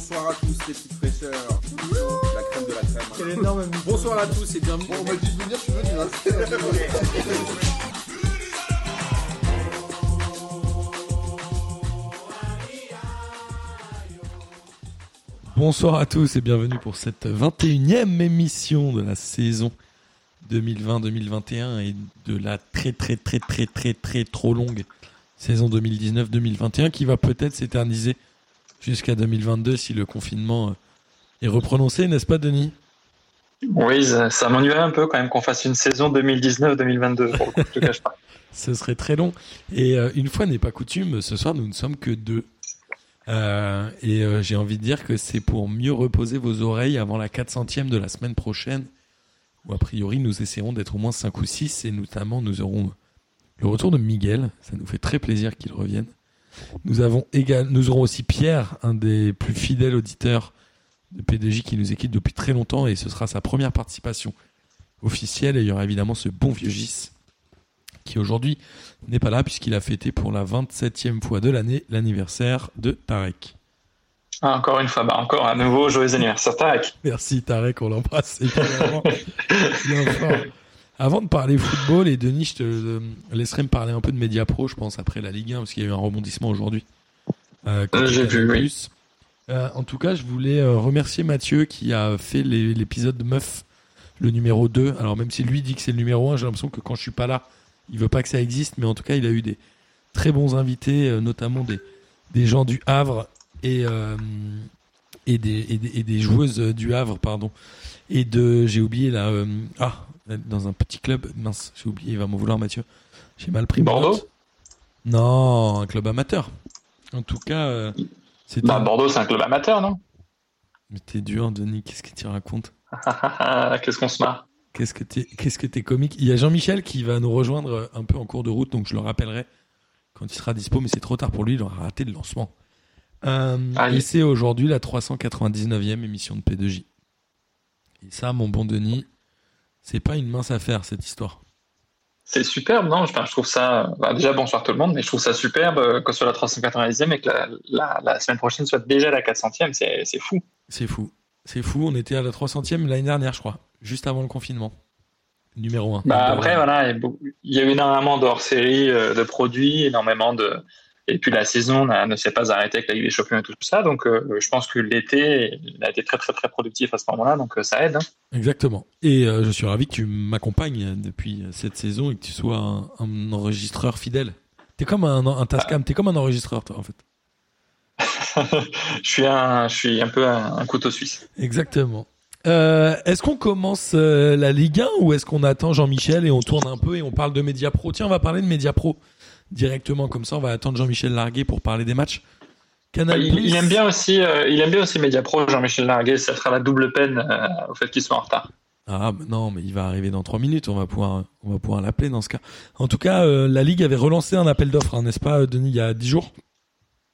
Bonsoir à tous les petites fraîcheurs. La crème de la crème. Quel énorme Bonsoir à tous et bienvenue. Bon, on m'a dit de venir, je suis venu. Hein. Bonsoir à tous et bienvenue pour cette 21e émission de la saison 2020-2021 et de la très très très très très très trop longue saison 2019-2021 qui va peut-être s'éterniser jusqu'à 2022 si le confinement est reprononcé, n'est-ce pas Denis? Oui, ça, ça m'ennuierait un peu quand même qu'on fasse une saison 2019-2022, pour le coup, je te cache pas. Ce serait très long. Et euh, une fois n'est pas coutume, ce soir nous ne sommes que deux. Euh, et euh, j'ai envie de dire que c'est pour mieux reposer vos oreilles avant la 400e de la semaine prochaine, où a priori nous essaierons d'être au moins 5 ou 6, et notamment nous aurons le retour de Miguel, ça nous fait très plaisir qu'il revienne. Nous, avons égal, nous aurons aussi Pierre, un des plus fidèles auditeurs de PDJ qui nous équipe depuis très longtemps, et ce sera sa première participation officielle, et il y aura évidemment ce bon vieux Gis, qui aujourd'hui n'est pas là puisqu'il a fêté pour la 27e fois de l'année l'anniversaire de Tarek. Ah, encore une fois, bah, encore un nouveau joyeux anniversaire Tarek. Merci Tarek, on l'embrasse évidemment. Avant de parler football, et Denis, je te euh, laisserai me parler un peu de Mediapro, je pense, après la Ligue 1, parce qu'il y a eu un rebondissement aujourd'hui. Euh, Euh, j'ai vu, oui. Euh, en tout cas, je voulais remercier Mathieu qui a fait l'épisode de Meuf, le numéro 2. Alors même si lui dit que c'est le numéro 1, j'ai l'impression que quand je suis pas là, il veut pas que ça existe, mais en tout cas, il a eu des très bons invités, notamment des, des gens du Havre et, et, des, et, des, et des joueuses du Havre, pardon. Et de, j'ai oublié là, euh, ah, dans un petit club, mince, j'ai oublié, il va m'en vouloir Mathieu. J'ai mal pris Bordeaux note. Non, un club amateur. En tout cas, euh, c'était. Bah, Bordeaux, c'est un club amateur, non? Mais t'es dur, Denis, qu'est-ce que tu racontes? Qu'est-ce qu'on se marre? Qu'est-ce que t'es, qu'est-ce que t'es comique? Il y a Jean-Michel qui va nous rejoindre euh, un peu en cours de route, donc je le rappellerai quand il sera dispo, mais c'est trop tard pour lui, il aura raté le lancement. Euh, et c'est aujourd'hui la 399e émission de P2J. Et ça, mon bon Denis, c'est pas une mince affaire cette histoire. C'est superbe, non? Enfin, Je trouve ça. bah, déjà, bonsoir tout le monde, mais je trouve ça superbe euh, que ce soit la 390e et que la, la, la semaine prochaine soit déjà la 400e. C'est fou. C'est fou. C'est fou, on était à la 300e l'année dernière, je crois, juste avant le confinement. Numéro 1. Bah, après, voilà, il y a beaucoup- il y a eu énormément de hors-série, euh, de produits, énormément de. Et puis la saison ne s'est pas arrêtée avec la Ligue des Champions et tout ça. Donc, euh, je pense que l'été il a été très, très, très productif à ce moment-là. Donc, euh, ça aide. hein. Exactement. Et euh, je suis ravi que tu m'accompagnes depuis cette saison et que tu sois un, un enregistreur fidèle. T'es comme un, un Tascam, t'es comme un enregistreur, toi, en fait. je, suis un, je suis un peu un, un couteau suisse. Exactement. Est-ce qu'on commence la Ligue 1 ou est-ce qu'on attend Jean-Michel et on tourne un peu et on parle de Mediapro? Tiens, on va parler de Mediapro directement, comme ça on va attendre Jean-Michel Larguet pour parler des matchs. Canal Il, il aime bien aussi, euh, il aime bien aussi Mediapro, Jean-Michel Larguet. Ça fera la double peine euh, au fait qu'il soit en retard. Ah bah non, mais il va arriver dans trois minutes. On va pouvoir, on va pouvoir l'appeler dans ce cas. En tout cas, euh, la Ligue avait relancé un appel d'offres, hein, n'est-ce pas, Denis, il y a dix jours?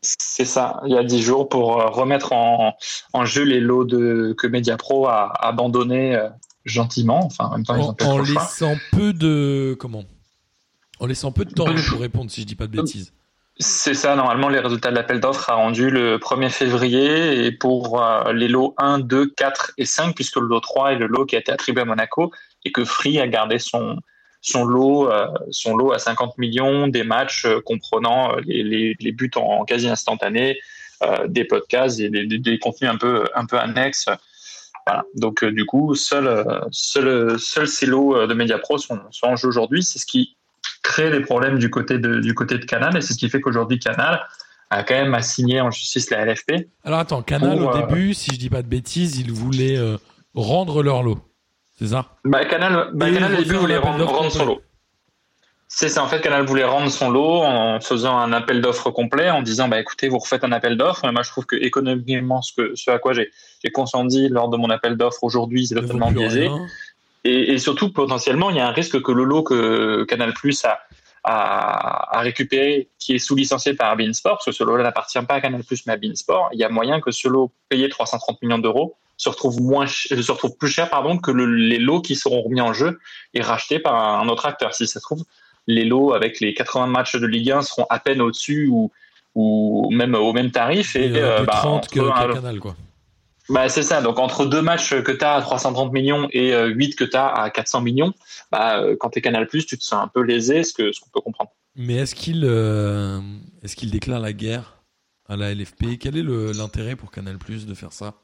C'est ça, il y a dix jours pour remettre en, en jeu les lots de, que Mediapro a abandonnés gentiment. Enfin, en même temps, ils ont en, laissant peu de comment? En laissant peu de temps pour répondre, si je dis pas de bêtises. C'est ça, normalement, les résultats de l'appel d'offres a rendu le 1er février et pour euh, les lots 1, 2, 4 et 5, puisque le lot 3 est le lot qui a été attribué à Monaco et que Free a gardé son, son, lot, euh, son lot à 50 millions, des matchs euh, comprenant les, les, les buts en, quasi instantané, des podcasts et des, des, des, contenus un peu, un peu annexes. Voilà. Donc, du coup, seuls seul, seul ces lots de Mediapro sont, sont en jeu aujourd'hui. C'est ce qui crée des problèmes du côté de, du côté de Canal et c'est ce qui fait qu'aujourd'hui Canal a quand même assigné en justice la LFP. Alors attends, Canal pour, au euh, début, si je dis pas de bêtises, ils voulaient euh, rendre leur lot. C'est ça? Bah, Canal, bah, Canal au début voulait rendre, son lot. C'est ça, en fait, Canal voulait rendre son lot en faisant un appel d'offres complet, en disant, bah, écoutez, vous refaites un appel d'offres, mais moi, je trouve que économiquement, ce, que, ce à quoi j'ai consenti lors de mon appel d'offres aujourd'hui, c'est Ne totalement biaisé. Et, et surtout, potentiellement, il y a un risque que le lot que Canal Plus a, a, a récupéré, qui est sous-licencié par Beansport, parce que ce lot-là n'appartient pas à Canal Plus, mais à Beansport, il y a moyen que ce lot payé 330 millions d'euros se retrouve moins, euh, se retrouve plus cher, pardon, que le- les lots qui seront remis en jeu et rachetés par un, autre acteur. Si ça se trouve, les lots avec les 80 matchs de Ligue 1 seront à peine au-dessus ou, ou même au même tarif. Et, Et, euh, bah, 30 que, entre un- que Canal, quoi. Bah, c'est ça. Donc, entre deux matchs que tu as à 330 millions et euh, 8 que tu as à 400 millions, bah, euh, quand tu es Canal, tu te sens un peu lésé, ce que- ce qu'on peut comprendre. Mais est-ce qu'il euh, est-ce qu'il déclare la guerre à la LFP Quel est l'intérêt pour Canal Plus de faire ça?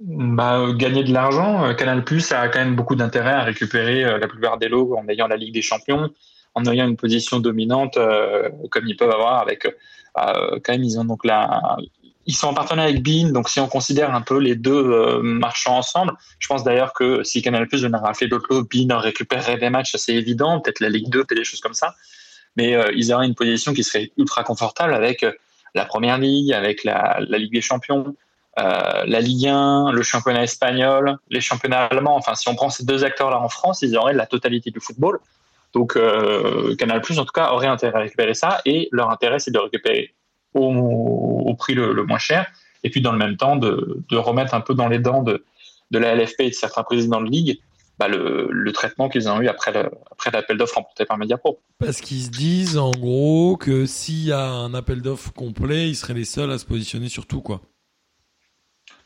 Bah, euh, gagner de l'argent, Canal Plus a quand même beaucoup d'intérêt à récupérer la plupart des lots en ayant la Ligue des Champions, en ayant une position dominante euh, comme ils peuvent avoir avec. euh, quand même, ils ont donc la. Ils sont en partenariat avec Bein, donc si on considère un peu les deux euh, marchands ensemble, je pense d'ailleurs que si Canal Plus venait rafler d'autres Bein en récupérerait des matchs, c'est évident, peut-être la Ligue 2, peut-être des choses comme ça. Mais euh, ils auraient une position qui serait ultra confortable avec euh, la Première Ligue, avec la, Ligue des Champions, euh, la Ligue 1, le championnat espagnol, les championnats allemands. Enfin, si on prend ces deux acteurs-là en France, ils auraient la totalité du football. Donc, Canal en tout cas, aurait intérêt à récupérer ça. Et leur intérêt, c'est de récupérer au, au prix le, le moins cher. Et puis, dans le même temps, de, de remettre un peu dans les dents de, de la LFP et de certains présidents de ligue bah, le, le traitement qu'ils ont eu après le- après l'appel d'offres remporté par Mediapro. Parce qu'ils se disent en gros que s'il y a un appel d'offres complet, ils seraient les seuls à se positionner sur tout, quoi.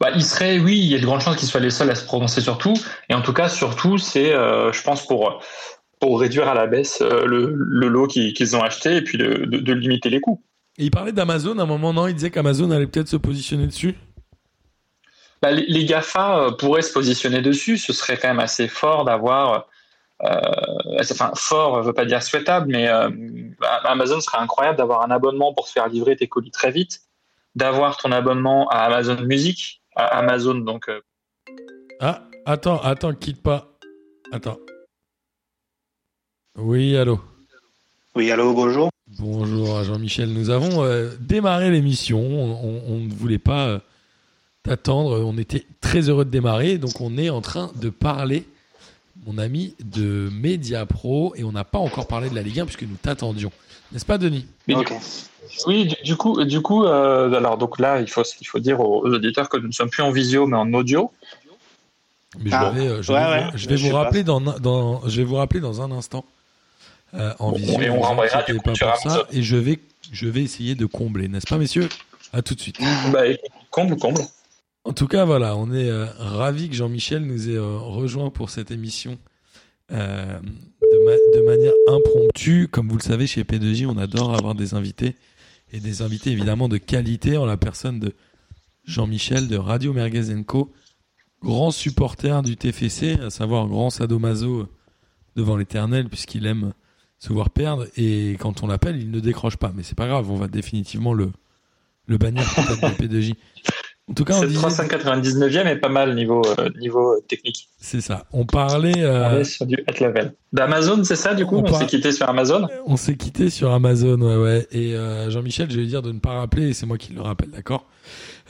Bah, il serait, oui, il y a de grandes chances qu'ils soient les seuls à se prononcer sur tout. Et en tout cas, surtout, c'est, euh, je pense, pour, pour réduire à la baisse euh, le, le lot qu'ils qu'ils ont acheté et puis de, de, de limiter les coûts. Et il parlait d'Amazon à un moment, non? Il disait qu'Amazon allait peut-être se positionner dessus? Bah, les, les GAFA euh, pourraient se positionner dessus. Ce serait quand même assez fort d'avoir. Euh, enfin, fort ne veut pas dire souhaitable, mais euh, Amazon serait incroyable d'avoir un abonnement pour se faire livrer tes colis très vite, d'avoir ton abonnement à Amazon Music, à Amazon donc euh, Ah, attends, attends, quitte pas. Attends. Oui, allô. Oui, allô, bonjour. Bonjour à Jean-Michel. Nous avons euh, démarré l'émission. On, on- on ne voulait pas euh, t'attendre. On était très heureux de démarrer. Donc on est en train de parler, mon ami, de Media Pro. Et on n'a pas encore parlé de la Ligue 1 puisque nous t'attendions. N'est-ce pas, Denis? Oui, du, du coup, du coup, euh, alors donc là, il faut, il faut dire aux, aux auditeurs que nous ne sommes plus en visio, mais en audio. Mais je vais, je ouais, vais, ouais, vous, je vais je vous sais pas. rappeler dans, dans, je vais vous rappeler dans un instant euh, en Bon, visio. et on du coup, ça. Amazon. Et je vais, je vais essayer de combler, n'est-ce pas, messieurs? À tout de suite. Bah, comble, comble. En tout cas, voilà, on est euh, ravis que Jean-Michel nous ait euh, rejoint pour cette émission euh, de, ma- de manière impromptue. Comme vous le savez, chez P2J, on adore avoir des invités et des invités évidemment de qualité en la personne de Jean-Michel de Radio Merguez Co, grand supporter du TFC, à savoir grand sadomaso devant l'éternel puisqu'il aime se voir perdre et quand on l'appelle, il ne décroche pas. Mais c'est pas grave, on va définitivement le, le bannir peut-être de P2J. En tout cas, on disait- 399e est pas mal niveau, euh, niveau euh, technique. c'est ça. On parlait, euh, On est sur du at level. D'Amazon, c'est ça, du coup? On On, s'est quitté sur Amazon? On s'est quitté sur Amazon, ouais, ouais. Et euh, Jean-Michel, je vais lui dire de ne pas rappeler, et c'est moi qui le rappelle, d'accord?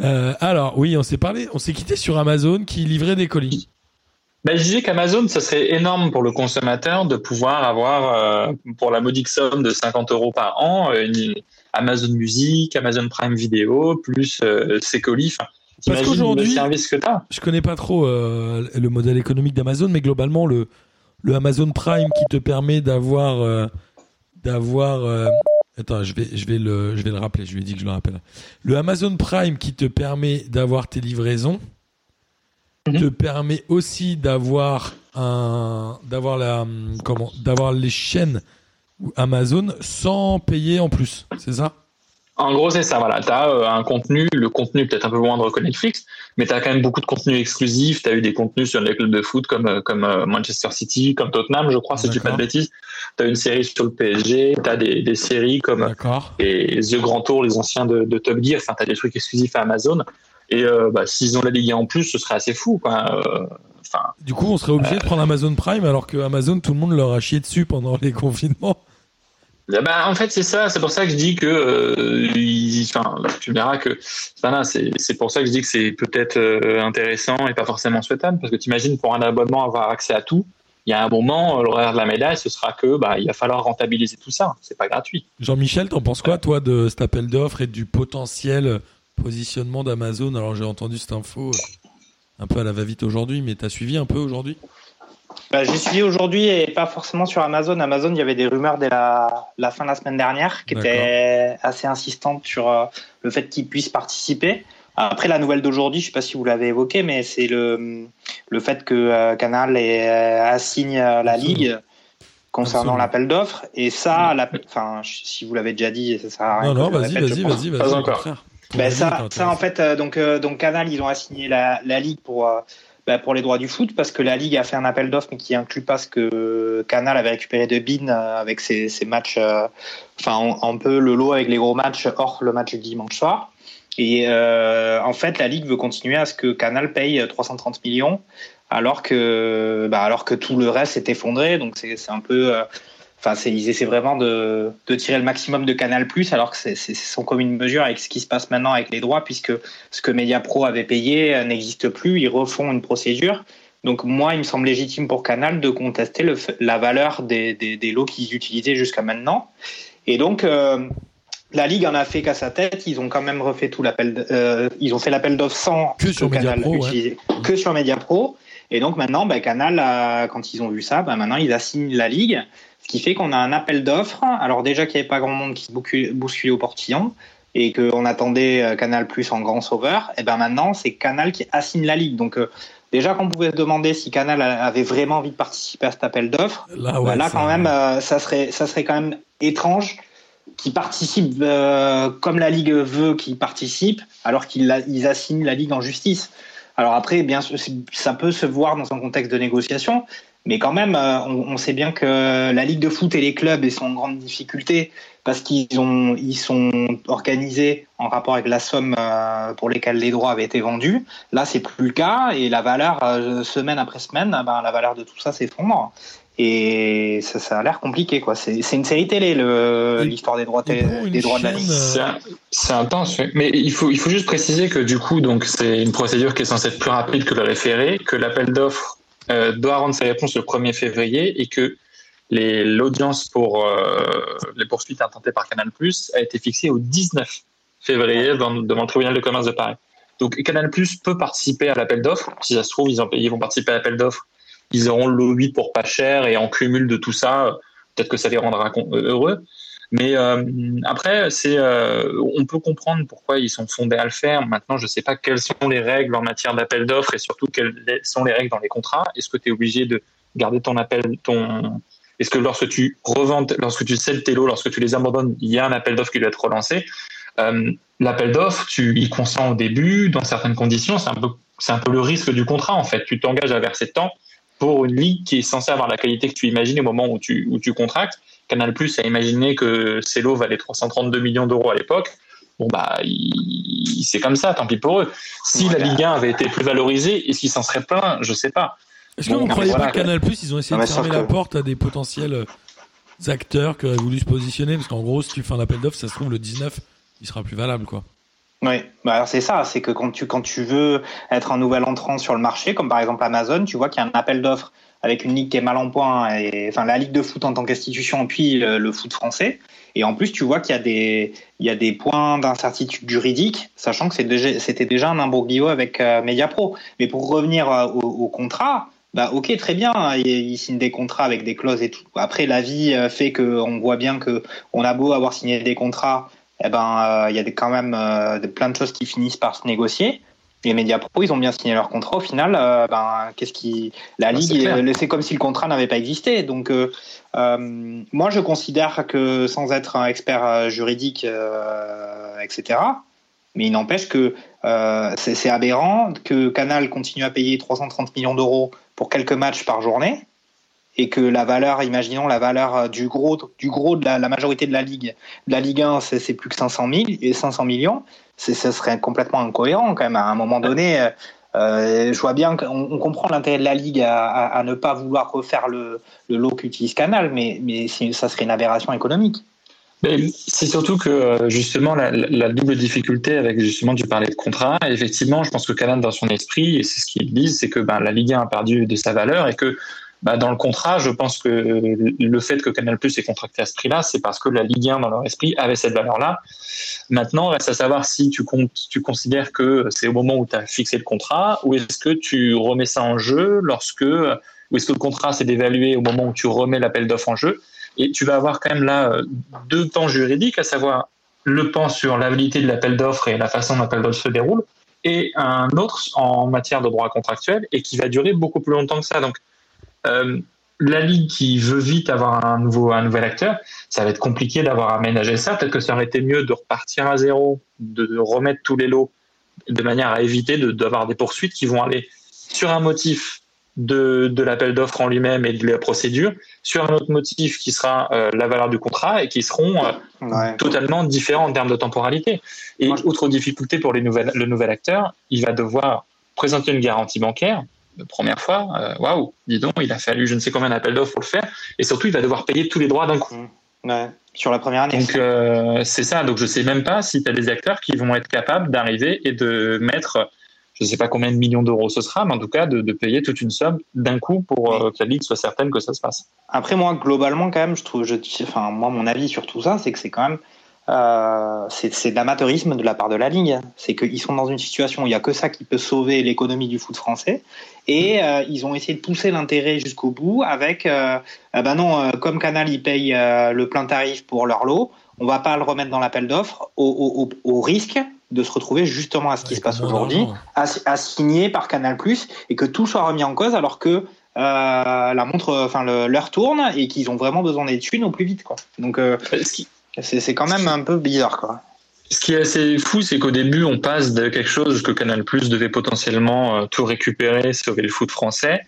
Euh, Alors, oui, on s'est parlé, on s'est quitté sur Amazon qui livrait des colis. Bah, Je disais qu'Amazon, ce serait énorme pour le consommateur de pouvoir avoir, euh, pour la modique somme de 50 euros par an, euh, une Amazon Music, Amazon Prime Video, plus euh, ses colis. Enfin, t'imagines qu'aujourd'hui-. Je connais pas trop euh, le modèle économique d'Amazon, mais globalement, le, le Amazon Prime qui te permet d'avoir, d'avoir. attends, je vais, je vais le, je vais le rappeler. Je lui ai dit que je le rappelle. Le Amazon Prime qui te permet d'avoir tes livraisons Mhm. te permet aussi d'avoir un, d'avoir la, comment, d'avoir les chaînes Amazon sans payer en plus. C'est ça? En gros, c'est ça. Voilà, tu as un contenu, le contenu peut-être un peu moindre que Netflix, mais tu as quand même beaucoup de contenu exclusif. Tu as eu des contenus sur les clubs de foot comme, euh, comme euh, Manchester City, comme Tottenham, je crois, si je dis pas de bêtises. Tu as une série sur le PSG, tu as des, des séries comme les The Grand Tour, les anciens de, de Top Gear. Enfin, tu as des trucs exclusifs à Amazon. Et euh, bah, s'ils ont la Ligue 1 en plus, ce serait assez fou. Quoi. Euh, Enfin, Du coup, on serait obligé de prendre Amazon Prime alors que Amazon, tout le monde leur a chié dessus pendant les confinements. Eh ben, en fait, c'est ça. C'est pour ça que je dis que, euh, enfin, tu me diras que, voilà, c'est pour ça que je dis que c'est peut-être euh, intéressant et pas forcément souhaitable, parce que tu imagines pour un abonnement avoir accès à tout. Il y a un moment, euh, l'horaire de la médaille, ce sera que, bah, il va falloir rentabiliser tout ça. C'est pas gratuit. Jean-Michel, t'en penses quoi, toi, de cet appel d'offres et du potentiel positionnement d'Amazon Alors, j'ai entendu cette info euh, un peu à la va-vite aujourd'hui, mais t'as suivi un peu aujourd'hui? Bah, J'ai suivi aujourd'hui et pas forcément sur Amazon. Amazon, il y avait des rumeurs dès la, la fin de la semaine dernière qui étaient assez insistantes sur euh, le fait qu'ils puissent participer. Après, la nouvelle d'aujourd'hui, je ne sais pas si vous l'avez évoqué, mais c'est le, le fait que euh, Canal est, euh, assigne la Ligue concernant l'appel d'offres. Et ça, la, enfin, si vous l'avez déjà dit, ça sert à rien. Non, non, vas-y, vas-y, vas-y, vas-y. Pas encore. Ben ça, ça, en fait, donc, donc Canal, ils ont assigné la, la Ligue pour bah, pour les droits du foot parce que la Ligue a fait un appel d'offres mais qui inclut pas ce que Canal avait récupéré de BIN euh, avec ses, ses matchs, euh, enfin un peu le lot avec les gros matchs hors le match du dimanche soir. Et euh, en fait, la Ligue veut continuer à ce que Canal paye 330 millions alors que, bah, alors que tout le reste s'est effondré. Donc c'est un peu Enfin, ils essaient vraiment de, de, tirer le maximum de Canal alors que c'est sans commune mesure avec ce qui se passe maintenant avec les droits, puisque ce que Mediapro avait payé euh, n'existe plus. Ils refont une procédure. Donc moi, il me semble légitime pour Canal de contester le, la valeur des, des, des lots qu'ils utilisaient jusqu'à maintenant. Et donc euh, la ligue en a fait qu'à sa tête. Ils ont quand même refait tout l'appel. Euh, ils ont fait l'appel d'offres sans que sur Canal Mediapro, utilisé, que sur Mediapro. Et donc maintenant, bah, Canal, quand ils ont vu ça, bah, maintenant ils assignent la ligue. Ce qui fait qu'on a un appel d'offres. Alors déjà qu'il n'y avait pas grand monde qui se bousculait au portillon et qu'on attendait euh, Canal Plus en grand sauveur, et ben maintenant c'est Canal qui assigne la ligue. Donc euh, déjà qu'on pouvait se demander si Canal avait vraiment envie de participer à cet appel d'offres, là, ouais, là quand même euh, ça serait ça serait quand même étrange qu'ils participent comme la ligue veut qu'ils participent alors qu'ils assignent la ligue en justice. Alors après, bien sûr, ça peut se voir dans un contexte de négociation, mais quand même, euh, on, sait bien que la Ligue de foot et les clubs sont en grande difficulté parce qu'ils ont ils sont organisés en rapport avec la somme euh, pour lesquelles les droits avaient été vendus. Là, c'est plus le cas et la valeur euh, semaine après semaine, ben, la valeur de tout ça s'effondre. Et ça, ça a l'air compliqué, quoi. C'est une série télé, l'histoire des droits, des droits de la Ligue. C'est intense, mais il faut, il faut juste préciser que du coup, donc c'est une procédure qui est censée être plus rapide que le référé, que l'appel d'offres euh, doit rendre sa réponse le 1er février et que l'audience pour euh, les poursuites intentées par Canal a été fixée au 19 février devant, le tribunal de commerce de Paris. Donc Canal peut participer à l'appel d'offres. Si ça se trouve, ils, ont, ils vont participer à l'appel d'offres. Ils auront le 8 pour pas cher et en cumul de tout ça, peut-être que ça les rendra heureux. Mais euh, après, c'est, euh, on peut comprendre pourquoi ils sont fondés à le faire. Maintenant, je ne sais pas quelles sont les règles en matière d'appel d'offres et surtout quelles sont les règles dans les contrats. Est-ce que tu es obligé de garder ton appel, ton est-ce que lorsque tu revends, lorsque tu cèdes tes lots, lorsque tu les abandonnes, il y a un appel d'offres qui doit être relancé? Euh, L'appel d'offres, tu y consens au début, dans certaines conditions. C'est un peu, un peu le risque du contrat en fait. Tu t'engages à verser de temps pour une ligue qui est censée avoir la qualité que tu imagines au moment où tu, où tu contractes. Canal Plus a imaginé que Celo valait 332 millions d'euros à l'époque. Bon bah, c'est comme ça, tant pis pour eux. Si la Ligue 1 avait été plus valorisée, est-ce qu'ils s'en seraient plein Je sais pas. Est-ce que vous ne croyez pas que Canal Plus, ils ont essayé de fermer la porte à des potentiels euh, acteurs qui auraient voulu se positionner? Parce qu'en gros, si tu fais un appel d'offres, ça se trouve le 19, il sera plus valable, quoi. Oui, bah alors c'est ça, c'est que quand tu quand tu veux être un nouvel entrant sur le marché, comme par exemple Amazon, tu vois qu'il y a un appel d'offres avec une ligue qui est mal en point, et, enfin la ligue de foot en tant qu'institution, puis le, foot français. Et en plus, tu vois qu'il y a des, y a des points d'incertitude juridique, sachant que c'était déjà un imbroglio avec euh, Mediapro. Mais pour revenir euh, au, contrat, bah ok, très bien, hein, ils signent des contrats avec des clauses et tout. Après, la vie euh, fait qu'on voit bien que on a beau avoir signé des contrats, eh ben il y a quand même plein de choses qui finissent par se négocier les médias pro, ils ont bien signé leur contrat. Au final, euh, ben, qu'est-ce qui, la ligue, c'est comme si le contrat n'avait pas existé. Donc, euh, euh, moi, je considère que sans être un expert juridique, etc. Mais il n'empêche que c'est aberrant que Canal continue à payer 330 millions d'euros pour quelques matchs par journée et que la valeur, imaginons la valeur du gros, du gros de la, majorité de la ligue, la Ligue 1, c'est plus que 500 000 et 500 millions ce serait complètement incohérent quand même. À un moment donné, euh, euh je vois bien qu'on comprend l'intérêt de la Ligue à, ne pas vouloir refaire le, le lot qu'utilise Canal, mais, mais ça serait une aberration économique. C'est surtout que euh, justement la, la, double difficulté avec justement tu parlais de contrat. Effectivement, je pense que Canal dans son esprit et c'est ce qu'ils disent, c'est que ben, la Ligue 1 a perdu de sa valeur et que bah, dans le contrat, je pense que le fait que Canal Plus ait contracté à ce prix-là, c'est parce que la Ligue 1 dans leur esprit avait cette valeur-là. Maintenant, reste à savoir si tu, considères que c'est au moment où tu as fixé le contrat ou est-ce que tu remets ça en jeu lorsque ou est-ce que le contrat s'est dévalué au moment où tu remets l'appel d'offres en jeu Et tu vas avoir quand même là euh, deux pans juridiques, à savoir le pan sur la de l'appel d'offres et la façon dont l'appel d'offres se déroule, et un autre en matière de droit contractuel et qui va durer beaucoup plus longtemps que ça. Donc, euh, la ligue qui veut vite avoir un nouveau un nouvel acteur, ça va être compliqué d'avoir aménagé ça. Peut-être que ça aurait été mieux de repartir à zéro, de remettre tous les lots de manière à éviter d'avoir des poursuites qui vont aller sur un motif de, de l'appel d'offres en lui-même et de la procédure, sur un autre motif qui sera euh, la valeur du contrat et qui seront euh, totalement différents en termes de temporalité. Et autre difficulté pour les nouvelles, le nouvel acteur, il va devoir présenter une garantie bancaire. Première fois, euh, waouh, dis donc, il a fallu je ne sais combien d'appels d'offres pour le faire. Et surtout, il va devoir payer tous les droits d'un coup. Mmh. Ouais. Sur la première année. Donc c'est ça. Donc je sais même pas si tu as des acteurs qui vont être capables d'arriver et de mettre je ne sais pas combien de millions d'euros ce sera, mais en tout cas de, payer toute une somme d'un coup pour euh, que la ligue soit certaine que ça se passe. Après moi, globalement quand même, je trouve, je, enfin moi mon avis sur tout ça, c'est que c'est quand même euh, c'est de l'amateurisme de la part de la ligue. C'est qu'ils sont dans une situation où il n'y a que ça qui peut sauver l'économie du foot français. Et euh, ils ont essayé de pousser l'intérêt jusqu'au bout avec, euh, ben non, comme Canal, ils payent le plein tarif pour leur lot, on va pas le remettre dans l'appel d'offres au, au, au, risque de se retrouver justement à ce qui se passe aujourd'hui, assigné par Canal+, et que tout soit remis en cause alors que euh, la montre, enfin l'heure tourne et qu'ils ont vraiment besoin des thunes au plus vite, quoi. Donc euh, c'est quand même un peu bizarre, quoi. Ce qui est assez fou, c'est qu'au début, on passe de quelque chose que Canal Plus devait potentiellement euh, tout récupérer, sauver le foot français.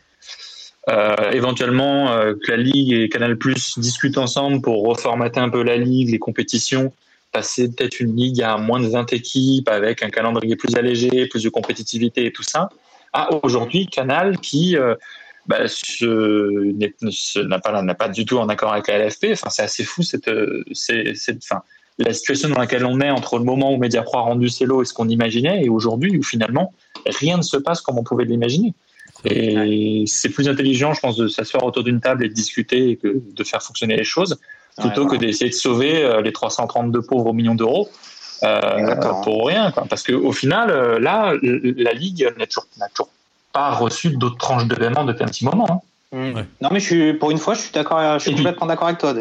éventuellement, que la Ligue et Canal Plus discutent ensemble pour reformater un peu la Ligue, les compétitions, passer peut-être une ligue à moins de 20 équipes avec un calendrier plus allégé, plus de compétitivité et tout ça, à aujourd'hui Canal qui euh, bah, n'a pas, pas du tout en accord avec la LFP. Enfin, c'est assez fou cette, cette, enfin, la situation dans laquelle on est entre le moment où Mediapro a rendu ses lots et ce qu'on imaginait et aujourd'hui où finalement rien ne se passe comme on pouvait l'imaginer. Et c'est plus intelligent, je pense, de s'asseoir autour d'une table et de discuter et que de faire fonctionner les choses plutôt que d'essayer de sauver euh, les 332 pauvres millions d'euros euh, pour rien. Quoi. Parce qu'au final, euh, là, la Ligue n'a toujours, toujours, pas reçu d'autres tranches de paiement depuis un petit moment. Hein. Mmh. Non mais je suis, pour une fois, je suis d'accord, je suis complètement d'accord avec toi.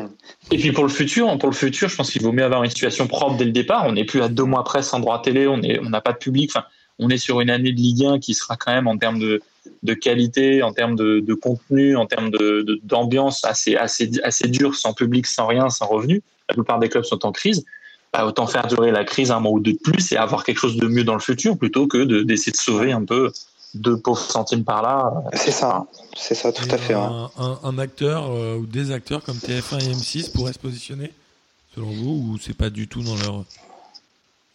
Et puis pour le futur, pour le futur, je pense qu'il vaut mieux avoir une situation propre dès le départ. On n'est plus à deux mois près sans droit télé, on est, on n'a pas de public. Enfin, on est sur une année de Ligue 1 qui sera quand même en termes de, de qualité, en termes de, de contenu, en termes de, d'ambiance assez, assez, assez dur, sans public, sans rien, sans revenu. La plupart des clubs sont en crise. Bah, autant faire durer la crise un mois ou deux de plus et avoir quelque chose de mieux dans le futur plutôt que de, d'essayer de sauver un peu deux pauvres centimes par là. C'est ça, c'est ça, tout à fait. Un, un, acteur euh, ou des acteurs comme TF1 et M6 pourraient se positionner, selon vous, ou c'est pas du tout dans leur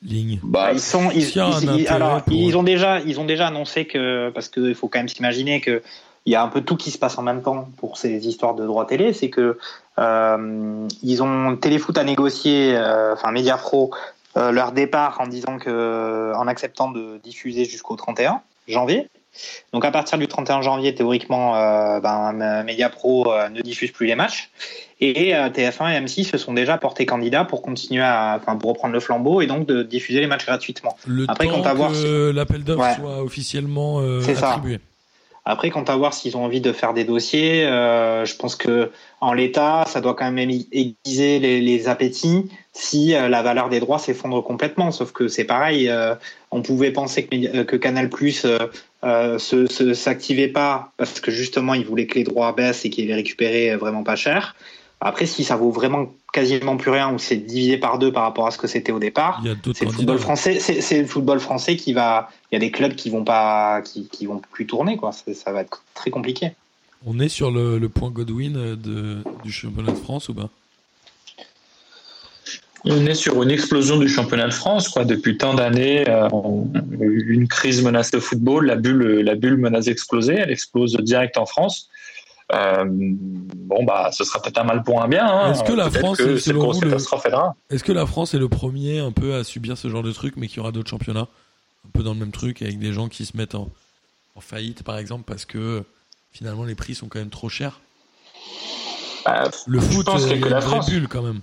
ligne? Bah, ils sont, ils, alors, ils ont déjà, ils ont déjà annoncé que, parce qu'il faut quand même s'imaginer que il y a un peu tout qui se passe en même temps pour ces histoires de droits télé, c'est que euh, ils ont Téléfoot à négocier, euh, enfin Mediapro, euh, leur départ en disant que, en acceptant de diffuser jusqu'au 31 janvier. Donc à partir du 31 janvier, théoriquement, euh, ben, Mediapro euh, ne diffuse plus les matchs. Et euh, TF1 et M6 se sont déjà portés candidats pour continuer à, enfin, pour reprendre le flambeau et donc de diffuser les matchs gratuitement. Le Après, temps voir que l'appel d'offres soit officiellement attribué. Après, quant à voir s'ils ont envie de faire des dossiers, euh, je pense que en l'état, ça doit quand même aiguiser les, appétits si euh, la valeur des droits s'effondre complètement. Sauf que c'est pareil, euh, on pouvait penser que, Canal Plus se s'activait pas parce que justement il voulait que les droits baissent et qu'il les récupérait vraiment pas cher. Après, si ça vaut vraiment quasiment plus rien ou c'est divisé par deux par rapport à ce que c'était au départ, c'est le football français. C'est le football français qui va. Il y a des clubs qui vont pas, qui, qui vont plus tourner quoi. Ça va être très compliqué. On est sur le, le point Godwin de, du championnat de France ou pas? On est sur une explosion du championnat de France, quoi. Depuis tant d'années, euh, une crise menace le football, la bulle, la bulle menace d'exploser, elle explose direct en France. Euh, bon bah ce sera peut-être un mal pour un bien. Hein. Est-ce que la France, est, le... est-ce que la France est le premier un peu à subir ce genre de truc, mais qu'il y aura d'autres championnats un peu dans le même truc avec des gens qui se mettent en, faillite par exemple parce que finalement les prix sont quand même trop chers? Bah, le foot, c'est que la France... bulle quand même.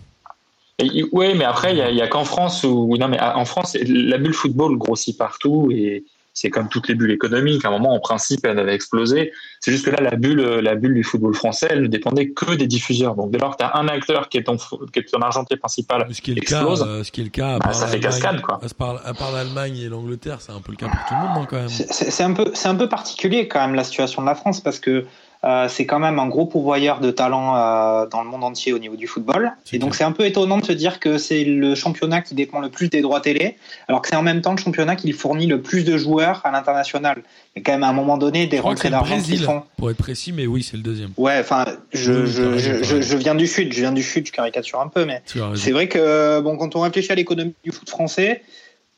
Oui, mais après, il y a, a qu'en France où non, mais en France, la bulle football grossit partout et c'est comme toutes les bulles économiques. À un moment, en principe, elle avait explosé. C'est juste que là, la bulle, la bulle du football français, elle ne dépendait que des diffuseurs. Donc, dès lors que tu as un acteur qui est ton, qui est ton argentier principal, Ce qui est le explose, cas, euh, ce qui est le cas, à bah, ça fait cascade, quoi. À part, l'Allemagne et l'Angleterre, c'est un peu le cas pour tout le monde, non, quand même. C'est c'est un peu, c'est un peu particulier quand même la situation de la France parce que euh, c'est quand même un gros pourvoyeur de talent euh, dans le monde entier au niveau du football. Et donc c'est un peu étonnant de se dire que c'est le championnat qui dépend le plus des droits télé, alors que c'est en même temps le championnat qui fournit le plus de joueurs à l'international. Il y a quand même à un moment donné des rentrées d'argent qui sont. pour être précis, mais oui, c'est le deuxième. Ouais, enfin, je, je, je, je, viens du sud, je viens du sud, je caricature un peu, mais c'est vrai que bon, quand on réfléchit à l'économie du foot français,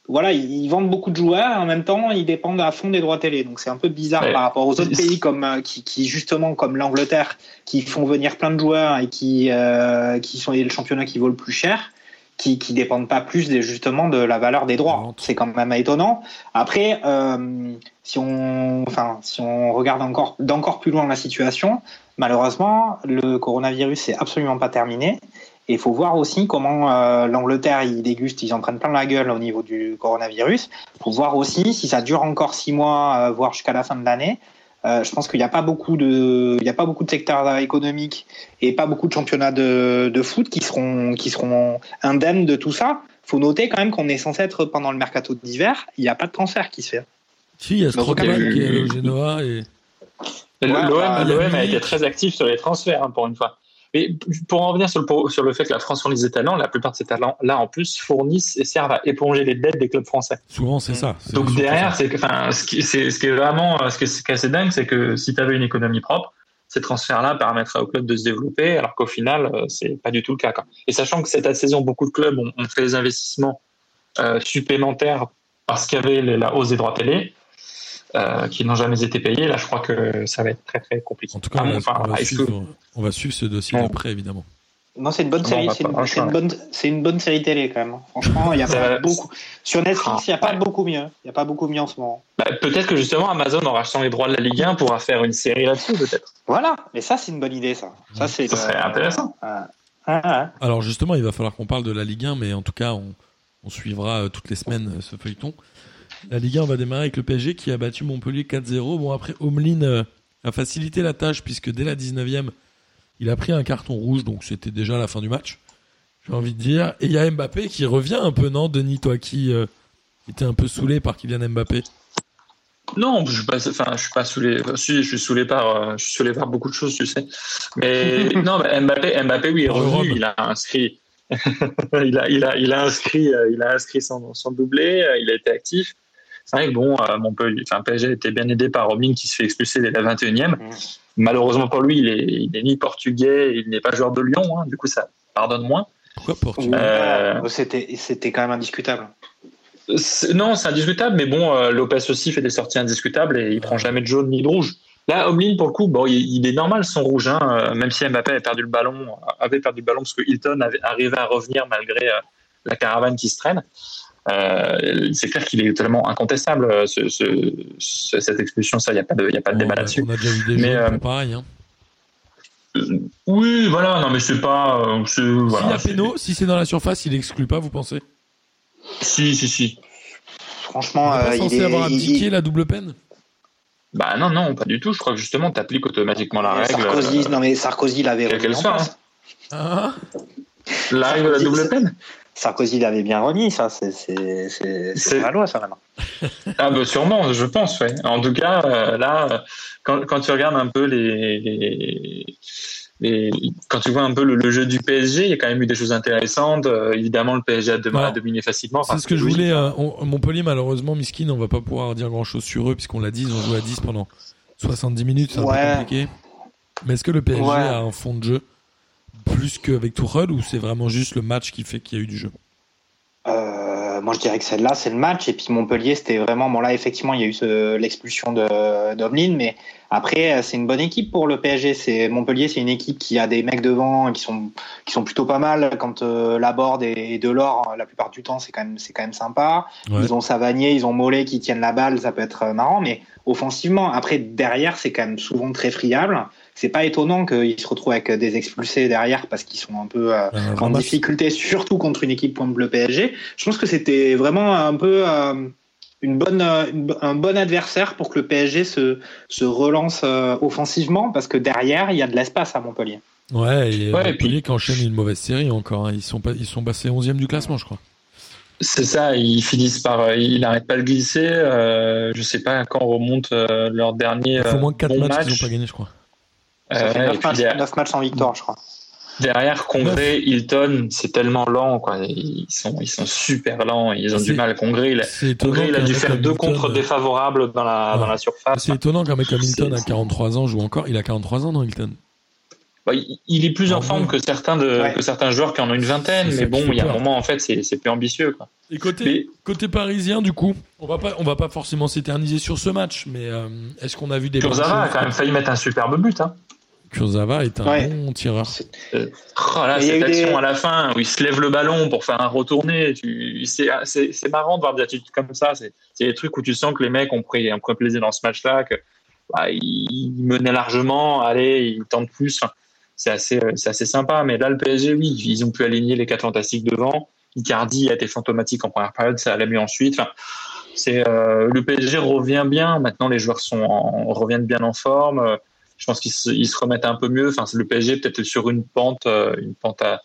voilà, ils vendent beaucoup de joueurs et en même temps, ils dépendent à fond des droits télé. Donc c'est un peu bizarre Ouais. par rapport aux autres pays comme euh, qui, qui justement comme l'Angleterre, qui font venir plein de joueurs et qui euh, qui sont le championnat qui vaut le plus cher, qui qui dépendent pas plus des, justement de la valeur des droits. C'est quand même étonnant. Après, euh, si on enfin si on regarde encore d'encore plus loin la situation, malheureusement, le coronavirus c'est absolument pas terminé. Et il faut voir aussi comment euh, l'Angleterre, ils dégustent, ils en prennent plein la gueule au niveau du coronavirus. Il faut voir aussi si ça dure encore six mois, euh, voire jusqu'à la fin de l'année. Euh, je pense qu'il n'y a pas beaucoup de, il y a pas beaucoup de secteurs économiques et pas beaucoup de championnats de, de foot qui seront, qui seront indemnes de tout ça. Faut noter quand même qu'on est censé être pendant le mercato d'hiver. Il n'y a pas de transfert qui se fait. Si, il y a Strootman il y a eu- qui est au Genoa et Et Ouais, L'OM bah, a l'OM a Milik. été très actif sur les transferts, hein, pour une fois. Mais pour en revenir sur le, sur le fait que la France fournisse des talents, la plupart de ces talents-là, en plus, fournissent et servent à éponger les dettes des clubs français. souvent c'est ça. C'est Donc derrière, ça. c'est que, enfin, ce qui, c'est, ce qui est vraiment, euh, ce qui est, assez dingue, c'est que si tu avais une économie propre, ces transferts-là permettraient au club de se développer, alors qu'au final, euh, c'est pas du tout le cas. Quoi. Et sachant que cette saison, beaucoup de clubs ont, ont fait des investissements euh, supplémentaires parce qu'il y avait les- la hausse des droits télé, euh, qui n'ont jamais été payés. Là, je crois que ça va être très très compliqué. En tout cas, Ah, on va, enfin, on va est-ce que- suivre, on va suivre ce dossier de près, évidemment. Non, c'est une bonne série. C'est une, ah, c'est une ouais. bonne, c'est une bonne série télé quand même. Franchement, il y a pas beaucoup. Sur Netflix, il n'y a pas ouais. beaucoup mieux. Il n'y a pas beaucoup mieux en ce moment. Bah, peut-être que justement Amazon, en rachetant les droits de la Ligue 1, pourra faire une série là-dessus, peut-être. Voilà. Mais ça, c'est une bonne idée, ça. Ça, c'est. Serait intéressant. Ah, ah, ah. Alors justement, il va falloir qu'on parle de la Ligue 1, mais en tout cas, on, on suivra euh, toutes les semaines euh, ce feuilleton. La Ligue 1 va démarrer avec le PSG qui a battu Montpellier 4-0. Bon, après, Omelin euh, a facilité la tâche puisque dès la 19e, il a pris un carton rouge, donc c'était déjà la fin du match. J'ai envie de dire. Et il y a Mbappé qui revient un peu, non Denis, toi qui euh, était un peu saoulé par Kylian Mbappé? Non, je suis pas, enfin, je suis pas saoulé. Enfin, Si, je suis saoulé par, euh, je suis saoulé par beaucoup de choses, tu sais. Mais non, Mbappé, Mbappé, oui, est revenu. Il a inscrit, il a, il a, il a inscrit, euh, il a inscrit son, son doublé. Il a été actif. C'est vrai que bon, euh, Montpellier, enfin, PSG était bien aidé par Robin qui se fait expulser dès la 21e. Mm. Malheureusement pour lui, il est, il est ni portugais, il n'est pas joueur de Lyon. Hein, du coup, ça pardonne moins. Pourquoi Portugal Euh, C'était, c'était quand même indiscutable. Non, c'est indiscutable, mais bon, euh, Lopez aussi fait des sorties indiscutables et il prend jamais de jaune ni de rouge. Là, Omlin, pour le coup, bon, il, est normal son rouge, hein, même si Mbappé avait perdu le ballon, avait perdu le ballon parce que Hilton avait arrivé à revenir malgré la caravane qui se traîne. Euh, c'est clair qu'il est totalement incontestable euh, ce, ce- ce- cette expulsion, ça, il n'y a pas de, y a pas de débat a, là-dessus. on a déjà vu des Mais, euh, pareil. Hein. Euh, Oui, voilà, non, mais c'est pas, euh, voilà, péno, si c'est dans la surface, il exclut pas, vous pensez? Si, si, si. Franchement, On est pas euh, il censé est. avoir il- abdiqué la double peine? Bah non, non, pas du tout. Je crois que justement, tu appliques automatiquement la règle. Sarkozy, euh, non mais Sarkozy l'avait quelle remis qu'elle en soit, place. Ah la règle de la double peine? Sarkozy l'avait bien remis, ça, c'est, la loi, ça maintenant. Ah bah sûrement, je pense, ouais. En tout cas, euh, là, euh, quand, quand tu regardes un peu les, les, les- quand tu vois un peu le, le jeu du PSG, il y a quand même eu des choses intéressantes. Euh, évidemment, le PSG a, dem- Alors, a dominé facilement. C'est ce que je voulais. euh, on- Montpellier, malheureusement, Miskin, on va pas pouvoir dire grand chose sur eux, puisqu'on l'a dit, ils ont joué à 10 pendant 70 minutes, c'est un peu compliqué. Mais est-ce que le PSG Ouais. a un fond de jeu? Plus qu'avec Tourelle ou c'est vraiment juste le match qui fait qu'il y a eu du jeu? Euh, moi, je dirais que celle-là, c'est le match. Et puis Montpellier, c'était vraiment. Bon, là, effectivement, il y a eu l'expulsion de d'Omlin, mais après, c'est une bonne équipe pour le PSG. C'est Montpellier, c'est une équipe qui a des mecs devant qui sont qui sont plutôt pas mal. Quand euh, Laborde et, Delors, la plupart du temps, c'est quand même c'est quand même sympa. Ouais. Ils ont Savanier, ils ont Mollet qui tiennent la balle, ça peut être euh, marrant. Mais offensivement, après derrière, c'est quand même souvent très friable. C'est pas étonnant qu'ils se retrouvent avec des expulsés derrière parce qu'ils sont un peu euh, Un en difficulté, surtout contre une équipe comme le PSG. Je pense que c'était vraiment un peu, euh, une bonne, euh, une un bon adversaire pour que le PSG se, se relance euh, offensivement parce que derrière, il y a de l'espace à Montpellier. Ouais, et Ouais, Montpellier puis- qui enchaîne une mauvaise série encore. hein. Ils sont, pas, ils sont passés 11e du classement, je crois. C'est ça, ils finissent par. euh, Ils n'arrêtent pas de glisser. Euh, je sais pas quand remonte euh, leur dernier. Il faut euh, au moins 4 bon matchs qu'ils match. n'ont pas gagné, je crois. Ça Euh, fait ouais, 9 et puis matchs, derrière- matchs sans victoire, je crois. Derrière Congrès, Hilton, c'est tellement lent, quoi. Ils sont, ils sont super lents. Ils ont du mal. Congrès, il a. Congrès, il a dû faire deux Milton- contres défavorables dans la, Ouais. dans la surface. C'est étonnant qu'un mec comme Hilton à C'est- 43 ans joue encore. Il a 43 ans, non, Hilton? Bah, il- est plus Ah en forme que certains de, Ouais. que certains joueurs qui en ont une vingtaine, mais bon, il y a un moment, en fait, c'est c'est plus ambitieux, quoi. Et côté, Mais- côté parisien, du coup, on va pas, on va pas forcément s'éterniser sur ce match, mais euh, est-ce qu'on a vu des Kurzawa a choses quand même failli mettre un superbe but, hein. Kurzawa est un Ouais. bon tireur. Oh là, cette action des- à la fin où il se lève le ballon pour faire un retourné, tu... c'est marrant de voir des attitudes comme ça. C'est des trucs où tu sens que les mecs ont pris, ont pris plaisir dans ce match-là, que bah, menaient largement, allez, ils tentent plus. Enfin, c'est assez, euh, c'est assez sympa. Mais là, le PSG, oui, ils ont pu aligner les quatre fantastiques devant. Icardi a été fantomatique en première période, ça allait mieux ensuite. Enfin, c'est euh, le PSG revient bien. Maintenant, les joueurs sont en- reviennent bien en forme. Je pense qu'ils se, ils se remettent un peu mieux. Enfin, c'est le PSG peut-être sur une pente, euh, une pente à,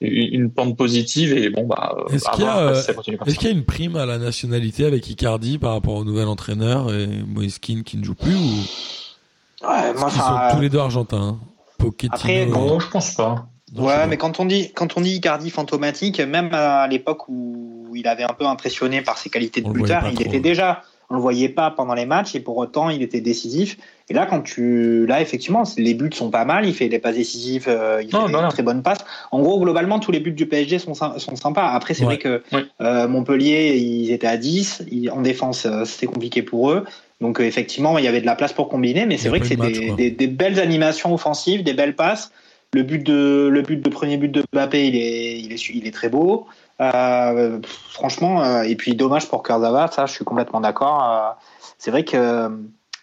une pente positive et bon bah euh, Est-ce qu'il y a, euh, si qu'il y a une prime à la nationalité avec Icardi par rapport au nouvel entraîneur et Moïse Kean qui ne joue plus ou? Ouais, moi, enfin, sont tous les deux argentins hein Pochettino. Après, Non, je pense pas. Non, Ouais, mais quand on dit quand on dit Icardi fantomatique, même à l'époque où il avait un peu impressionné par ses qualités de On le voyait buteur, pas il trop. était déjà, on le voyait pas pendant les matchs et pour autant il était décisif. Et là, quand tu, là effectivement, les buts sont pas mal, il fait des passes décisives, euh, il fait Non, des très bonnes passes. En gros, globalement, tous les buts du PSG sont sont sympas. Après, c'est Ouais. vrai que Ouais. euh, Montpellier, ils étaient à 10, ils- en défense, euh, c'était compliqué pour eux. Donc effectivement, il y avait de la place pour combiner, mais c'est vrai que c'est des, quoi. des, des belles animations offensives, des belles passes. Le but de le but de premier but de Mbappé, il est il est il est très beau. Euh, franchement, euh, et puis dommage pour Kurzawa, ça, je suis complètement d'accord. C'est vrai que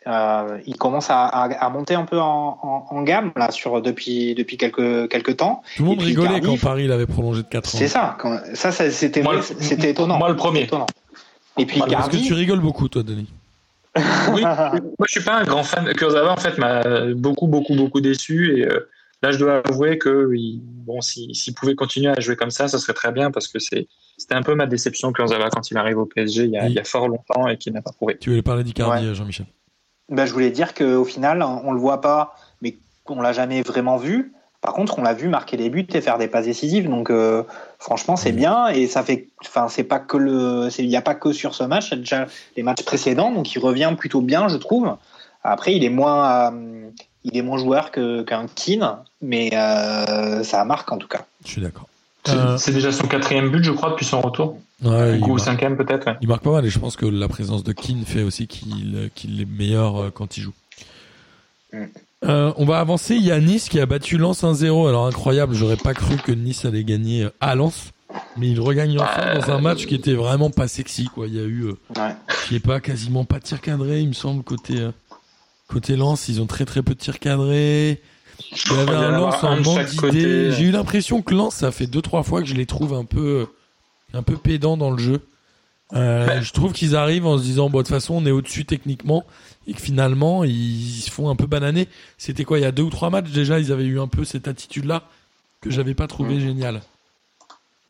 euh, il commence à, à, à monter un peu en, en, en gamme là sur depuis depuis quelques quelques temps. Tout le monde rigolait Icardi, quand Paris l'avait prolongé de 4 ans. C'est ça. Quand, ça, ça, c'était c'était étonnant. moi, le premier. Étonnant. Et puis Parce que tu rigoles beaucoup, toi, Denis. Oui, moi je suis pas un grand fan. Kurzawa en fait m'a beaucoup beaucoup beaucoup déçu et euh, là je dois avouer que il- bon si- s'il pouvait continuer à jouer comme ça, ça serait très bien parce que c'est c'était un peu ma déception Kurzawa quand il arrive au PSG il y a, Oui. il y a fort longtemps et qu'il n'a pas prouvé. Tu voulais parler d'Icardi, Ouais. Jean-Michel. Ben, je voulais dire qu'au final, on le voit pas, mais qu'on l'a jamais vraiment vu. Par contre, on l'a vu marquer des buts et faire des passes décisives. Donc, euh, franchement, c'est bien. Et ça fait, enfin, c'est pas que le, il n'y a pas que sur ce match, c'est déjà les matchs précédents. Donc, il revient plutôt bien, je trouve. Après, il est moins, euh, il est moins joueur qu'un Keane, mais euh, ça marque en tout cas. Je suis d'accord. C'est Euh, c'est déjà son quatrième but je crois depuis son retour. Ouais, marque, cinquième peut-être. ouais. il marque pas mal et je pense que la présence de Keane fait aussi qu'il euh, est meilleur euh, quand il joue. Mm. Euh, on va avancer. Il y a Nice qui a battu Lens 1-0. Alors incroyable, j'aurais pas cru que Nice allait gagner à Lens. Mais il regagne enfin Euh, dans un match qui était vraiment pas sexy. Quoi. Il y a eu, euh, Ouais. je sais pas, quasiment pas de tir cadré, il me semble, côté, côté Lens. Ils ont très très peu de tir cadré. Il y avait un Lens en d'idées. J'ai eu l'impression que Lens, ça fait deux trois fois que je les trouve un peu, un peu pédants dans le jeu. Euh, Ben. Je trouve qu'ils arrivent en se disant, bon, de toute façon, on est au-dessus techniquement, et que finalement, ils se font un peu bananer. C'était quoi, il y a deux ou trois matchs déjà, ils avaient eu un peu cette attitude-là que j'avais pas trouvé Mm. géniale.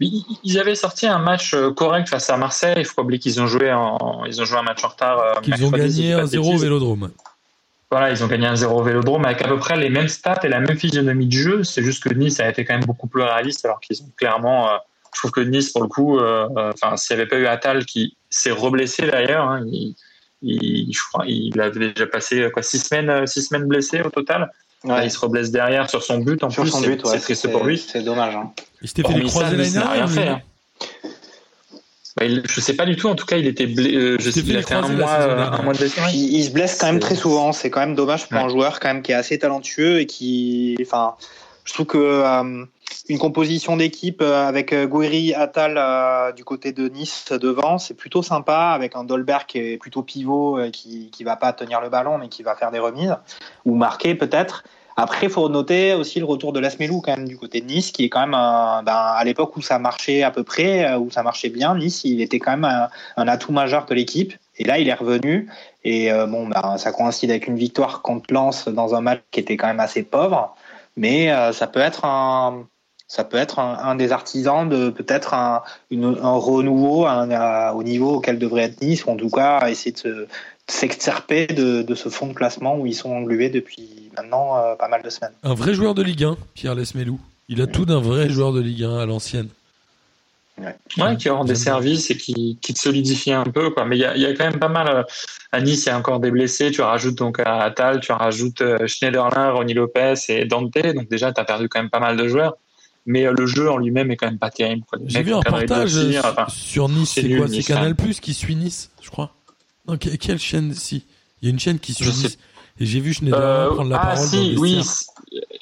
Ils avaient sorti un match euh, correct face à Marseille. Il faut pas oublier qu'ils ont joué en, ils ont joué un match en retard. euh, Qu'ils ont gagné dis pas de 1-0 au. Vélodrome. Voilà, ils ont gagné un 0 au Vélodrome avec à peu près les mêmes stats et la même physionomie de jeu. C'est juste que Nice a été quand même beaucoup plus réaliste alors qu'ils ont clairement. euh, je trouve que Nice, pour le coup, euh, euh, enfin, s'il n'y avait pas eu Attal qui s'est reblessé d'ailleurs, hein, il, il, je crois, il avait déjà passé quoi six semaines, six semaines blessé au total. Là, il se reblesse derrière sur son but. En Sur plus, son c'est but, ouais, c'est triste pour lui. C'est dommage. hein. Il s'était fait croisés l'année rien fait. hein. Bah, il- je sais pas du tout. En tout cas, il était blé- euh, je Il sais a fait un mois, euh, un mois de. Il, il se blesse quand même très souvent. C'est quand même dommage pour Ouais. un joueur quand même qui est assez talentueux et qui, enfin, je trouve que euh, une composition d'équipe avec Gouiri, Attal euh, du côté de Nice devant, c'est plutôt sympa avec un Dolberg qui est plutôt pivot, qui qui va pas tenir le ballon mais qui va faire des remises ou marquer peut-être. Après, il faut noter aussi le retour de Lasmelou quand du côté de Nice, qui est quand même ben, à l'époque où ça marchait à peu près, euh, où ça marchait bien, Nice, il était quand même un, atout majeur de l'équipe. Et là, il est revenu. Et euh, bon, ben, ça coïncide avec une victoire contre Lens dans un match qui était quand même assez pauvre. Mais euh, ça peut être un, ça peut être un, des artisans de peut-être un, renouveau au niveau auquel devrait être Nice, ou en tout cas essayer de s'extirper de, de ce fond de classement où ils sont englués depuis maintenant euh, pas mal de semaines. Un vrai joueur de Ligue 1, Pierre Lesmelou. Il a tout d'un vrai joueur de Ligue 1 à l'ancienne. Ouais, qui rend des services et qui, qui te solidifie un peu, quoi. Mais il y a, il y a quand même pas mal. euh, À Nice, il y a encore des blessés. Tu rajoutes donc à Atal, tu rajoutes euh, Schneiderlin, Ronnie Lopez et Dante. Donc déjà, tu as perdu quand même pas mal de joueurs. Mais le jeu en lui-même est quand même pas terrible. J'ai vu un enfin, sur Nice, c'est quoi? C'est Nice, Canal hein. Plus qui suit Nice, je crois. Non, que- quelle chaîne? Si Il y a une chaîne qui suit Je sais Nice. Et j'ai vu Schneider Euh, prendre la ah parole. si, oui,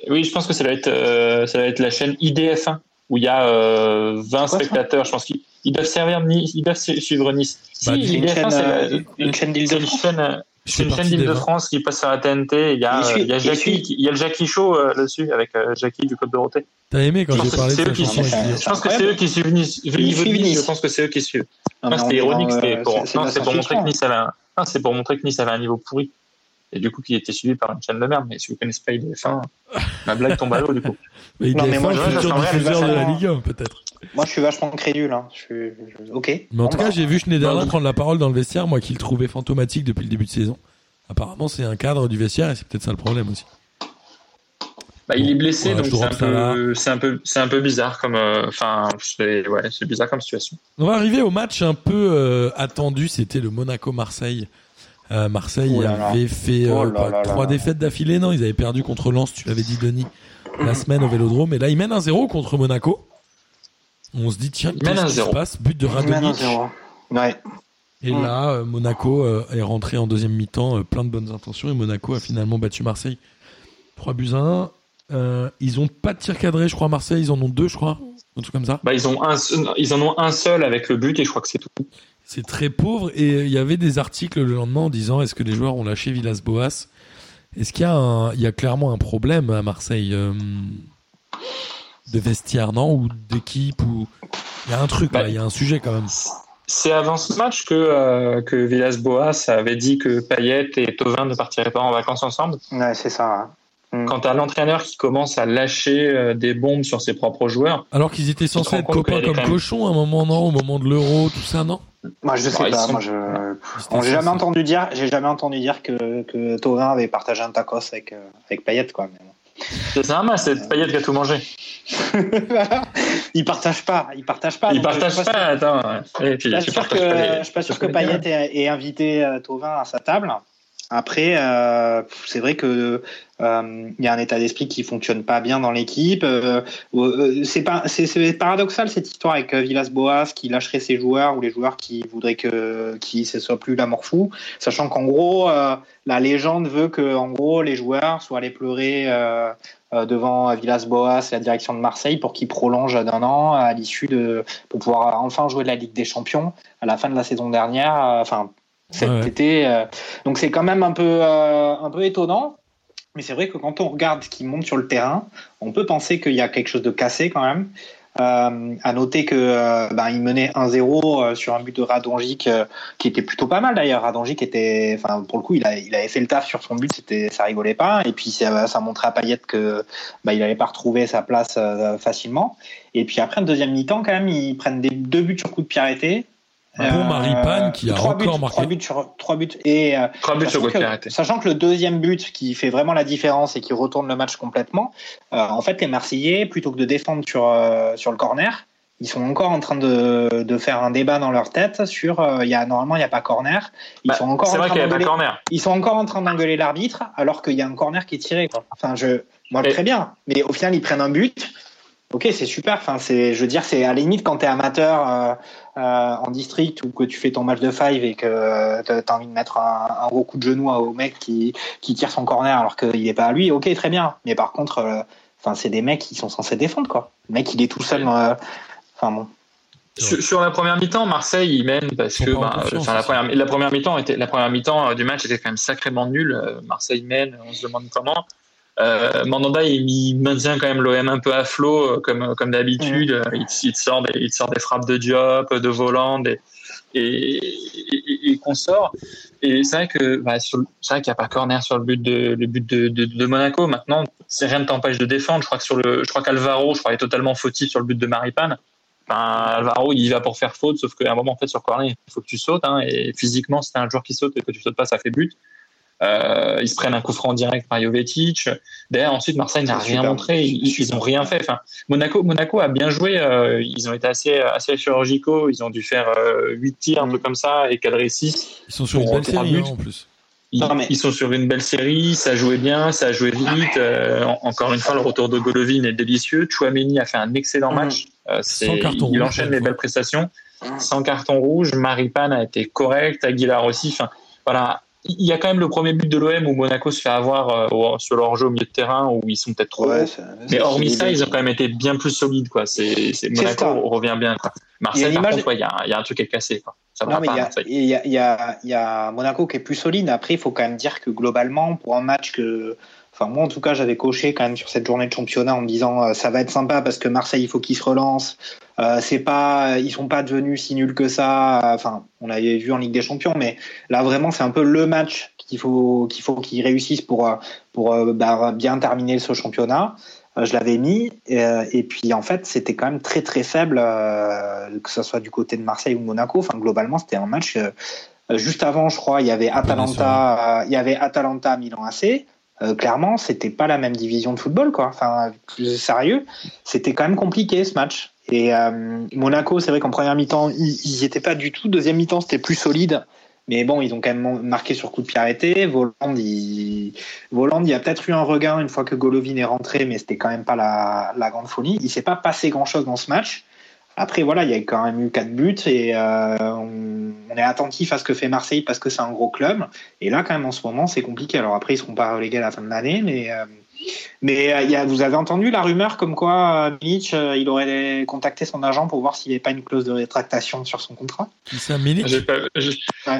oui, je pense que ça va être euh, ça va être la chaîne IDF1 où il y a euh, 20 ça spectateurs. Je pense qu'ils ils doivent servir Nice, ils doivent su- suivre Nice. Bah, si, dis- C'est une IDF1, chaîne, c'est euh, la- une chaîne c'est une d'Île-de-France. chaîne, c'est une d'Île-de-France qui passe sur la TNT. Il y a, Il y a Jackie, il y a le Jackie Show euh, là-dessus avec euh, Jackie du Côte Dorothée. T'as aimé quand Je j'ai pense que parlé de avec Lyon. Je pense que c'est eux qui suivent Nice. Vu le niveau de suivent Nice, Nice. je pense que c'est eux qui suivent. C'était ironique, c'était pour montrer que Nice avait un niveau pourri. Et du coup, qui était suivi par une chaîne de merde. Mais si vous connaissez pas IDF1, ma blague tombe à l'eau, du coup. Mais Non, mais moi, je- futur diffuseur de la Ligue 1, peut-être. Moi, je suis vachement crédule. Hein. Je suis... je- Ok. Mais en Bon, tout cas, bah, j'ai vu Schneiderlin prendre la parole dans le vestiaire, moi qui le trouvais fantomatique depuis le début de saison. Apparemment, c'est un cadre du vestiaire et c'est peut-être ça le problème aussi. Bah, il est blessé, Ouais, donc je c'est un, drop ça là. peu, c'est un peu, c'est un peu bizarre comme, euh, enfin, c'est, ouais, c'est bizarre comme situation. On va arriver au match un peu euh, attendu, c'était le Monaco-Marseille. Euh, Marseille Oh là là. avait fait euh, Oh là trois là. défaites d'affilée, non Ils avaient perdu contre Lens, tu l'avais dit Denis, la semaine au Vélodrome. Et là, ils mènent un 0 contre Monaco. On se dit, tiens, qu'est-ce un qui se 0. passe? But de ils mènent un Radonic. zéro. Ouais. Et Mm. là, euh, Monaco euh, est rentré en deuxième mi-temps, euh, plein de bonnes intentions, et Monaco a finalement battu Marseille 3 buts à 1. Euh, ils ont pas de tir cadré, je crois, à Marseille, ils en ont deux, je crois, un truc comme ça. Bah, ils ont un, ils en ont un seul avec le but et je crois que c'est tout. C'est très pauvre, et il y avait des articles le lendemain en disant est-ce que les joueurs ont lâché Villas-Boas Est-ce qu'il y, a un- il y a clairement un problème à Marseille euh, de vestiaire, non? Ou d'équipe ou... Il y a un truc, Bah, là, il y a un sujet quand même. C'est avant ce match que, euh, que Villas-Boas avait dit que Payet et Tovin ne partiraient pas en vacances ensemble. Ouais, c'est ça. ouais. Quand t'as l'entraîneur qui commence à lâcher euh, des bombes sur ses propres joueurs, Alors qu'ils étaient censés être copains comme cochons à un moment, non Au moment de l'euro, tout ça, non? Moi, je sais pas. sont- Moi, je. Bon, j'ai jamais entendu dire, j'ai jamais entendu dire que, que Tovin avait partagé un tacos avec, euh, avec Payet, quoi. Mais c'est normal, c'est Payet qui a tout mangé. il partage pas, il partage pas. Il euh, partage pas, attends. Et puis, Je tu suis pas sûr que, je suis pas sûr tu que Payet ait, ait invité euh, Thauvin à sa table. Après, euh, c'est vrai que euh, il y a un état d'esprit qui fonctionne pas bien dans l'équipe. Euh, euh, c'est pas, c'est, paradoxal cette histoire avec euh, Villas-Boas qui lâcherait ses joueurs ou les joueurs qui voudraient que qui ce soit plus la morphou, sachant qu'en gros la légende veut que en gros les joueurs soient allés pleurer. Devant Villas-Boas et la direction de Marseille pour qu'il prolonge d'un an à l'issue de pour pouvoir enfin jouer de la Ligue des Champions à la fin de la saison dernière, enfin cet Ouais, été. euh, donc c'est quand même un peu euh, un peu étonnant. Mais c'est vrai que quand on regarde ce qui monte sur le terrain, on peut penser qu'il y a quelque chose de cassé quand même. Euh, à noter que euh, ben, il menait 1-0 euh, sur un but de Radonjic qui était plutôt pas mal d'ailleurs. Radonjic était, enfin pour le coup, il, a, il avait fait le taf sur son but, c'était ça rigolait pas. Et puis ça, ça montrait à Payet que bah, il n'allait pas retrouver sa place facilement. Et puis après, un deuxième mi-temps, quand même, ils prennent des, deux buts sur coup de pied arrêté. Bon Maripane qui a encore buts, marqué. Trois buts sur trois buts et euh, Trois buts sur Sachant côté que, arrêté. sachant que le deuxième but qui fait vraiment la différence et qui retourne le match complètement, euh, en fait, les Marseillais, plutôt que de défendre sur, euh, sur le corner, ils sont encore en train de, de faire un débat dans leur tête sur euh, il y a normalement il n'y a pas corner. Ils Bah, sont encore C'est en vrai train qu'il n'y avait pas d'engueuler- corner. ils sont encore en train d'engueuler l'arbitre alors qu'il y a un corner qui est tiré. Quoi. Enfin, je, moi, Et- très bien. Mais au final, ils prennent un but. Ok, c'est super. Enfin, c'est, je veux dire, c'est à la limite quand t'es amateur euh, euh, en district ou que tu fais ton match de five et que euh, t'as envie de mettre un, un gros coup de genou au mec qui, qui tire son corner alors qu'il est pas à lui. Ok, très bien. Mais par contre, euh, enfin, c'est des mecs qui sont censés défendre quoi. Le mec, il est tout seul. euh, Enfin bon. Sur, sur la première mi-temps, Marseille il mène parce que bah, enfin, la première la première mi-temps était la première mi-temps euh, du match était quand même sacrément nulle. Marseille mène, on se demande comment. Euh, Mandanda, il, il maintient quand même l'OM un peu à flot, euh, comme, comme d'habitude. Il, il, sort des, il sort des frappes de Diop, de Voland et, et, et, et qu'on sort. Et c'est vrai que bah, c'est vrai qu'il n'y a pas corner sur le but de le but de, de, de Monaco. Maintenant, rien ne t'empêche de défendre. Je crois que sur le, je crois qu'Alvaro, je crois, est totalement fautif sur le but de Maripane. Enfin, Alvaro, il y va pour faire faute, sauf qu'à un moment, en fait, sur corner, il faut que tu sautes. Hein, et physiquement, si t'es un joueur qui saute et que tu sautes pas, ça fait but. Euh, ils se prennent un coup franc direct par Jovetic. Derrière, ensuite, Marseille n'a rien montré. Ils, ils ont rien fait. Enfin, Monaco, Monaco a bien joué. euh, ils ont été assez, assez chirurgicaux. Ils ont dû faire euh, 8 tirs, un Mm. truc comme ça, et cadrer 6. Ils sont sur une belle série hein, en plus. Ils, Non, mais- ils sont sur une belle série. Ça joué bien, ça joué vite. Euh, en- encore une fois, le retour de Golovin est délicieux. Chouameni a fait un excellent Mm. match. Euh, c'est- Sans carton il rouge, enchaîne pour les belles prestations. Sans carton rouge. Maripane a été correct. Aguilar aussi. Enfin, voilà. Il y a quand même le premier but de l'OM où Monaco se fait avoir euh, sur leur jeu au milieu de terrain où ils sont peut-être trop Mais hormis ça, ils ont quand même été bien plus solides, quoi. C'est, Monaco revient bien, quoi. Marseille, Il par ouais, il y, a, il y a un truc à casser, quoi. Ça Non, mais pas, il y y, a, y, Monaco qui est plus solide. Après, il faut quand même dire que globalement, pour un match que. Enfin, moi, en tout cas, j'avais coché quand même sur cette journée de championnat en me disant euh, ça va être sympa parce que Marseille, il faut qu'ils se relancent. Euh, c'est pas, ils sont pas devenus si nuls que ça. Enfin, on l'avait vu en Ligue des Champions, mais là, vraiment, c'est un peu le match qu'il faut qu'il faut qu'ils réussissent pour, pour euh, bah, bien terminer ce championnat. Euh, je l'avais mis euh, et puis en fait c'était quand même très très faible euh, que ce soit du côté de Marseille ou Monaco. Enfin globalement c'était un match euh, juste avant je crois il y avait Atalanta il y avait Atalanta Milan AC Euh, clairement c'était pas la même division de football quoi. Enfin plus sérieux c'était quand même compliqué ce match et euh, Monaco c'est vrai qu'en première mi-temps ils, ils y étaient pas du tout deuxième mi-temps c'était plus solide mais bon, ils ont quand même marqué sur coup de pied arrêté. Voland, il, il y a peut-être eu un regain une fois que Golovin est rentré, mais c'était quand même pas la, la grande folie. Il s'est pas passé grand-chose dans ce match. Après, voilà, il y a quand même eu quatre buts et euh, on, on est attentif à ce que fait Marseille parce que c'est un gros club. Et là, quand même, en ce moment, c'est compliqué. Alors après, ils seront pas relégués à la fin de l'année, mais euh, mais euh, il y a, vous avez entendu la rumeur comme quoi euh, Milic, euh, il aurait contacté son agent pour voir s'il n'y avait pas une clause de rétractation sur son contrat? C'est un Milik J'ai pas, j'ai, Ouais.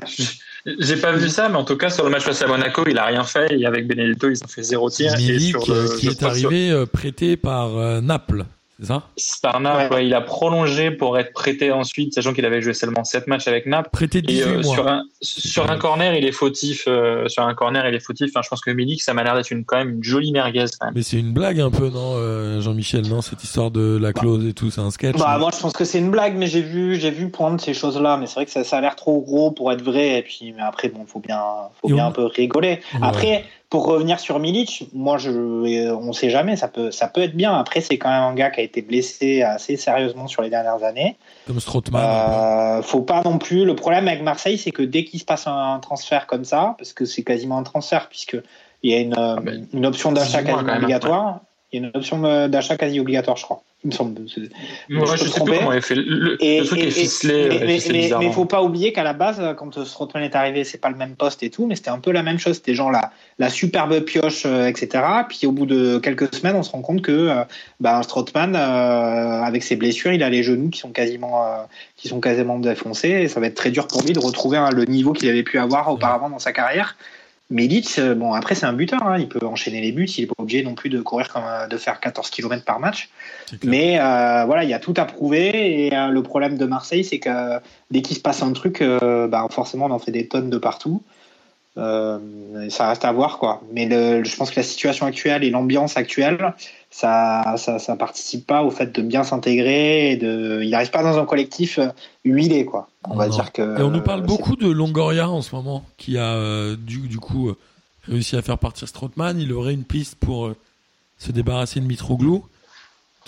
j'ai pas vu ça, mais en tout cas, sur le match face à Monaco, il a rien fait. Et avec Benedetto, ils ont fait zéro tir. Et Milik sur le, euh, qui est crois que sur- arrivé euh, prêté par euh, Naples, c'est ça? Par Naples, Ouais. ouais, il a prolongé pour être prêté ensuite, sachant qu'il avait joué seulement 7 matchs avec Naples. Prêté Et 18 euh, mois. sur un sur un corner, il est fautif. euh, sur un corner, il est fautif. Enfin, je pense que Milik, ça m'a l'air d'être une quand même une jolie merguez quand même. Mais c'est une blague un peu, non, euh, Jean-Michel, non, cette histoire de la clause et tout, c'est un sketch. Bah, moi, je pense que c'est une blague, mais j'ai vu, j'ai vu poindre ces choses-là. Mais c'est vrai que ça, ça a l'air trop gros pour être vrai. Et puis, mais après, bon, faut bien, faut Et bien on- un peu rigoler. Ouais. Après, pour revenir sur Milic, moi, je, euh, on sait jamais. Ça peut, ça peut être bien. Après, c'est quand même un gars qui a été blessé assez sérieusement sur les dernières années. Comme Strootman. Euh, faut pas non plus. Le problème avec Marseille, c'est que dès qu'il se passe un transfert comme ça, parce que c'est quasiment un transfert, puisque il y a une, ben, une option d'achat 18 mois, quasi quand même, obligatoire. Il y a une option euh, d'achat quasi obligatoire, je crois. Il me semble. Moi, je je, sais plus comment il fait. Le, Et, le truc et- est ficelé, mais, euh, mais, ficelé mais, faut pas oublier qu'à la base, quand Strootman est arrivé, c'est pas le même poste et tout, mais c'était un peu la même chose. C'était genre la, la superbe pioche, euh, etc. Puis au bout de quelques semaines, on se rend compte que euh, euh, avec ses blessures, il a les genoux qui sont quasiment, euh, qui sont quasiment défoncés. Et ça va être très dur pour lui de retrouver hein, le niveau qu'il avait pu avoir auparavant dans sa carrière. Milic, euh, bon après c'est un buteur, hein, il peut enchaîner les buts, il est pas obligé non plus de courir comme de faire 14 km par match. Mais euh, voilà, il y a tout à prouver. Et euh, le problème de Marseille, c'est que euh, dès qu'il se passe un truc, euh, bah, forcément, on en fait des tonnes de partout. Euh, ça reste à voir, quoi. Mais le- je pense que la situation actuelle et l'ambiance actuelle, ça, ça, ça participe pas au fait de bien s'intégrer. Et de, il n'arrive pas dans un collectif euh, huilé, quoi. On va Non. dire que. Et on nous parle beaucoup de Longoria en ce moment, qui a euh, du, du coup euh, réussi à faire partir Strootman. Il aurait une piste pour se débarrasser de Mitroglou.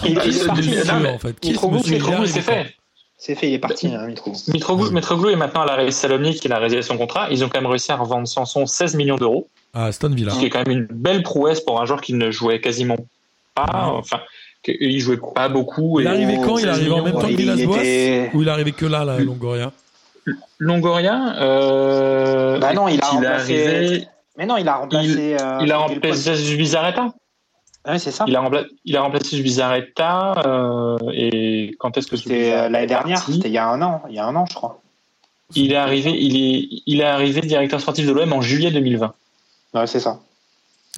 Il- Qui il est ce parti, monsieur, non, mais en fait? Qui est ce Mitroglou, c'est fait. C'est fait, il est parti, hein, Mitro. Mitroglou, Mitroglou est maintenant à la RS Salonique, il a résilié son contrat. Ils ont quand même réussi à revendre Sanson 16 millions d'euros, À Aston Villa. ce qui est quand même une belle prouesse pour un joueur qui ne jouait quasiment pas. Enfin, il jouait pas beaucoup. Il est et- arrivé quand Il est 16 arrivé en même temps que il Villas-Boas était- Ou il est arrivé que là, là, Longoria Longoria, euh, Bah non, il a remplacé- Mais non, il a remplacé. euh, il a quel remplacé Zubizarreta. poste Ouais, c'est ça. Il a, rempla- il a remplacé Zubizarreta, euh, et quand est-ce que C'était euh, l'année dernière, c'était il y a un an, il y a un an, je crois. Il est arrivé, il est, il est arrivé directeur sportif de l'OM en juillet 2020. Ouais, c'est ça.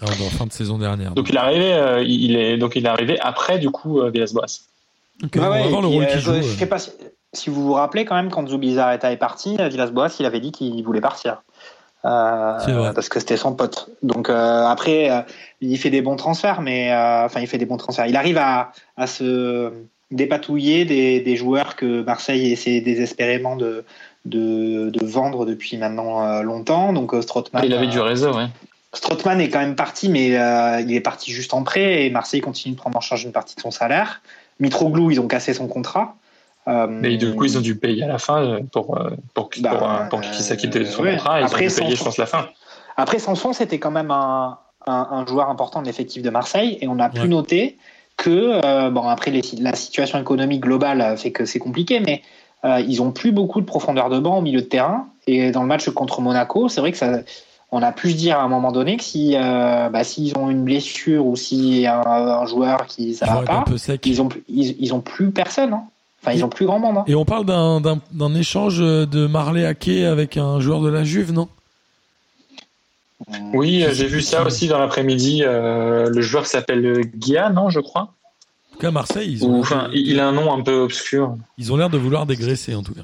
Ah, dans la fin de saison dernière. Donc il est arrivé, euh, il est donc il est arrivé après du coup euh, Villas-Boas. Ok, Ouais, on ouais, puis, rôle euh, qu'il je, joue. je sais pas si, si vous vous rappelez quand même quand Zubizarreta est parti, Villas-Boas il avait dit qu'il voulait partir. Euh, C'est vrai. parce que c'était son pote. Donc euh, après, euh, il fait des bons transferts, mais euh, enfin il fait des bons transferts. Il arrive à, à se dépatouiller des, des joueurs que Marseille essaie désespérément de, de, de vendre depuis maintenant euh, longtemps. Donc Strootman, il avait euh, du réseau, ouais. Strootman est quand même parti, mais euh, il est parti juste en prêt et Marseille continue de prendre en charge une partie de son salaire. Mitroglou, ils ont cassé son contrat. Euh, Mais du coup, ils ont dû payer à la fin euh, pour euh, pour qu'il Bah, pour, pour qu'il s'acquitte de son ouais. contrat. Ils Après, ont dû payer, je pense, la fin. Après, Sanson, c'était quand même un, un, un joueur important de l'effectif de Marseille et on a pu Ouais. noter que, euh, bon, après, les- la situation économique globale fait que c'est compliqué, mais euh, ils ont plus beaucoup de profondeur de banc au milieu de terrain. Et dans le match contre Monaco, c'est vrai que ça. On a pu se dire à un moment donné que si euh, bah, s'ils ont une blessure ou si un, un joueur qui ça va pas, peu sec. ils ont plus- ils, ils ont plus personne. hein. Enfin, ils ont plus grand monde. hein. Et on parle d'un- échange de Marley Ake avec un joueur de la Juve, non? Oui, euh, j'ai vu ça aussi dans l'après-midi. euh, le joueur qui s'appelle Guia, non, je crois? En tout cas, Marseille, ils Ou, ont, enfin, il a un nom un peu obscur. ils ont l'air de vouloir dégraisser, en tout cas.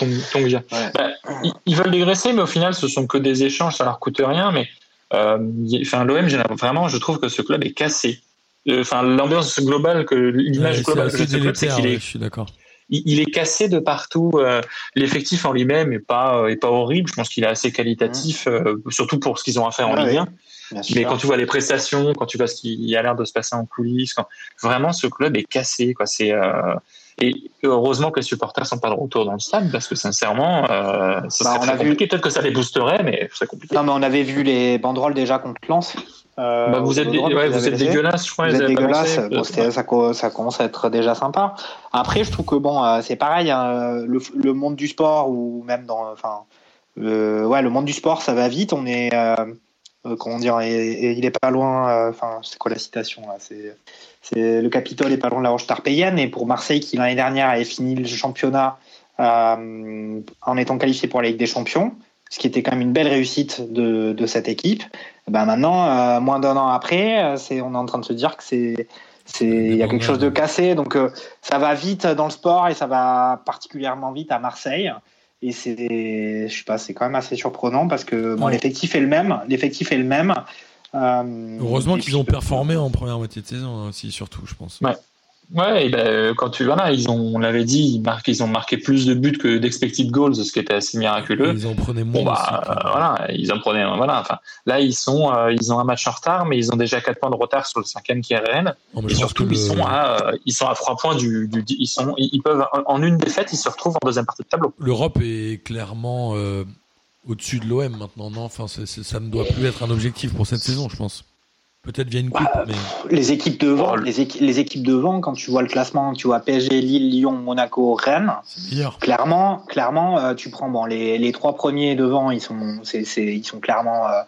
Ouais. Bah, ils, ils veulent dégraisser, mais au final, ce sont que des échanges, ça leur coûte rien. Mais euh, y- enfin, l'OM, vraiment, je trouve que ce club est cassé. Euh, Enfin, l'ambiance globale, que l'image Ouais, globale que de ce club, c'est qu'il ouais, est je suis d'accord. il, il est cassé de partout. euh, L'effectif en lui-même est pas est pas horrible. Je pense qu'il est assez qualitatif, euh, surtout pour ce qu'ils ont à faire en Ouais, Ligue 1. Bien Mais sûr. quand tu vois les prestations, quand tu vois ce qui a l'air de se passer en coulisses, quand vraiment ce club est cassé, quoi. C'est euh, et heureusement que les supporters sont pas de retour dans le stade parce que sincèrement, euh, ça Bah, on très a vu- compliqué. Peut-être que ça les boosterait, mais c'est compliqué. Non, mais on avait vu les banderoles déjà contre Lens. Euh, Bah, vous êtes, ouais, vous vous êtes dégueulasse, je crois. Vous êtes dégueulasse. balancé. Bon, ça, ça commence à être déjà sympa. Après, je trouve que bon, euh, c'est pareil. hein, le, le monde du sport ou même dans, enfin, le, ouais, le monde du sport, ça va vite. On est, euh, euh, comment dire, et, et il est pas loin. euh, Enfin, c'est quoi la citation là c'est le Capitole est pas loin de la roche tarpéienne. Et pour Marseille, qui l'année dernière avait fini le championnat euh, en étant qualifié pour la Ligue des Champions, ce qui était quand même une belle réussite de, de cette équipe. Ben maintenant, euh, moins d'un an après, euh, c'est, on est en train de se dire que c'est, il y a quelque chose de cassé. Donc, euh, ça va vite dans le sport et ça va particulièrement vite à Marseille. Et c'est, je sais pas, c'est quand même assez surprenant parce que bon, l'effectif est le même. L'effectif est le même. Euh, Heureusement qu'ils ont performé en première moitié de saison hein, aussi, surtout, je pense. Ouais. Ouais, et ben, euh, quand tu voilà, ils ont, on l'avait dit, ils, marquent, ils ont marqué plus de buts que d'expected goals, ce qui était assez miraculeux. Ils en prenaient Bon moins bah aussi. euh, voilà, ils en prenaient voilà. Enfin là ils sont euh, ils ont un match en retard, mais ils ont déjà quatre points de retard sur le cinquième qui est Rennes. Mais Et surtout ils sont à euh, ils sont à trois points du, du ils sont ils peuvent en en une défaite ils se retrouvent en deuxième partie de tableau. l'Europe est clairement euh, au-dessus de l'OM maintenant, non? Enfin, c'est- c'est- ça ne doit plus être un objectif pour cette saison, je pense. Peut-être via une coupe, Bah, mais Les équipes devant, Oh, les, équi- les équipes devant, quand tu vois le classement, tu vois PSG, Lille, Lyon, Monaco, Rennes. c'est meilleur. Clairement, clairement, euh, tu prends bon les, les trois premiers devant, ils sont, c'est, c'est, ils sont clairement euh,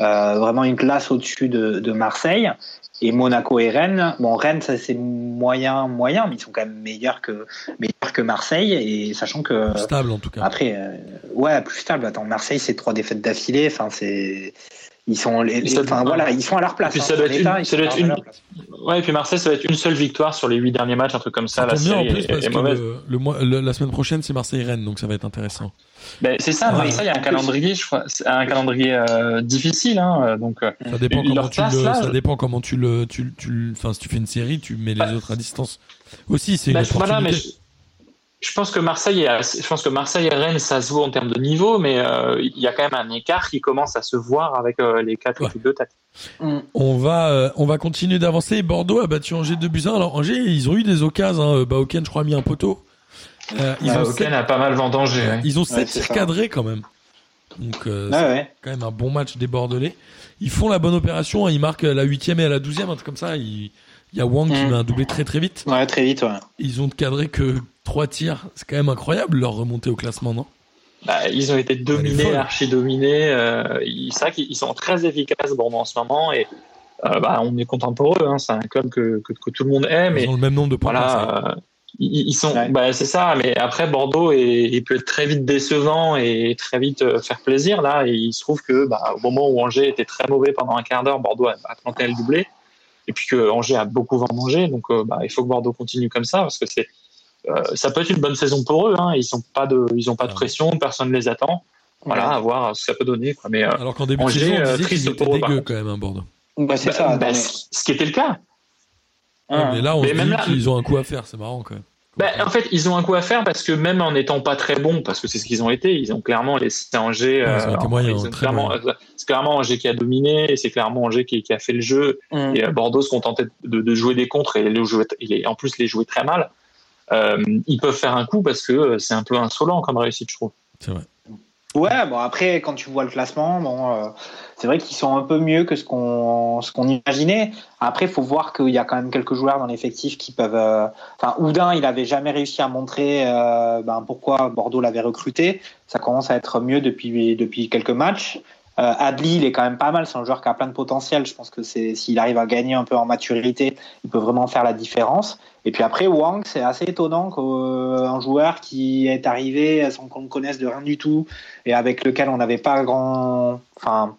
euh, vraiment une classe au-dessus de, de Marseille. Et Monaco et Rennes, bon Rennes ça c'est moyen, moyen, mais ils sont quand même meilleurs que meilleurs que Marseille. Et sachant que Stable en tout cas. après, euh, ouais, plus stable. Attends, Marseille c'est trois défaites d'affilée. Enfin c'est, ils sont, les, ça- enfin voilà, ils sont à leur place. puis hein. ça doit Sur être une- ça doit être une-. Ouais et puis Marseille ça va être une seule victoire sur les huit derniers matchs un truc comme ça. Ça La bien en série plus est, parce est que le, le mois- le- la semaine prochaine c'est Marseille-Rennes, donc ça va être intéressant. Ben, c'est ça. Ouais. Marseille a un calendrier je crois un calendrier euh, difficile hein, donc euh, Ça dépend Leur comment tu le, là, ça je- dépend comment tu le, tu, tu, enfin si tu fais une série, tu mets les Bah. autres à distance. Aussi, c'est une Bah, je- voilà, mais opportunité. je, je pense que Marseille, est assez- je pense que Marseille et Rennes, ça se voit en termes de niveau, mais euh, il y a quand même un écart qui commence à se voir avec euh, les quatre Ouais. équipes de tête. On va, euh, on va continuer d'avancer. Bordeaux a battu Angers 2 buts 1. Alors Angers, ils ont eu des occasions. Hein. Baoken, je crois, a mis un poteau. Euh, ils, ont sept, a pas mal vendangé. ouais. ils ont Ouais, sept c'est tirs ça. cadrés quand même. Donc euh, c'est quand même un bon match des Bordelais. Ils font la bonne opération. hein. Ils marquent à la huitième et à la douzième, un truc comme ça. Il il y a Wang qui Mm. met un doublé très très vite. Ouais, très vite, ouais. Ils ont cadré que trois tirs. C'est quand même incroyable leur remontée au classement, non? Bah, ils ont été dominés, folle. archi dominés. Euh, ils- c'est vrai qu'ils sont très efficaces Bordeaux en ce moment et euh, bah, on est content pour eux. Hein. C'est un club que, que, que tout le monde aime. Ils Et ont le même nombre de points. voilà, euh, ils, ils sont, Ouais. bah, c'est ça. Mais après, Bordeaux, est- il peut être très vite décevant et très vite faire plaisir. Là, et il se trouve que, bah, au moment où Angers était très mauvais pendant un quart d'heure, Bordeaux a, a planté le doublé. Et puis que Angers a beaucoup vendangé. Donc, bah, il faut que Bordeaux continue comme ça parce que c'est, ça peut être une bonne saison pour eux. Hein. Ils sont pas de, ils ont pas de Ah. pression, personne ne les attend. Voilà, Ouais. à voir ce que ça peut donner. Quoi. Mais euh, Alors qu'en début Angers, de saison, on euh, disait triste qu'ils étaient dégueux quand même, hein, Bordeaux. Ouais, c'est bah, ça. bah, ce qui était le cas. Hein. Mais là, on Mais dit là- qu'ils ont un coup à faire, c'est marrant quand même. Ben, en fait, ils ont un coup à faire parce que même en n'étant pas très bons, parce que c'est ce qu'ils ont été, ils ont clairement laissé Angers. Ouais, ils ont été euh, moyens, ils ont très clairement, euh, c'est clairement Angers qui a dominé, et c'est clairement Angers qui, qui a fait le jeu. Mm. Et euh, Bordeaux se contentait de, de jouer des contres et les jouer, il est, en plus les jouer très mal. Euh, ils peuvent faire un coup parce que euh, c'est un peu insolent comme réussite, je trouve. C'est vrai. Ouais, bon après quand tu vois le classement, bon, euh, c'est vrai qu'ils sont un peu mieux que ce qu'on ce qu'on imaginait. Après, il faut voir qu'il y a quand même quelques joueurs dans l'effectif qui peuvent. euh, Enfin, Oudin, il avait jamais réussi à montrer euh, ben, pourquoi Bordeaux l'avait recruté. Ça commence à être mieux depuis depuis quelques matchs. Euh, Adli, il est quand même pas mal. C'est un joueur qui a plein de potentiel. Je pense que c'est s'il arrive à gagner un peu en maturité, il peut vraiment faire la différence. Et puis après, Wang, c'est assez étonnant qu'un joueur qui est arrivé sans qu'on le connaisse de rien du tout et avec lequel on n'avait pas grand. Enfin,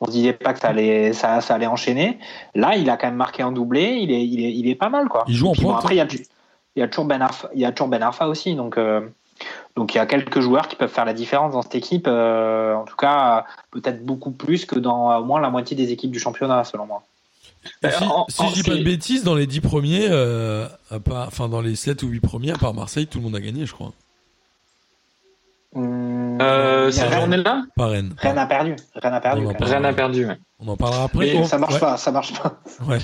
on se disait pas que ça allait, ça, ça allait enchaîner. Là, il a quand même marqué un doublé. Il est, il est, il est pas mal, quoi. Il joue en puis bon, après, il y a, il y a toujours Ben Arfa, il y a toujours Ben Arfa aussi. Donc, euh, donc il y a quelques joueurs qui peuvent faire la différence dans cette équipe. euh, en tout cas, peut-être beaucoup plus que dans au moins la moitié des équipes du championnat, selon moi. Et Euh, si, en- si en- je dis pas de bêtises, dans les 10 premiers, euh, à part, enfin dans les 7 ou 8 premiers, à part Marseille, tout le monde a gagné, je crois. Euh, Rennes, journée-là, Pas Rennes. Rennes a perdu. Rennes a perdu. Rennes a ouais. On en parlera après. Mais Oh, ça marche ouais, pas, ça marche pas. Ouais.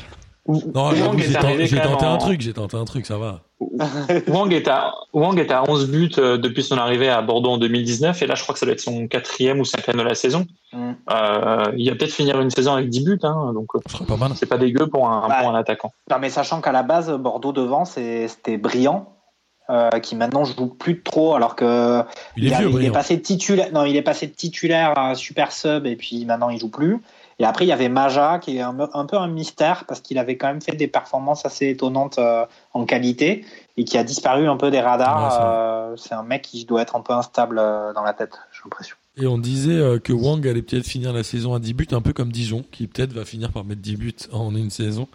Non, Wang j'ai arrivé tenté, j'ai un en- truc, j'ai tenté un truc, ça va. Wang est à Wang est à 11 buts euh, depuis son arrivée à Bordeaux en 2019 et là je crois que ça doit être son quatrième ou cinquième de la saison. Mm. Euh, il va peut-être finir une saison avec 10 buts, hein, donc euh, pas mal. c'est pas dégueu pour un, pour un attaquant. Non, mais sachant qu'à la base, Bordeaux devant, c'est- c'était brillant. euh, qui maintenant joue plus trop alors que Il est a- vieux, il est passé de titulaire non il est passé de titulaire à super sub et puis maintenant il joue plus et après il y avait Maja qui est un, un peu un mystère parce qu'il avait quand même fait des performances assez étonnantes euh, en qualité et qui a disparu un peu des radars Ouais, c'est vrai. Euh, c'est un mec qui doit être un peu instable euh, dans la tête j'ai l'impression Et on disait euh, que Wang allait peut-être finir la saison à 10 buts, un peu comme Dijon, qui peut-être va finir par mettre 10 buts en une saison.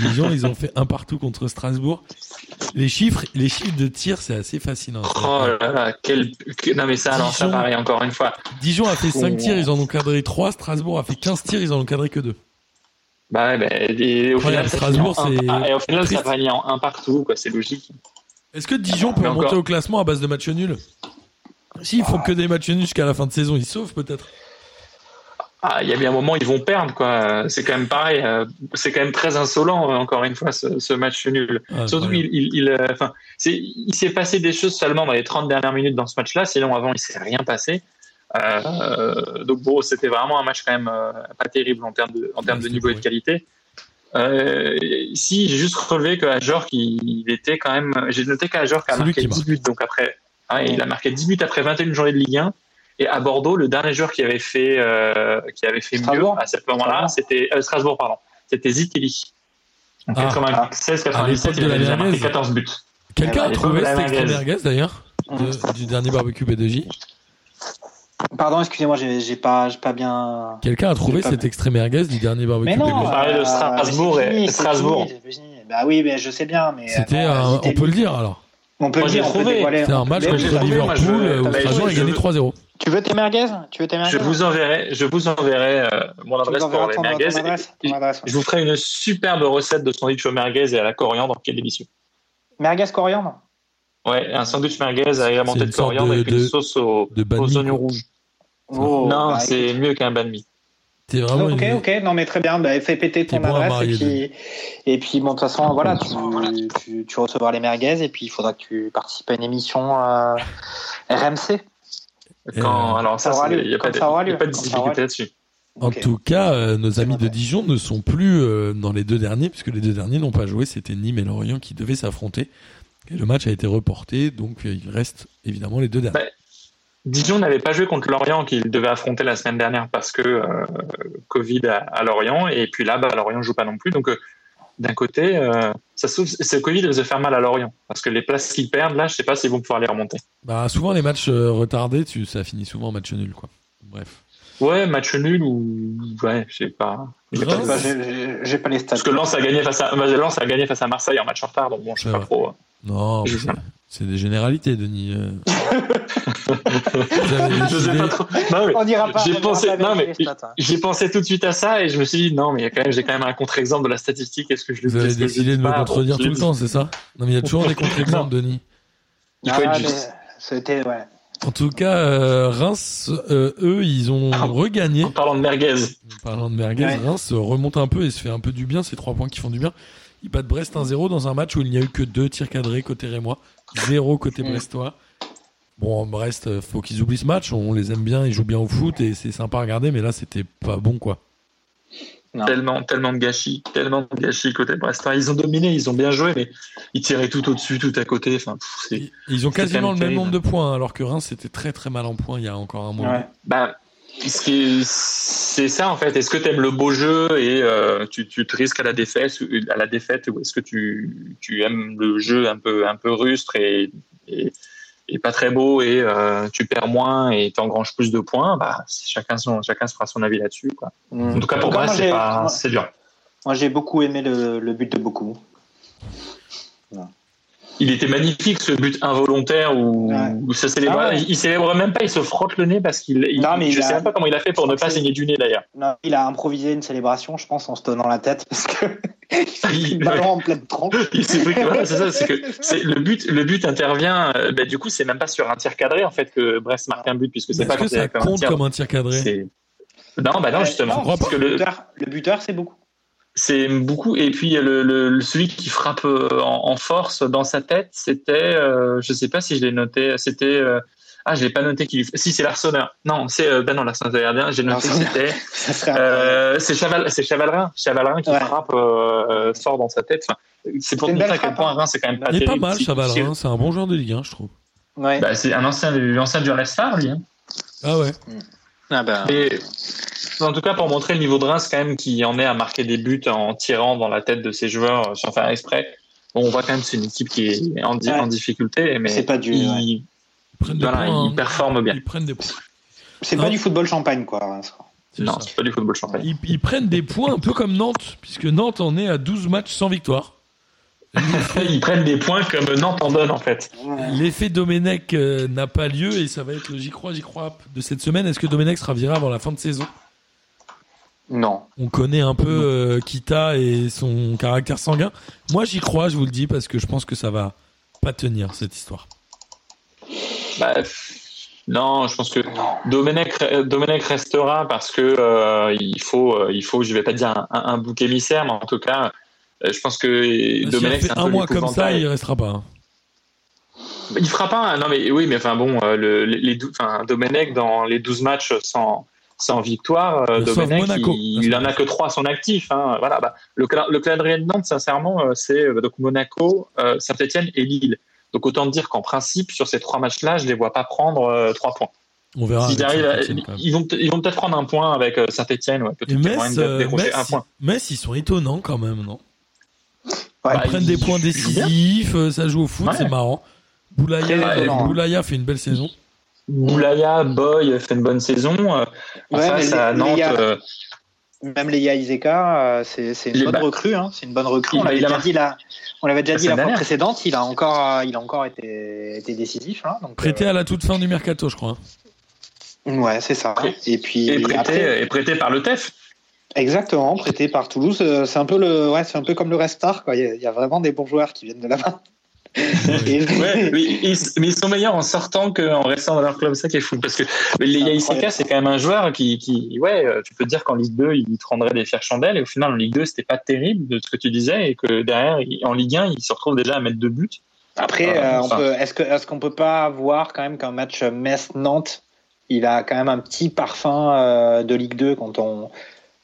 Dijon, ils ont fait un partout contre Strasbourg. Les chiffres, les chiffres de tir, c'est assez fascinant. Oh là là, quel que- non mais ça alors ça Dijon. pareil encore une fois. Dijon a fait 5 Oh. tirs, ils en ont cadré 3. Strasbourg a fait 15 tirs, ils en ont cadré que 2. Bah ouais, bah, et au final Strasbourg, c'est et au final ça finit en un partout quoi, c'est logique. Est-ce que Dijon peut Mais monter encore. au classement à base de matchs nuls? S'ils font que des matchs nuls jusqu'à la fin de saison, ils sauvent peut-être. Ah, il y a bien un moment ils vont perdre quoi. C'est quand même pareil, euh, c'est quand même très insolent euh, encore une fois ce, ce match nul. Ah, Surtout qu'il il, il, euh, enfin, c'est- il s'est passé des choses seulement dans les 30 dernières minutes dans ce match-là, sinon avant il s'est rien passé. Euh, donc bon, c'était vraiment un match quand même euh, pas terrible en termes de, en termes de niveau et de qualité. Euh, ici, j'ai juste relevé que il, il était quand même. J'ai noté qu'Ajorc a marqué qui 10 marque. buts, donc après, ouais, il a marqué 10 buts après 21 journées de Ligue 1. Et à Bordeaux, le dernier joueur qui avait fait, euh, qui avait fait mieux à ce moment-là, c'était euh, Strasbourg, pardon. C'était Zitelli. En Ah. 96, À l'époque 97, de il la avait déjà marqué merguez. 14 buts. Quelqu'un a trouvé cet extrait merguez. d'ailleurs de- du dernier barbecue B2J pardon excusez-moi j'ai j'ai pas j'ai pas bien Quelqu'un a trouvé cet extrait merguez du dernier barbecue mais non B2J parlait de Strasbourg et- bah oui mais je sais bien mais C'était euh, on peut le dire alors. On peut Moi, le j'ai trouvé. C'était un match contre Liverpool je- où Strasbourg a gagné je- 3-0. tu veux tes merguez? Tu veux tes merguez? Je vous enverrai, je vous enverrai euh, mon adresse pour les ton merguez. adresse, ton adresse. Je vous ferai une superbe recette de sandwich au merguez et à la coriandre, qui est délicieux. merguez coriandre? Ouais, un sandwich merguez agrémenté C'est une de coriandre de- avec une de- sauce au- de aux oignons rouges. Oh, non, bah, c'est mieux qu'un banh mi. C'est vraiment ok, une- ok, non mais très bien, bah, fais péter ton T'es bon adresse et puis, et puis bon, de toute façon, voilà, tu, tu, tu recevras les merguez et puis il faudra que tu participes à une émission euh, RMC. Quand, euh, alors ça, ça aura c'est- lieu, il n'y a pas de, difficulté là-dessus. En tout cas, euh, nos amis de. Dijon ne sont plus euh, dans les deux derniers, puisque les deux derniers n'ont pas joué. C'était Nîmes et Lorient qui devaient s'affronter. Et le match a été reporté, donc euh, il reste évidemment les deux derniers. Bah, Dijon n'avait pas joué contre Lorient qu'il devait affronter la semaine dernière parce que euh, Covid à, à Lorient et puis là bah, Lorient joue pas non plus donc euh, d'un côté, euh, ça se ce Covid risque de faire mal à Lorient. Parce que les places qu'ils perdent, là, je sais pas s'ils vont pouvoir les remonter. Bah, souvent, les matchs euh, retardés, tu, ça finit souvent en match nul, quoi. Bref. Ouais, match nul ou. Ouais, je sais pas. J'ai pas- les stats. Parce que Lens a gagné face à, Lens a gagné face à Marseille en match en retard, donc bon, je sais pas trop. Non, Je c'est- des généralités, Denis. euh. Vous avez Je sais décidé- pas trop. Non, mais On dira pas. on J'ai pensé, non, mais hein. j'ai pensé tout de suite à ça et je me suis dit non mais il y a quand même j'ai quand même un contre-exemple de la statistique. Est-ce que je le Vous avez décidé de me pas? Contredire Bon, tout le temps, c'est ça? Non, mais il y a toujours des contre-exemples, Denis. Il faut Ah, être mais juste. C'était, ouais. En tout cas, euh, Reims, euh, eux, ils ont Ah. regagné. En parlant de merguez, En parlant de merguez, Ouais. Reims remonte un peu et se fait un peu du bien, ces trois points qui font du bien. Ils battent Brest 1-0 dans un match où il n'y a eu que deux tirs cadrés côté Rémois, zéro côté Mm. Brestois. Bon, Brest, euh, faut qu'ils oublient ce match, on les aime bien, ils jouent bien au foot et c'est sympa à regarder, mais là, c'était pas bon, quoi. Non. tellement tellement de gâchis, tellement de gâchis côté Brest. Enfin, ils ont dominé, ils ont bien joué, mais ils tiraient tout au-dessus, tout à côté. Enfin, pff, Ils, ils ont quasiment le même nombre de points, alors que Reims était très très mal en points il y a encore un mois. Ouais. Bah, c'est ça en fait. Est-ce que tu aimes le beau jeu et euh, tu, tu te risques à la défaite, ou- à la défaite, ou est-ce que tu, tu aimes le jeu un peu un peu rustre et, et, et pas très beau et euh, tu perds moins et tu engranges plus de points? Bah, chacun son chacun se fera son avis là-dessus. Quoi. En tout cas pour Moi, c'est dur. Moi, j'ai beaucoup aimé le, le but de beaucoup. Il était magnifique ce but involontaire où, Ouais. où ça célèbre. Ah ouais. Il, il célèbre même pas, il se frotte le nez parce qu'il. il- Non, mais je il sais a- même pas comment il a fait pour ne pas saigner du nez d'ailleurs. Non, il a improvisé une célébration, je pense, en se tenant la tête, parce que il s'est pris le ballon en pleine voilà, c'est ça, c'est que c'est le but. Le but intervient. euh, ben, du coup, c'est même pas sur un tir cadré en fait que Brest marque un but puisque c'est Est-ce pas que ça c'est comme un compte tir. comme un tir cadré? C'est- Non, bah non, Ouais, justement. non, crois parce que le le, buteur, le buteur, c'est beaucoup. C'est beaucoup. Et puis le, le- celui qui frappe euh, en, en force dans sa tête, c'était, euh, je sais pas si je l'ai noté, c'était. euh, ah, je l'ai pas noté qu'il. Si c'est l'Arseneur. Non, c'est euh, ben non l'Arseneur de gardien. J'ai noté que c'était. Euh, c'est Chaval, c'est Chavalrin, Chavalrin qui Ouais. frappe euh, fort dans sa tête. Enfin, c'est pour C'est montrer à quel point hein. Reims c'est quand même pas Il est pas mal, Si- Chaval, si- hein, c'est un bon joueur de Ligue 1, je trouve. Ouais. Bah, c'est un ancien, du- ancien du Star, lui. Hein. Ah ouais. Ah ben, Et en tout cas, pour montrer le niveau de Reims, quand même, qui en est à marquer des buts en tirant dans la tête de ses joueurs euh, sans faire exprès. Bon, on voit quand même que c'est une équipe qui est en, di- Ouais. en difficulté, mais C'est pas du- ils, ouais. Ils prennent des voilà, points. ils performent bien. Ils prennent des points. c'est pas du football champagne, quoi. Non, c'est pas du football champagne. Ils, ils prennent des points un peu comme Nantes, puisque Nantes en est à 12 matchs sans victoire. Ils prennent des points comme Nantes en donne, en fait. L'effet Domenech euh, n'a pas lieu et ça va être le j'y crois, j'y crois de cette semaine. Est-ce que Domenech sera viré avant la fin de saison? Non. On connaît un peu euh, Kita et son caractère sanguin. Moi j'y crois, je vous le dis, parce que je pense que ça va pas tenir cette histoire. Bah, non, je pense que Domenech, Domenech restera parce que euh, il faut, euh, il faut, je vais pas dire un, bouc émissaire, mais en tout cas, je pense que Domenech c'est un, un peu mois comme ça, il restera pas. hein. Il fera pas. un- Non, mais oui, mais enfin bon, euh, le, les, enfin, Domenech dans les 12 matchs sans sans victoire, euh, Domenech, Monaco. il, il en a que trois à son actif. Hein. Voilà, bah, le, le calendrier de Nantes, sincèrement, euh, c'est euh, donc Monaco, euh, Saint-Etienne et Lille. Donc autant dire qu'en principe, sur ces trois matchs-là, je les vois pas prendre euh, trois points. On verra. Arrivent à- ils vont ils vont peut-être prendre un point avec euh, Saint-Etienne, ouais, peut-être Metz, euh, Metz, un point. Metz, ils sont étonnants quand même, non? Ouais. Ils Bah, prennent des points décisifs, euh, ça joue au foot, Ouais. c'est marrant. Boulaya, euh, hein. Boulaya fait une belle saison. Boulaya, Boy fait une bonne saison. euh, en Ouais, face mais à les- Nantes, euh, Même les Iseka, euh, c'est une Les bonne recrue. Hein. C'est une bonne recrue. On l'avait déjà dit la, on l'avait déjà La dit la semaine fois dernière. précédente. Il a encore, euh, il a encore été, été décisif. Hein, donc, Prêté à la toute fin du mercato, je crois. euh, ouais, c'est ça. Prêt- Et puis et prêté, après, et prêté par le TEF. Exactement, prêté par Toulouse. euh, C'est un peu le, ouais, c'est un peu comme le Red Star. Quoi. Il y a- il y a vraiment des bons joueurs qui viennent de là-bas. Ouais, mais ils, mais ils sont meilleurs en sortant qu'en restant dans leur club, ça qui est fou. Parce que Incroyable. c'est quand même un joueur qui, qui, ouais, euh, tu peux te dire qu'en Ligue 2, il te rendrait des fiers chandelles, et au final, en Ligue 2, c'était pas terrible de ce que tu disais, et que derrière, en Ligue 1, il se retrouve déjà à mettre deux buts. Après, euh, on enfin. peut, est-ce que, est-ce qu'on peut pas voir quand même qu'un match Metz-Nantes, il a quand même un petit parfum euh, de Ligue 2 quand on,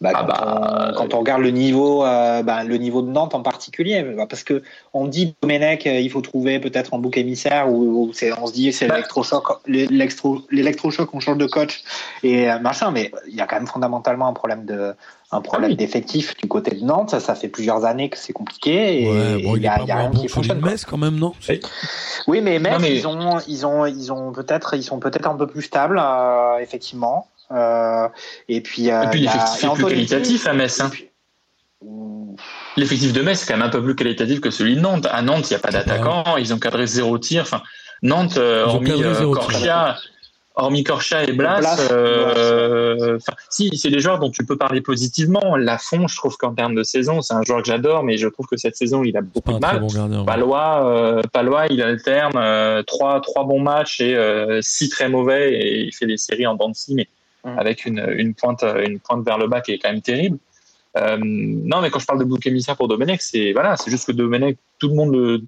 Bah, Ah quand, bah, on, quand on regarde le niveau, euh, bah, le niveau de Nantes en particulier, bah, parce que on dit Domenech, euh, il faut trouver peut-être un bouc émissaire ou, ou c'est, on se dit c'est Bah. l'électrochoc, l'électro, l'électrochoc, on change de coach et euh, machin, mais il y a quand même fondamentalement un problème de, un problème Ah oui. d'effectif du côté de Nantes. Ça, ça fait plusieurs années que c'est compliqué et Ouais, bon, il y a, pas y a rien bon qui fonctionne. Metz quand même, non? Oui, mais Metz, Non, mais- ils ont, ils ont, ils ont peut-être, ils sont peut-être un peu plus stables, euh, effectivement. Euh, et puis, euh, Et puis l'effectif et est plus qualitatif à Metz. et hein. puis- L'effectif de Metz est quand même un peu plus qualitatif que celui de Nantes. À Nantes, il n'y a pas d'attaquant, ils ont cadré zéro tir. Enfin, Nantes, euh, Ils ont hormis euh. Corchia, hormis Corchia et Blas, euh, si, c'est des joueurs dont tu peux parler positivement. Lafont, je trouve qu'en termes de saison, c'est un joueur que j'adore, mais je trouve que cette saison, il a beaucoup de mal. bon gardien. ouais. Palois, euh, Palois, il alterne euh, trois, trois bons matchs et euh, six très mauvais et il fait des séries en dents de scie, mais Mm. avec une, une pointe, une pointe vers le bas qui est quand même terrible. Euh, non, mais quand je parle de bouc émissaire pour Domenech, c'est voilà, c'est juste que Domenech, tout le monde le,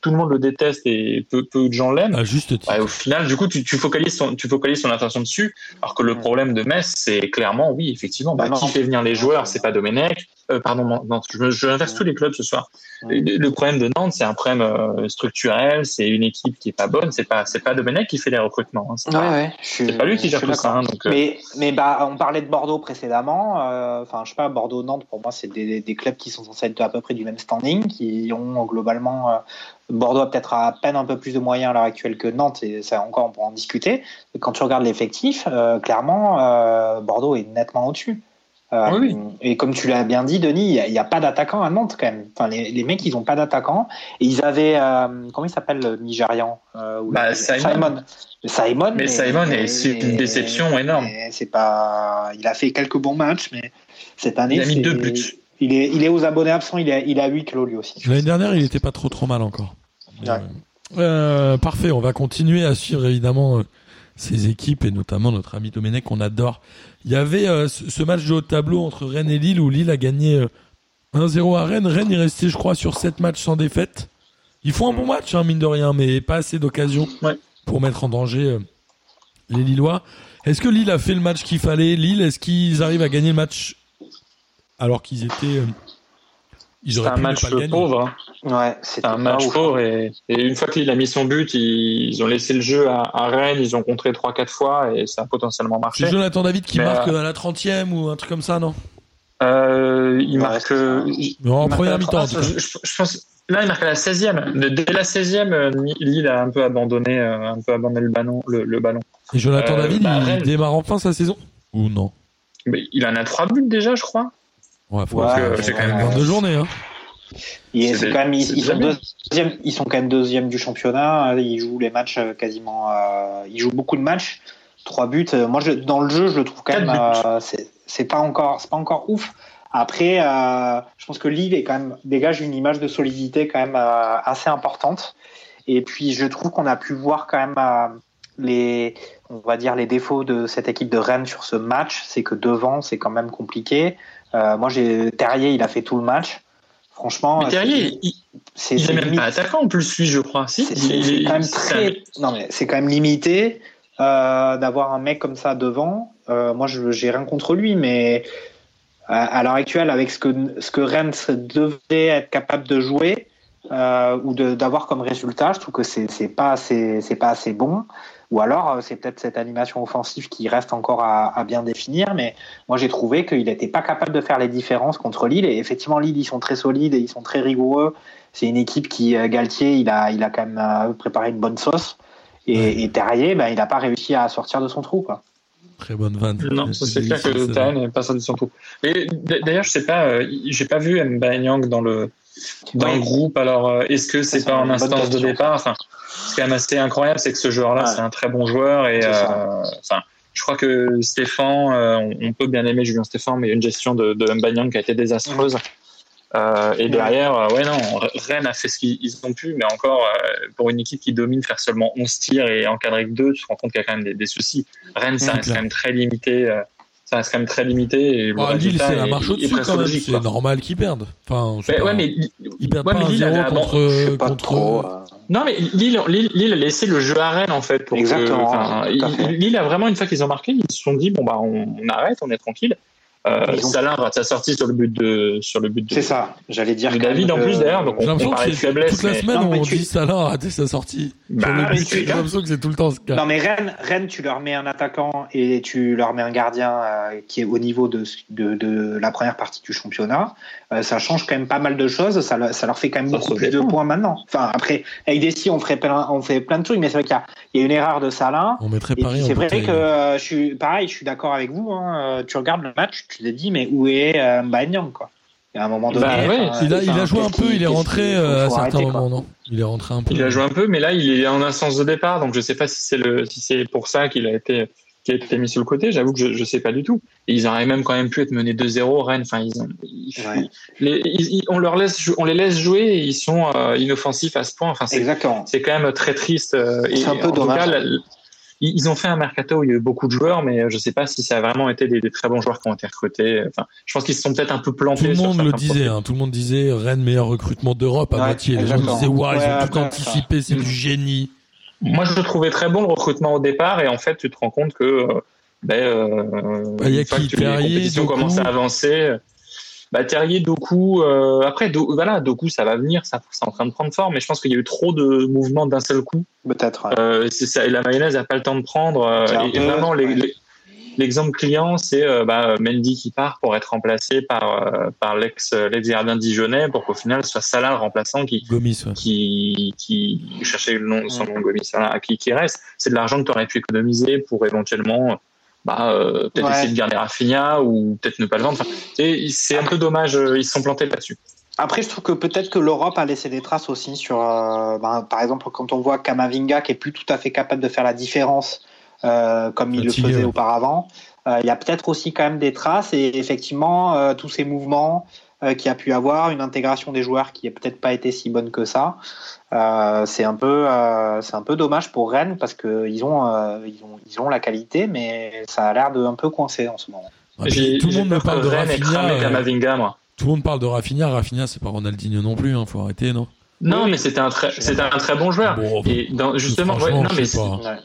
tout le monde le déteste et peu, peu de gens l'aiment. À juste titre. Ouais, au final, du coup, tu, tu focalises ton, tu focalises ton attention dessus, alors que le Mm. problème de Metz, c'est clairement, oui, effectivement, bah, Bah non. qui fait venir les joueurs, c'est pas Domenech. Euh, pardon, je, je inverse tous les clubs ce soir. Le, le problème de Nantes, c'est un problème euh, structurel, c'est une équipe qui est pas bonne, c'est pas, c'est pas Domenech qui fait les recrutements. hein, c'est Ouais, pas, suis- pas lui qui gère tout ça. hein, donc, euh, Mais, mais bah, on parlait de Bordeaux précédemment. Enfin, je sais pas, Bordeaux-Nantes, pour moi, c'est des, des clubs qui sont censés être à peu près du même standing, qui ont globalement. Bordeaux a peut-être à peine un peu plus de moyens à l'heure actuelle que Nantes, et ça encore, on pourra en discuter. Mais quand tu regardes l'effectif, euh, clairement, euh, Bordeaux est nettement au-dessus. Euh, Oui. Et comme tu l'as bien dit, Denis, il n'y a, il y a pas d'attaquant à Nantes quand même. Enfin, les, les mecs, ils ont pas d'attaquant. Et ils avaient, euh, comment il s'appelle le Nigérian euh, ou Bah, le- Simon. Simon, Mais Simon est- c'est une déception énorme. mais C'est pas, il a fait quelques bons matchs, mais cette année, Il a mis deux buts. Il est, il est aux abonnés absents. Il a, il a 8 kilos lui aussi. L'année dernière, il était pas trop trop mal encore. Ouais. parfait, on va continuer à suivre évidemment euh, ces équipes et notamment notre ami Domenech qu'on adore. Il y avait euh, ce, match de haut de tableau entre Rennes et Lille où Lille a gagné euh, 1-0 à Rennes. Rennes est resté, je crois, sur 7 matchs sans défaite. Ils font un bon match, hein, mine de rien, mais pas assez d'occasions Ouais. pour mettre en danger euh, les Lillois. Est-ce que Lille a fait le match qu'il fallait? Lille, est-ce qu'ils arrivent à gagner le match alors qu'ils étaient... ils C'est auraient un pu match pas le pauvre. hein. Ouais, un match ouf. pauvre et, et une fois qu'il a mis son but, ils, ils ont laissé le jeu à, à Rennes, ils ont contré 3-4 fois et ça a potentiellement marché. C'est Jonathan David qui Mais, marque euh, à la 30e ou un truc comme ça, non? Euh, il Ouais, marque. euh, Non, En il marque à première mi-temps. je, je- je pense. Là, il marque à la 16e. De- Dès la 16e, euh, Lille a un peu abandonné, euh, un peu abandonné le ballon. Le, le ballon. Et Jonathan Euh, David, bah, il Rennes. démarre enfin sa saison? Ou non? Mais il en a trois buts déjà, je crois. Ouais, faut Ouais, euh, faut j'ai quand même- 22 journées. Hein. Et C'est c'est quand même, ils, c'est sont bien. deuxième, ils sont quand même deuxième du championnat. Ils jouent les matchs euh, quasiment. euh, ils jouent beaucoup de matchs. Trois buts. Euh, Moi, je, dans le jeu, je le trouve quand Quatre même. euh, c'est c'est pas encore, c'est pas encore ouf. Après, euh, je pense que Lille est quand même dégage une image de solidité quand même euh, assez importante. Et puis, je trouve qu'on a pu voir quand même euh, les, on va dire les défauts de cette équipe de Rennes sur ce match, c'est que devant, c'est quand même compliqué. Euh, moi, j'ai Terrier, il a fait tout le match. Franchement, Mais Terrier, c'est- il, est même limite. pas attaquant en plus, lui, je crois. Si, C'est quand même très. Non mais c'est quand même limité euh, d'avoir un mec comme ça devant. Euh, moi, j'ai rien contre lui, mais à, l'heure actuelle, avec ce que ce que Rennes devait être capable de jouer ou d'avoir comme résultat, je trouve que c'est c'est pas assez c'est pas assez bon. Ou alors, euh, c'est peut-être cette animation offensive qui reste encore à, à bien définir. Mais moi, j'ai trouvé qu'il n'était pas capable de faire les différences contre Lille. Et effectivement, Lille, ils sont très solides et ils sont très rigoureux. C'est une équipe qui, euh, Galtier, il a, il a quand même euh, préparé une bonne sauce. Et, et Terrier, ben, il n'a pas réussi à sortir de son trou. Quoi. Très bonne vanne. Non, c'est clair que Tahan n'est pas sorti de son trou. Et d'ailleurs, je sais pas, euh, j'ai pas vu Mbanyang dans le dans le groupe. Alors, euh, est-ce que c'est pas en instance de départ? Enfin, ce qui est quand même assez incroyable, c'est que ce joueur-là, Ouais. c'est un très bon joueur et euh, enfin, je crois que Stéphane, euh, on, on peut bien aimer Julien Stéphane, mais il y a une gestion de, de Mbanyang qui a été désastreuse. Euh, et derrière, euh, ouais, non, Rennes a fait ce qu'ils ils ont pu, mais encore, euh, pour une équipe qui domine, faire seulement 11 tirs et encadrer que 2, tu te rends compte qu'il y a quand même des, des soucis. Rennes, ça C'est reste quand même très limité. euh, ça reste quand même très limité. Et Bah, Lille, c'est la marche au-dessus quand même. C'est normal qu'ils perdent. Enfin, c'est Mais, pas- ouais, mais, ils perdent ouais, pas mais Lille 0 avait abandonné- contre. Je sais pas contre... trop. euh, Non, mais Lille, Lille, Lille a laissé le jeu à Rennes, en fait. Pour que- Exactement, fait. Lille a vraiment, une fois qu'ils ont marqué, ils se sont dit, bon, bah, on, on arrête, on est tranquille. Euh, ont- Salah rate sa sortie sur le but de sur le but de, C'est ça, j'allais dire. de David en que- plus d'ailleurs. Donc J'ai on, on l'impression parlait que de c'est- faiblesse. toute la mais- semaine Non, on tu- dit Salah a raté sa sortie. Bah, Sur le oui, but, c'est J'ai l'impression que c'est tout le temps ce cas. Non mais Rennes, Rennes, tu leur mets un attaquant et tu leur mets un gardien euh, qui est au niveau de, de, de la première partie du championnat, euh, ça change quand même pas mal de choses. Ça, ça leur fait quand même Ça, beaucoup plus de points maintenant. Enfin après, avec Dessy, on ferait plein, on fait plein de trucs, mais c'est vrai qu'il y a, il y a une erreur de Salah. On mettrait Et Paris c'est vrai que euh, je suis pareil, je suis d'accord avec vous. Hein, tu regardes le match, tu te dis mais où est euh, Mbanyang quoi Il y a un moment donné. Bah ouais, Il a, il a joué un peu, il est rentré euh, à certains moments, non? Il est rentré un peu. Il a joué un peu, mais là il est en instance de départ, donc je sais pas si c'est le si c'est pour ça qu'il a été qu'il a été mis sur le côté. J'avoue que je, je sais pas du tout. Et ils auraient même quand même pu être menés 2-0 Rennes. Enfin ils ont ils- Ouais. les- ils- ils- on leur laisse on les laisse jouer et ils sont euh, inoffensifs à ce point. Enfin c'est Exactement. c'est quand même très triste. euh, et C'est un peu dommage. cas, la- ils ils ont fait un mercato où il y a eu beaucoup de joueurs, mais je sais pas si ça a vraiment été des, des très bons joueurs qui ont été recrutés. Enfin, je pense qu'ils se sont peut-être un peu plantés. Tout le sur monde le disait, hein, tout le monde disait Rennes meilleur recrutement d'Europe à Ouais, moitié. Les gens disaient waouh, ils Ouais, ont tout anticipé, c'est du génie. Moi, je le trouvais très bon le recrutement au départ, et en fait, tu te rends compte que euh, ben, euh, Bah, il y a fois qui que tu- les compétitions commencent à avancer. Bah, Terrier, Doku, euh, après, Do- voilà, Doku, ça va venir, ça, c'est en train de prendre forme, mais je pense qu'il y a eu trop de mouvements d'un seul coup. Peut-être. ouais. Euh, c'est ça, et la mayonnaise n'a pas le temps de prendre. euh, et, peu- et vraiment, les- ouais. les- l'exemple client, c'est euh, bah, Mendy qui part pour être remplacé par, euh, par l'ex gardien dijonnais pour qu'au final, ce soit Salah le remplaçant qui, Gomis, ouais. qui, qui cherchait le nom, son nom Gomis, voilà, qui, qui reste. C'est de l'argent que tu aurais pu économiser pour éventuellement bah, euh, peut-être Ouais. essayer de garder Rafinha ou peut-être ne pas le vendre. Enfin, c'est c'est un peu dommage, euh, ils se sont plantés là-dessus. Après, je trouve que peut-être que l'Europe a laissé des traces aussi sur, euh, ben, par exemple, quand on voit Kamavinga qui est plus tout à fait capable de faire la différence euh, comme il le faisait auparavant. Euh, Il y a peut-être aussi quand même des traces et effectivement euh, tous ces mouvements euh, qu'il y a pu avoir, une intégration des joueurs qui a peut-être pas été si bonne que ça. Euh, c'est un peu, euh, c'est un peu dommage pour Rennes parce que ils ont, euh, ils ont, ils ont la qualité, mais ça a l'air de un peu coincer en ce moment. Puis, tout le monde me parle de Rennes Rafinha. moi. Tout le monde parle de Rafinha. Rafinha, c'est pas Ronaldinho non plus. Hein, faut arrêter, non? Non, mais c'était un très, c'était un très bon joueur. Bon, Et dans, justement, ouais, non, je mais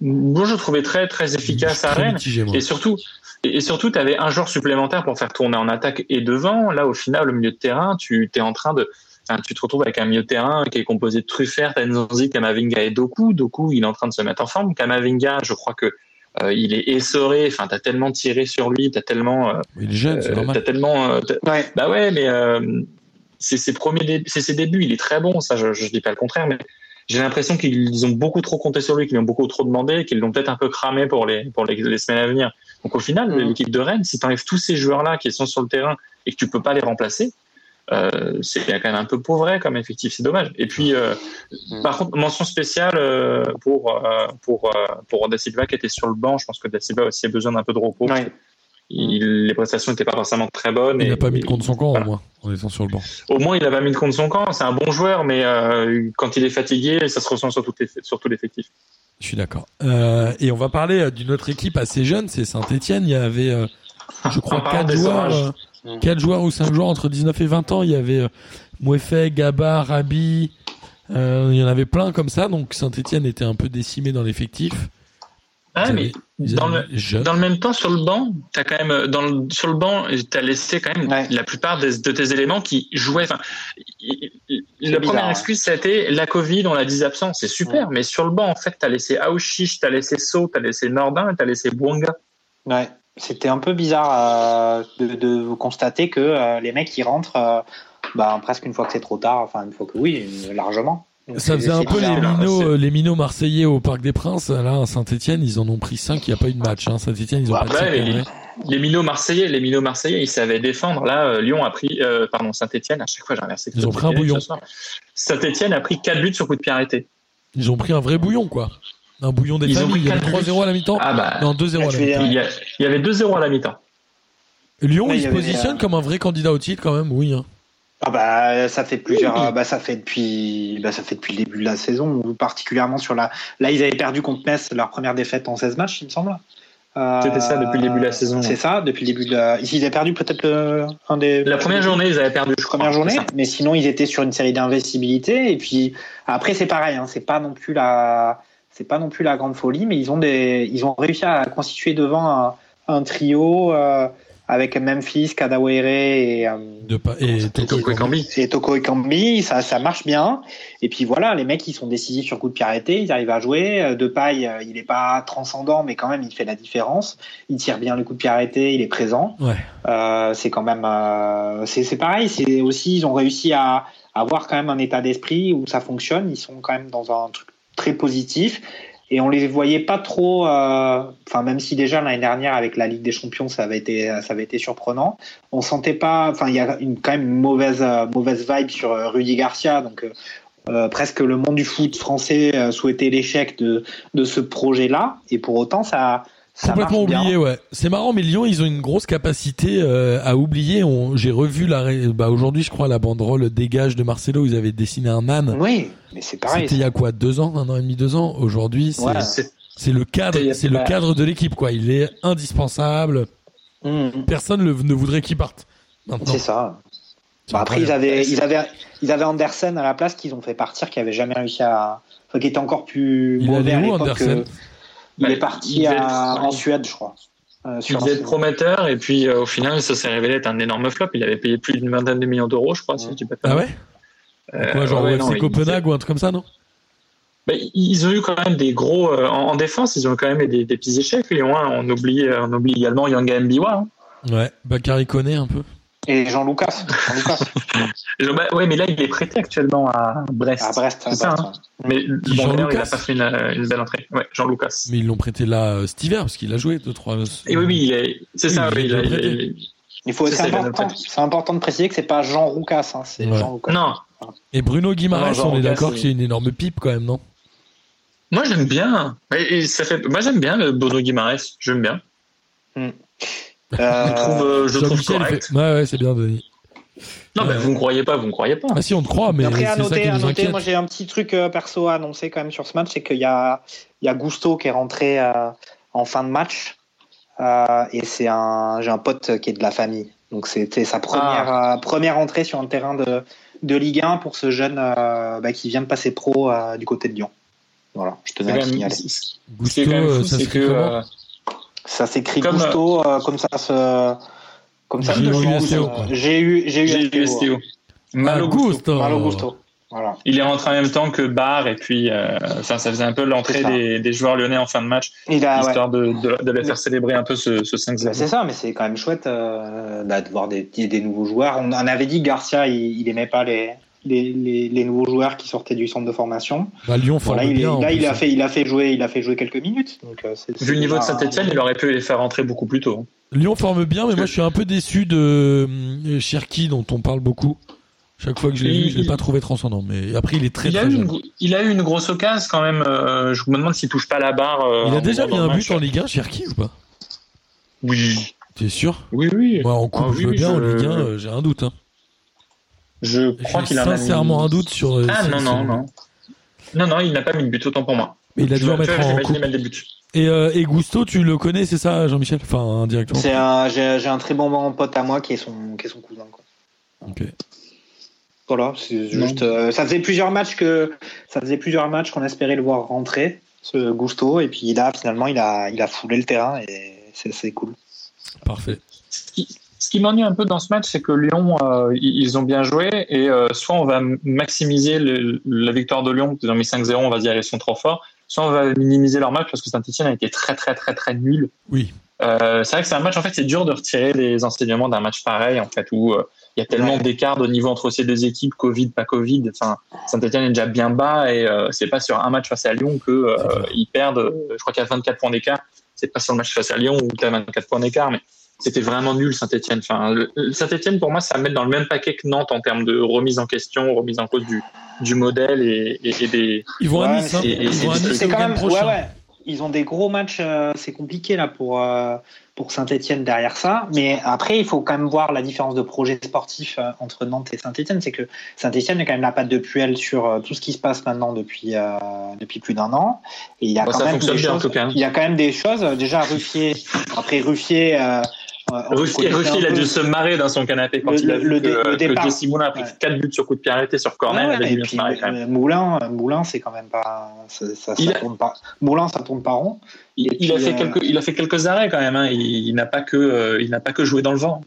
moi je le trouvais très très efficace à Rennes. mitigé. Et surtout, et surtout, tu avais un joueur supplémentaire pour faire tourner en attaque et devant. Là, au final, au milieu de terrain, tu es en train de, enfin, tu te retrouves avec un milieu de terrain qui est composé de Truffert, Tenzonzi, Kamavinga et Doku. Doku, il est en train de se mettre en forme. Kamavinga, je crois que euh, il est essoré. Enfin, t'as tellement tiré sur lui, t'as tellement, euh, Il est jeune, c'est euh, normal. t'as tellement, euh, Ouais. bah ouais, mais euh, c'est ses premiers, dé- c'est ses débuts. Il est très bon, ça, je, je dis pas le contraire, mais j'ai l'impression qu'ils ont beaucoup trop compté sur lui, qu'ils lui ont beaucoup trop demandé, qu'ils l'ont peut-être un peu cramé pour les pour les, les semaines à venir. Donc au final, Mhm. l'équipe de Rennes, si tu enlèves tous ces joueurs-là qui sont sur le terrain et que tu peux pas les remplacer, euh, c'est quand même un peu pauvre comme effectif, c'est dommage. Et puis, euh, Mhm. par contre, mention spéciale euh, pour pour pour Da Silva qui était sur le banc. Je pense que Da Silva aussi a besoin d'un peu de repos. Ouais. Il- les prestations n'étaient pas forcément très bonnes. Il n'a pas mis de contre son camp, voilà. au moins, en étant sur le banc. Au moins, il a pas mis de contre son camp. C'est un bon joueur, mais euh, quand il est fatigué, ça se ressent sur tout, l'eff- sur tout l'effectif. Je suis d'accord. Euh, et on va parler euh, d'une autre équipe assez jeune, c'est Saint-Etienne. Il y avait, euh, je crois, En parlant quatre des joueurs, euh, quatre joueurs ou cinq joueurs entre 19 et 20 ans. Il y avait Mouefet, Gaba, Rabi. Euh, il y en avait plein comme ça. Donc Saint-Etienne était un peu décimé dans l'effectif. Ah, mais dans le, jeunes. dans le même temps, sur le banc, t'as quand même euh, dans le, sur le banc, t'as laissé quand même Ouais. la plupart des- de tes éléments qui jouaient. Enfin, la bizarre, première ouais. excuse, c'était la Covid, on a 10 absents, c'est super. Mais sur le banc, en fait, t'as laissé Aouchiche, t'as laissé So, t'as laissé Nordin, et t'as laissé Bouanga. Ouais, c'était un peu bizarre euh, de, de vous constater que euh, les mecs ils rentrent euh, bah, presque une fois que c'est trop tard, enfin une fois que oui, largement. Donc, Ça faisait un peu les minots, euh, les minots marseillais au Parc des Princes. Là, à Saint-Etienne, ils en ont pris 5, il n'y a pas eu de match. Hein. Saint-Etienne, ils ont Bah, pas les-. Les minots marseillais, les minots marseillais, ils savaient défendre. Là, euh, Lyon a pris, euh, pardon, Saint-Etienne. À chaque fois, j'ai inversé. Ils ont pris un bouillon. Saint-Etienne a pris 4 buts sur coup de pied arrêté. Ils ont pris un vrai bouillon, quoi. Un bouillon des Ils ont familles. pris Il y avait quatre 3-0 à la mi-temps. Ah bah, Non, 2-0 à la mi-temps. il y, avait 2-0 à la mi-temps. Lyon, il se positionne comme un vrai candidat au titre, quand même, oui. Hein. Ah bah ça fait plusieurs, bah ça fait depuis, bah ça fait depuis le début de la saison, particulièrement sur la. Là ils avaient perdu contre Metz leur première défaite en 16 matchs, il me semble. Euh, C'était ça depuis le début de la saison. C'est ça depuis le début de. La... Ils avaient perdu peut-être le- un des. La première journée, ils avaient perdu, je crois. première journée, mais sinon ils étaient sur une série d'investibilité et puis après c'est pareil, hein, c'est pas non plus la c'est pas non plus la grande folie, mais ils ont des ils ont réussi à constituer devant un, un trio euh, avec Memphis, Kadawere et, euh, De et Toko Ekambi. Ekambi. et Toko Ekambi, ça, ça marche bien. Et puis voilà, les mecs, ils sont décisifs sur coup de pied arrêté, ils arrivent à jouer. Euh, De paille, il est pas transcendant, mais quand même, il fait la différence. Il tire bien le coup de pied arrêté, il est présent. Ouais. Euh, c'est quand même, euh, c'est pareil. C'est aussi, ils ont réussi à avoir quand même un état d'esprit où ça fonctionne. Ils sont quand même dans un truc très positif. Et on les voyait pas trop, euh, enfin même si déjà l'année dernière avec la Ligue des Champions ça avait été ça avait été surprenant, on sentait pas, enfin il y a une, quand même une mauvaise euh, mauvaise vibe sur euh, Rudy Garcia, donc presque le monde du foot français souhaitait l'échec de de ce projet là, et pour autant ça ça Complètement bien. oublié, ouais. C'est marrant, mais Lyon, ils ont une grosse capacité euh, à oublier. On- J'ai revu la, bah, aujourd'hui, je crois, la banderole dégage de Marcelo. Où ils avaient dessiné un âne. Oui, mais c'est pareil. C'était il y a quoi, deux ans, un an et demi, deux ans? Aujourd'hui, c'est. C'est- c'est le cadre, c'est le cadre de l'équipe, quoi. Il est indispensable. Mmh. Personne le- ne voudrait qu'il parte. Maintenant. C'est ça. Bah, après, ils avaient, ils avaient, ils avaient Andersen à la place qu'ils ont fait partir, qui avait jamais réussi à, enfin, qui était encore plus Il mauvais à où, l'époque. Andersen? euh, Il Bah, est parti il devait à- être- en Suède, je crois. Euh, Il devait être prometteur et puis euh, au final ça s'est révélé être un énorme flop. Il avait payé plus d'une vingtaine de millions d'euros, je crois, si je dis pas de Ah ouais? Euh, Quoi, genre ouais, il- Copenhague ou un truc comme ça, non? Bah, ils ont eu quand même des gros euh, en, en défense. Ils ont quand même des, des petits échecs. Lyon, hein. on oublie, on oublie également Yanga Mbiwa. Hein. Ouais. Bakary connaît un peu. Et Jean Lucas. Jean bah, ouais, mais là il est prêté actuellement à Brest. à Brest. C'est ça, Brest, Mais Jean il Lucas a pas fait une, une belle entrée. Ouais, Jean Lucas. Mais ils l'ont prêté là euh, cet hiver parce qu'il a joué deux, trois. Et oui, oui, c'est ça. il oui, il a- a- faut, C'est a important. de préciser que c'est pas Jean Lucas, hein, c'est Ouais. Jean Lucas. Non, Et Bruno Guimaraes, on est d'accord que c'est- c'est une énorme pipe quand même, non? moi j'aime bien. Et- et ça fait, moi j'aime bien le Bono Guimaraes. J'aime bien. Euh, Je trouve, euh, je trouve correct. fait- Ouais, ouais, c'est bien, Denis. Non, mais vous ne croyez pas, vous ne croyez pas. Ah si, on te croit, mais Après, à noter, à noter, moi j'ai un petit truc euh, perso à annoncer quand même sur ce match, c'est qu'il y a, il y a Gusto qui est rentré euh, en fin de match euh, et c'est un, j'ai un pote qui est de la famille, donc c'était sa première Ah. euh, première entrée sur un terrain de, de Ligue 1 pour ce jeune euh, bah, qui vient de passer pro euh, du côté de Lyon. Voilà, je tenais à signaler. Gusto, euh, c'est que comment euh, Ça s'écrit Comme, Gusto euh, comme ça se comme ça euh, J'ai eu. Malo Ah, Gusto. Gusto. Malo Gusto. Voilà. Il est rentré en même temps que Barre et puis, euh, enfin, ça faisait un peu l'entrée des, des joueurs lyonnais en fin de match, Il a, ouais. histoire de, de, de les faire célébrer un peu ce, ce Bah, 5-0. c'est ça, mais c'est quand même chouette euh, bah, de voir des, des, nouveaux joueurs. On en avait dit que Garcia, il, il aimait pas les, les, les, les nouveaux joueurs qui sortaient du centre de formation. Bah, Lyon forme Voilà, il, bien. en là, il a fait, il a fait jouer, il a fait jouer quelques minutes. Donc, euh, c'est- c'est Vu le niveau de Saint-Etienne, il aurait pu les faire rentrer beaucoup plus tôt. Lyon forme bien, mais moi je suis un peu déçu de euh, Cherki dont on parle beaucoup. Chaque fois que je l'ai vu, je l'ai il- pas trouvé transcendant. Mais après, il est très il, a très eu jeune. une, gro- il a eu une grosse occasion quand même. euh, je me demande s'il touche pas la barre. euh, Il a déjà mis un but match. en Ligue 1, Cherki ou pas? Oui. T'es sûr? Oui, oui. Moi, en coupe, Ah, je veux oui, bien. En Ligue 1, euh, j'ai un doute. Hein. Je crois qu'il a mis- sincèrement un doute sur. euh, Ah sur- non, sur- non, non. Non, non, il n'a pas mis de but, autant pour moi. Mais il a dû en mettre en mettre des buts. Et, euh, et Gusto, tu le connais, c'est ça, Jean-Michel? Enfin, indirectement. C'est un, j'ai, j'ai un très bon pote à moi qui est son, qui est son cousin. Quoi. Ok. Voilà, c'est juste. euh, ça faisait plusieurs matchs que, ça faisait plusieurs matchs qu'on espérait le voir rentrer, ce Gusto, et puis là, finalement, il a, il a foulé le terrain et c'est, c'est cool. Parfait. Ce qui, ce qui m'ennuie un peu dans ce match, c'est que Lyon, euh, ils ont bien joué et euh, soit on va maximiser le- la victoire de Lyon, ils ont mis 5-0, on va dire ils sont trop forts, soit on va minimiser leur match parce que Saint-Etienne a été très très très très nul. Oui. Euh, c'est vrai que c'est un match, en fait, c'est dur de retirer les enseignements d'un match pareil, en fait, où il y a tellement d'écart de niveau entre ces deux équipes, Covid, pas Covid. Enfin, Saint-Etienne est déjà bien bas et c'est pas sur un match face à Lyon que euh, C'est clair. ils perdent. Je crois qu'il y a 24 points d'écart. C'est pas sur le match face à Lyon où tu as 24 points d'écart, mais c'était vraiment nul Saint-Etienne. Enfin, Saint-Etienne pour moi, ça met dans le même paquet que Nantes en termes de remise en question, remise en cause du, du modèle et, et, et des. Ils vont à Ouais, Nice, hein. Ils vont à c'est- Nice quand même, prochain. ouais, ouais. Ils ont des gros matchs, euh, c'est compliqué là pour euh, pour Saint-Etienne derrière ça. Mais après, il faut quand même voir la différence de projet sportif euh, entre Nantes et Saint-Etienne. C'est que Saint-Etienne a quand même la patte de Puel sur euh, tout ce qui se passe maintenant depuis euh, depuis plus d'un an. Et il y a Bon, quand même des choses. cas. Il y a quand même des choses. Déjà Ruffier. Après Ruffier. Ruffier, il a dû se marrer dans son canapé quand Le- il a vu le- que, le que départ. Jesse Moulin a pris Ouais. 4 buts sur coup de pied arrêté sur corner. Ouais, il a et dû puis, se marrer quand même. euh, Moulin, Moulin, c'est quand même pas. Ça, ça, ça Il a- tourne pas. Moulin, ça tourne pas rond. Il, Et il a puis, fait euh, quelques, il a fait quelques arrêts quand même. Hein. Il, il n'a pas que, euh, il n'a pas que joué dans le vent.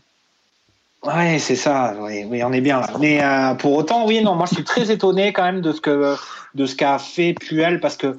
Ouais, c'est ça. Oui, oui, on est bien là. Mais euh, pour autant, oui, non, moi je suis très étonné quand même de ce que de ce qu'a fait Puel parce que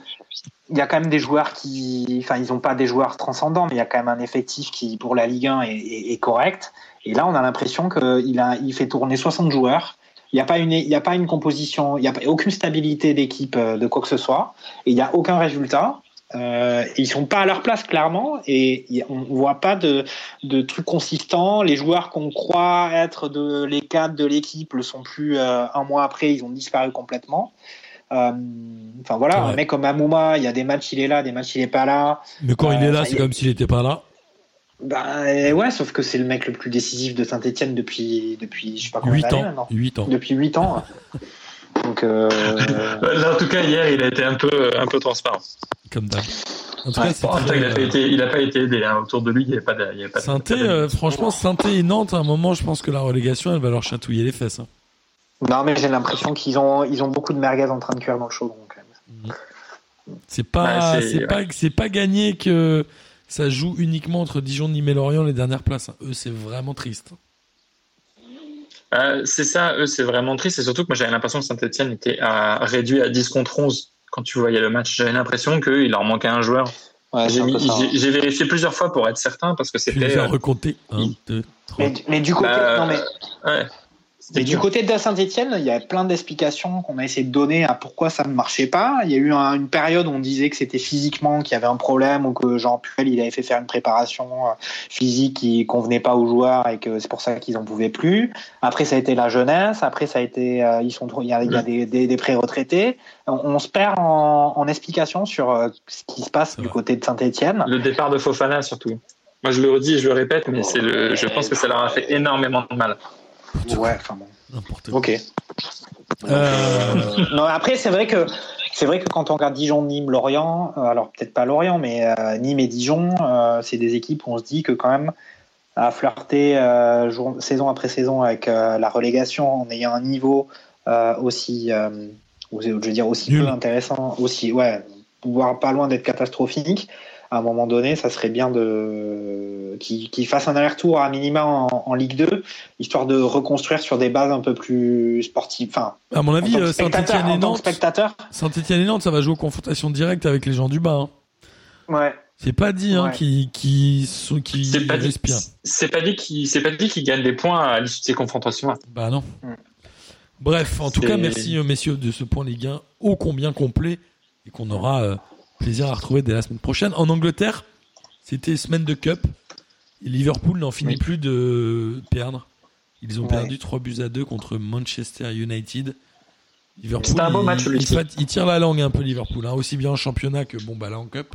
il y a quand même des joueurs qui, enfin, ils ont pas des joueurs transcendants, mais il y a quand même un effectif qui, pour la Ligue 1, est, correct. Et là, on a l'impression qu'il a, il fait tourner 60 joueurs. Il n'y a pas une, il y a pas une composition, il n'y a aucune stabilité d'équipe euh, de quoi que ce soit. Et il n'y a aucun résultat. Euh, ils sont pas à leur place clairement et on voit pas de, de trucs consistants. Les joueurs qu'on croit être de les cadres de l'équipe le sont plus. euh, un mois après, ils ont disparu complètement. Euh, Enfin voilà, Ouais. un mec comme Amouma, il y a des matchs il est là, des matchs il est pas là. Mais quand il Euh, est là, ça c'est comme s'il était pas là. Ben euh, ouais, sauf que c'est le mec le plus décisif de Saint-Etienne depuis depuis je sais pas combien 8 d'années ans. maintenant. 8 ans. Depuis 8 ans. Donc euh, Là, en tout cas, hier, il a été un peu, un peu transparent. Comme d'hab. En tout Ouais, cas, en il n'a pas euh, été, il a pas été aidé. hein. Autour de lui, il n'y avait pas de, avait pas euh, franchement, Sainté et Nantes, à un moment, je pense que la relégation, elle va leur chatouiller les fesses. hein. Non mais j'ai l'impression qu'ils ont ils ont beaucoup de merguez en train de cuire dans le chaudron quand même. C'est pas, Ouais, c'est- c'est pas, c'est pas gagné que ça joue uniquement entre Dijon, Nîmes et Lorient les dernières places. hein. Eux, c'est vraiment triste. Euh, c'est ça, eux, c'est vraiment triste. Et surtout que moi, j'avais l'impression que Saint-Etienne était à, réduit à 10 contre 11 quand tu voyais le match. J'avais l'impression qu'il leur manquait un joueur. Ouais, J'ai un hein. j'ai- j'ai vérifié plusieurs fois pour être certain parce que Tu les c'était. as euh, recomptés. 1, il- 2, 3. Mais, mais du côté bah, non mais ouais. Et du côté de Saint-Etienne, il y a plein d'explications qu'on a essayé de donner à pourquoi ça ne marchait pas. Il y a eu un- une période où on disait que c'était physiquement qu'il y avait un problème ou que Jean Puel il avait fait faire une préparation euh, physique qui convenait pas aux joueurs et que c'est pour ça qu'ils en pouvaient plus. Après ça a été la jeunesse. Après ça a été euh, ils sont il y a, il y a des, des, des pré-retraités. On, on se perd en, en explications sur euh, ce qui se passe du côté de Saint-Etienne. Le départ de Fofana surtout. Moi, je le redis, et je le répète, mais c'est le. Je pense que ça leur a fait énormément de mal. Ouais, enfin bon. N'importe quoi. Ok. Euh, non, après, c'est vrai que c'est vrai que quand on regarde Dijon, Nîmes, Lorient, euh, alors peut-être pas Lorient, mais euh, Nîmes et Dijon, euh, c'est des équipes où on se dit que quand même à flirter euh, jour- saison après saison avec euh, la relégation en ayant un niveau euh, aussi, euh, je veux dire aussi Nul. peu intéressant, aussi ouais, voire pas loin d'être catastrophique. À un moment donné, ça serait bien de qu'ils qu'ils fassent un aller-retour à minima en, en Ligue 2, histoire de reconstruire sur des bases un peu plus sportives. Enfin, à mon avis, euh, Saint-Etienne et Nantes, spectateur, Saint-Etienne et Nantes, ça va jouer aux confrontations directes avec les gens du bas. hein. ouais. C'est pas dit hein, Ouais. qui qui sont qui C'est pas dit. respirent. C'est pas dit qu'ils, c'est pas dit qu'ils gagnent des points à l'issue de ces confrontations. Bah non. Mm. Bref, en tout cas, merci euh, messieurs de ce point Ligue 1 ô combien complet et qu'on aura euh, plaisir à retrouver dès la semaine prochaine. En Angleterre, c'était semaine de Cup. Et Liverpool n'en finit Oui. plus de perdre. Ils ont Ouais. perdu 3 buts à 2 contre Manchester United. Liverpool, un beau il- match, il, fat- il tire la langue un peu Liverpool, hein, aussi bien en championnat que bon bah là en Cup.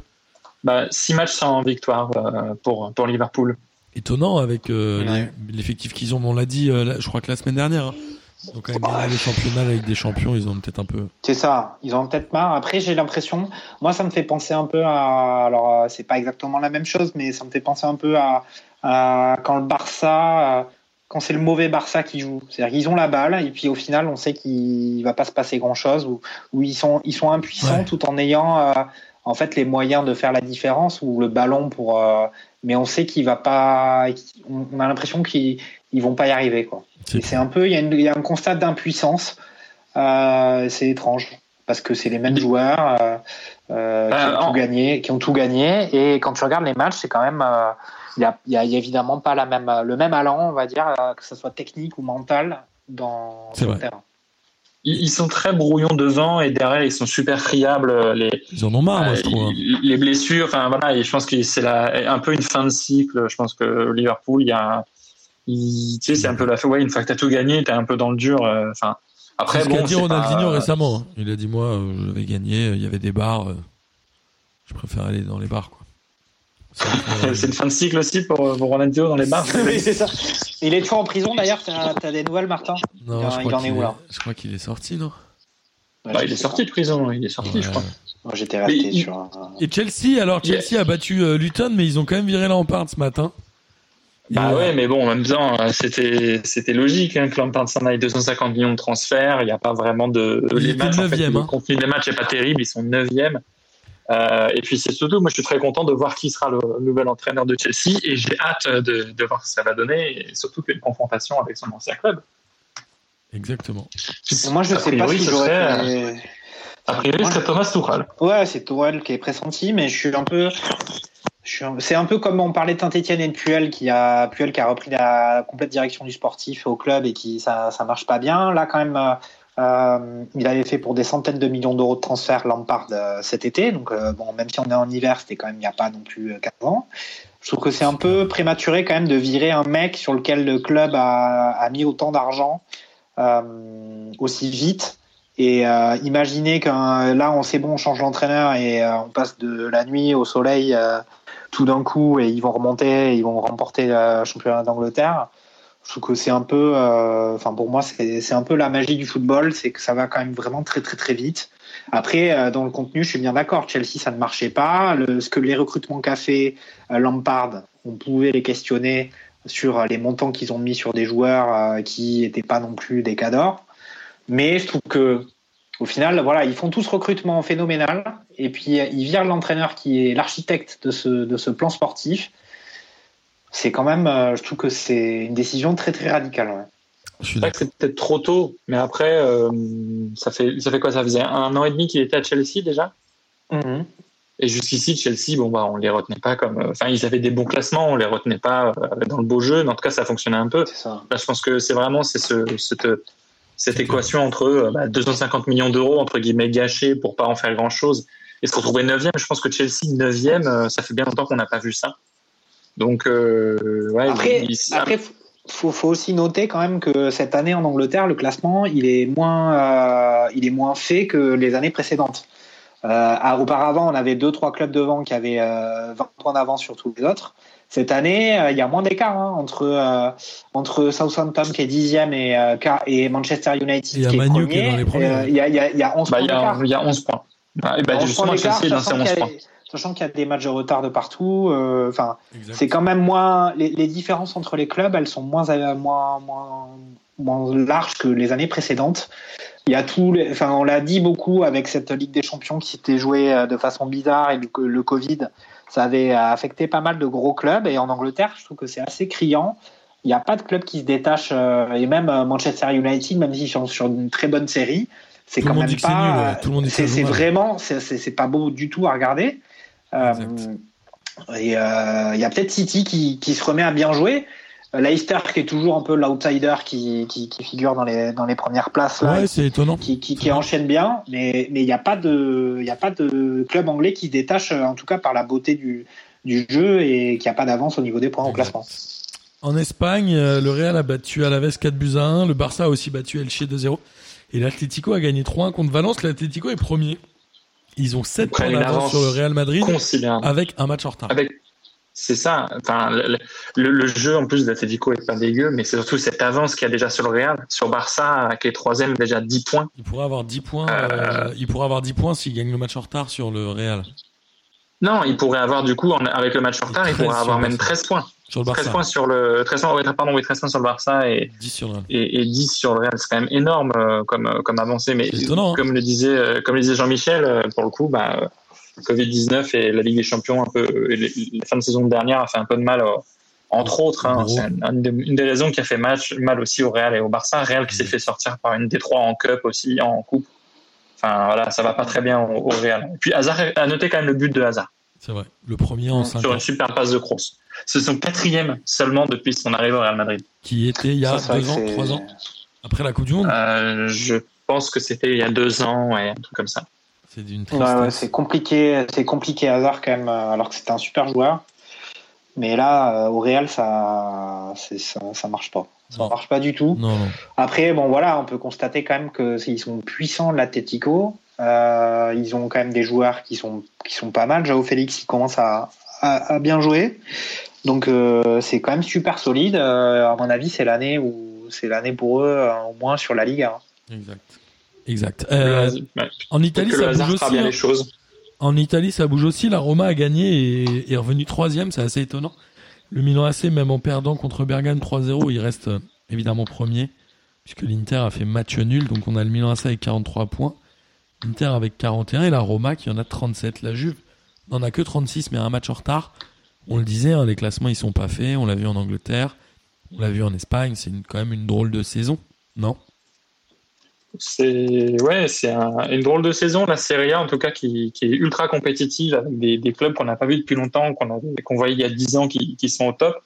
Bah, six matchs sans victoire euh, pour, pour Liverpool. Étonnant avec euh, Ouais. l'effectif qu'ils ont. On l'a dit, euh, là, je crois que la semaine dernière. hein. Ils ont quand même gagné le championnat avec des champions. Ils ont peut-être un peu. C'est ça, ils ont peut-être marre. Après, j'ai l'impression, moi, ça me fait penser un peu à. Alors, euh, c'est pas exactement la même chose, mais ça me fait penser un peu à, à quand le Barça, euh, quand c'est le mauvais Barça qui joue. C'est-à-dire qu'ils ont la balle, et puis au final, on sait qu'il va pas se passer grand-chose, ou, ou ils, sont, ils sont impuissants Ouais. tout en ayant, euh, en fait, les moyens de faire la différence, ou le ballon pour. euh, mais on sait qu'il va pas. On on a l'impression qu'ils ils vont pas y arriver, quoi. C'est un peu, il y, a y un constat d'impuissance. Euh, c'est étrange parce que c'est les mêmes joueurs euh, euh, qui, ont en- tout gagné, qui ont tout gagné. Et quand tu regardes les matchs, c'est quand même, euh, il y a, évidemment pas la même, le même allant, on va dire, euh, que ce soit technique ou mental dans le vrai. terrain. Ils, sont très brouillons devant et derrière ils sont super friables. Les, Ils en ont marre, moi, je trouve. hein. les blessures, enfin voilà, et je pense que c'est un peu une fin de cycle. Je pense que Liverpool, il y a, il- tu sais, c'est un peu la fin. Ouais, une fois que t'as tout gagné, t'es un peu dans le dur. euh, Enfin, après C'est ce qu'a bon, dit c'est Ronaldinho pas- récemment. hein. Il a dit Moi, euh, j'avais gagné, il y avait des bars. euh, je préfère aller dans les bars. Quoi. C'est une fin de cycle aussi pour, pour Ronaldinho dans les bars. oui, c'est ça. Il est toujours en prison d'ailleurs. T'as as des nouvelles, Martin? Non, il en- je il crois en est où, là? je crois qu'il est sorti, non? Bah, il est sorti de prison, il est sorti, je crois. Moi, j'étais resté Mais sur. un- Et Chelsea, alors Chelsea a battu euh, Luton, mais ils ont quand même viré Lampard ce matin. Bah ouais, mais bon, en même temps, euh, c'était c'était logique hein, que Lampard s'en aille 250 millions de transferts. Il n'y a pas vraiment de Il les matchs. En fait, neuvième, le hein. contenu des matchs n'est pas terrible. Ils sont neuvième. Euh, et puis c'est surtout, moi, je suis très content de voir qui sera le nouvel entraîneur de Chelsea et j'ai hâte de, de voir ce que ça va donner et surtout qu'il y a une confrontation avec son ancien club. Exactement. Moi, je A sais pas priori, si ce j'aurais. serait, fait- A priori, c'est Thomas Tuchel. Ouais, c'est Tourelle qui est pressenti, mais je suis un peu. C'est un peu comme on parlait de Saint-Etienne et de Puel qui a Puel qui a repris la complète direction du sportif au club et qui ça ça marche pas bien. Là quand même, euh, euh, il avait fait pour des centaines de millions d'euros de transferts Lampard euh, cet été. Donc bon, même si on est en hiver, c'était quand même il n'y a pas non plus euh, 15 ans. Je trouve que c'est un peu prématuré quand même de virer un mec sur lequel le club a, a mis autant d'argent aussi vite. Et euh, imaginez que là, on sait bon, on change l'entraîneur et on passe de la nuit au soleil tout d'un coup et ils vont remonter, ils vont remporter le championnat d'Angleterre. Je trouve que c'est un peu, euh, enfin pour moi, c'est un peu la magie du football, c'est que ça va quand même vraiment très très très vite. Après, euh, dans le contenu, je suis bien d'accord. Chelsea, ça ne marchait pas. Ce que les recrutements qu'a fait euh, Lampard, on pouvait les questionner sur les montants qu'ils ont mis sur des joueurs qui n'étaient pas non plus des cadors. Mais je trouve que au final, voilà, ils font tout ce recrutement phénoménal et puis ils virent l'entraîneur qui est l'architecte de ce, de ce plan sportif. C'est quand même, euh, je trouve que c'est une décision très très radicale. ouais. Je suis C'est vrai que c'est peut-être trop tôt, mais après, euh, ça fait ça fait quoi? Ça faisait un an et demi qu'il était à Chelsea déjà? Et jusqu'ici, Chelsea, bon, bah, on les retenait pas comme. euh, Enfin, ils avaient des bons classements, on les retenait pas euh, dans le beau jeu, mais en tout cas, ça fonctionnait un peu. C'est ça. Là, je pense que c'est vraiment c'est ce, cette, cette équation entre euh, bah, 250 millions d'euros entre guillemets gâchés pour pas en faire grand chose et se retrouver neuvième. Je pense que Chelsea neuvième, euh, ça fait bien longtemps qu'on n'a pas vu ça. Donc, euh, ouais, Après, il- il- après, faut, faut aussi noter quand même que cette année en Angleterre, le classement, il est moins, euh, il est moins fait que les années précédentes. Euh, auparavant, on avait deux, trois clubs devant qui avaient euh, 20 points d'avance sur tous les autres. Cette année, euh, il y a moins d'écart hein, entre euh, entre Southampton qui est dixième et, euh, et Manchester United Et il y a qui est Manu premier. qui est dans les premiers. Euh, Il y, a, y, a, y a 11 bah, points y, il y a 11 points. Et bah, 11 justement, Chelsea est dans sachant 11 qu'il y a- points. Sachant qu'il y a des matchs de retard de partout, euh, enfin, c'est quand même moins les, les différences entre les clubs elles sont moins euh, moins moins moins larges que les années précédentes. Il y a tout enfin on l'a dit beaucoup avec cette Ligue des Champions qui s'était jouée euh, de façon bizarre et le, le Covid ça avait affecté pas mal de gros clubs. Et en Angleterre je trouve que c'est assez criant. Il n'y a pas de club qui se détache euh, et même Manchester United même s'ils sont sur une très bonne série c'est quand même dit que c'est pas ouais. C'est mal. vraiment c'est pas beau du tout à regarder Euh, et euh, il y a peut-être City qui, qui se remet à bien jouer. Euh, Leicester qui est toujours un peu l'outsider qui, qui, qui figure dans les, dans les premières places là, Ouais, c'est étonnant. qui, qui, enchaîne bien, mais mais il n'y a pas de il y a pas de club anglais qui se détache en tout cas par la beauté du, du jeu et qui a pas d'avance au niveau des points au classement. En Espagne, le Real a battu Alaves 4 buts à 1, le Barça a aussi battu Elche 2-0 et l'Atlético a gagné 3-1 contre Valence. L'Atlético est premier. Ils ont 7 Ils prennent points d'avance avance sur le Real Madrid avec un match en retard. Avec c'est ça. Enfin, le, le- le jeu en plus d'Atletico est pas dégueu, mais c'est surtout cette avance qu'il y a déjà sur le Real, sur Barça qui est troisième déjà 10 points. Il pourrait avoir 10 points, euh, il pourrait avoir 10 points s'il gagne le match en retard sur le Real. Non, il pourrait avoir du coup en- avec le match en retard, il 13 pourrait avoir même Barça. 13 points. Sur le 13 Barça. points sur le 13 points, oui, pardon, oui, 13 points sur le Barça et, 10 sur le Real. et, et 10 sur le Real, c'est quand même énorme euh, comme euh, comme avancée. Mais hein. comme le disait euh, comme le disait Jean-Michel, pour le coup, bah, euh, Covid 19 et la Ligue des Champions un peu, la fin de saison dernière a fait un peu de mal. entre autres, hein, c'est une, des, raisons qui a fait match, mal aussi au Real et au Barça. Real qui s'est fait sortir par une des trois en Cup aussi, en Coupe. Enfin voilà, ça va pas très bien au, au Real. Et puis Hazard a noté quand même le but de Hazard C'est vrai. Le premier en 5 sur ans, une super passe de Kroos. C'est son quatrième seulement depuis son arrivée au Real Madrid. qui était il y a Ça, c'est vrai 2 que ans, c'est- 3 ans, après la Coupe du Monde. Euh, je pense que c'était il y a deux ans, ouais, un truc comme ça. C'est d'une Ouais, tristesse. ouais, c'est compliqué, c'est compliqué hasard quand même, euh, alors que c'était un super joueur. Mais là, euh, au Real, ça, ça, ça marche pas. Ça Non. marche pas du tout. Non, non. Après, bon, voilà, on peut constater quand même que ils sont puissants l'Atletico. Euh, ils ont quand même des joueurs qui sont qui sont pas mal. Jao Félix, il commence à, à, à bien jouer. Donc euh, c'est quand même super solide. Euh, à mon avis, c'est l'année où c'est l'année pour eux euh, au moins sur la Liga. Exact. Exact. Euh, en Italie, ça bouge aussi. bien hein. les choses. En Italie, ça bouge aussi. La Roma a gagné et est revenu troisième. C'est assez étonnant. Le Milan AC, même en perdant contre Bergame 3-0, il reste évidemment premier, puisque l'Inter a fait match nul. Donc on a le Milan AC avec 43 points, l'Inter avec 41 et la Roma qui en a 37. La Juve n'en a que 36, mais a un match en retard. On le disait, hein, les classements ils sont pas faits. On l'a vu en Angleterre, on l'a vu en Espagne. C'est quand même une drôle de saison, non? C'est ouais, c'est un- une drôle de saison la Serie A en tout cas qui, est ultra compétitive avec des, clubs qu'on n'a pas vu depuis longtemps, qu'on qu'on voyait il y a 10 ans qui sont au top.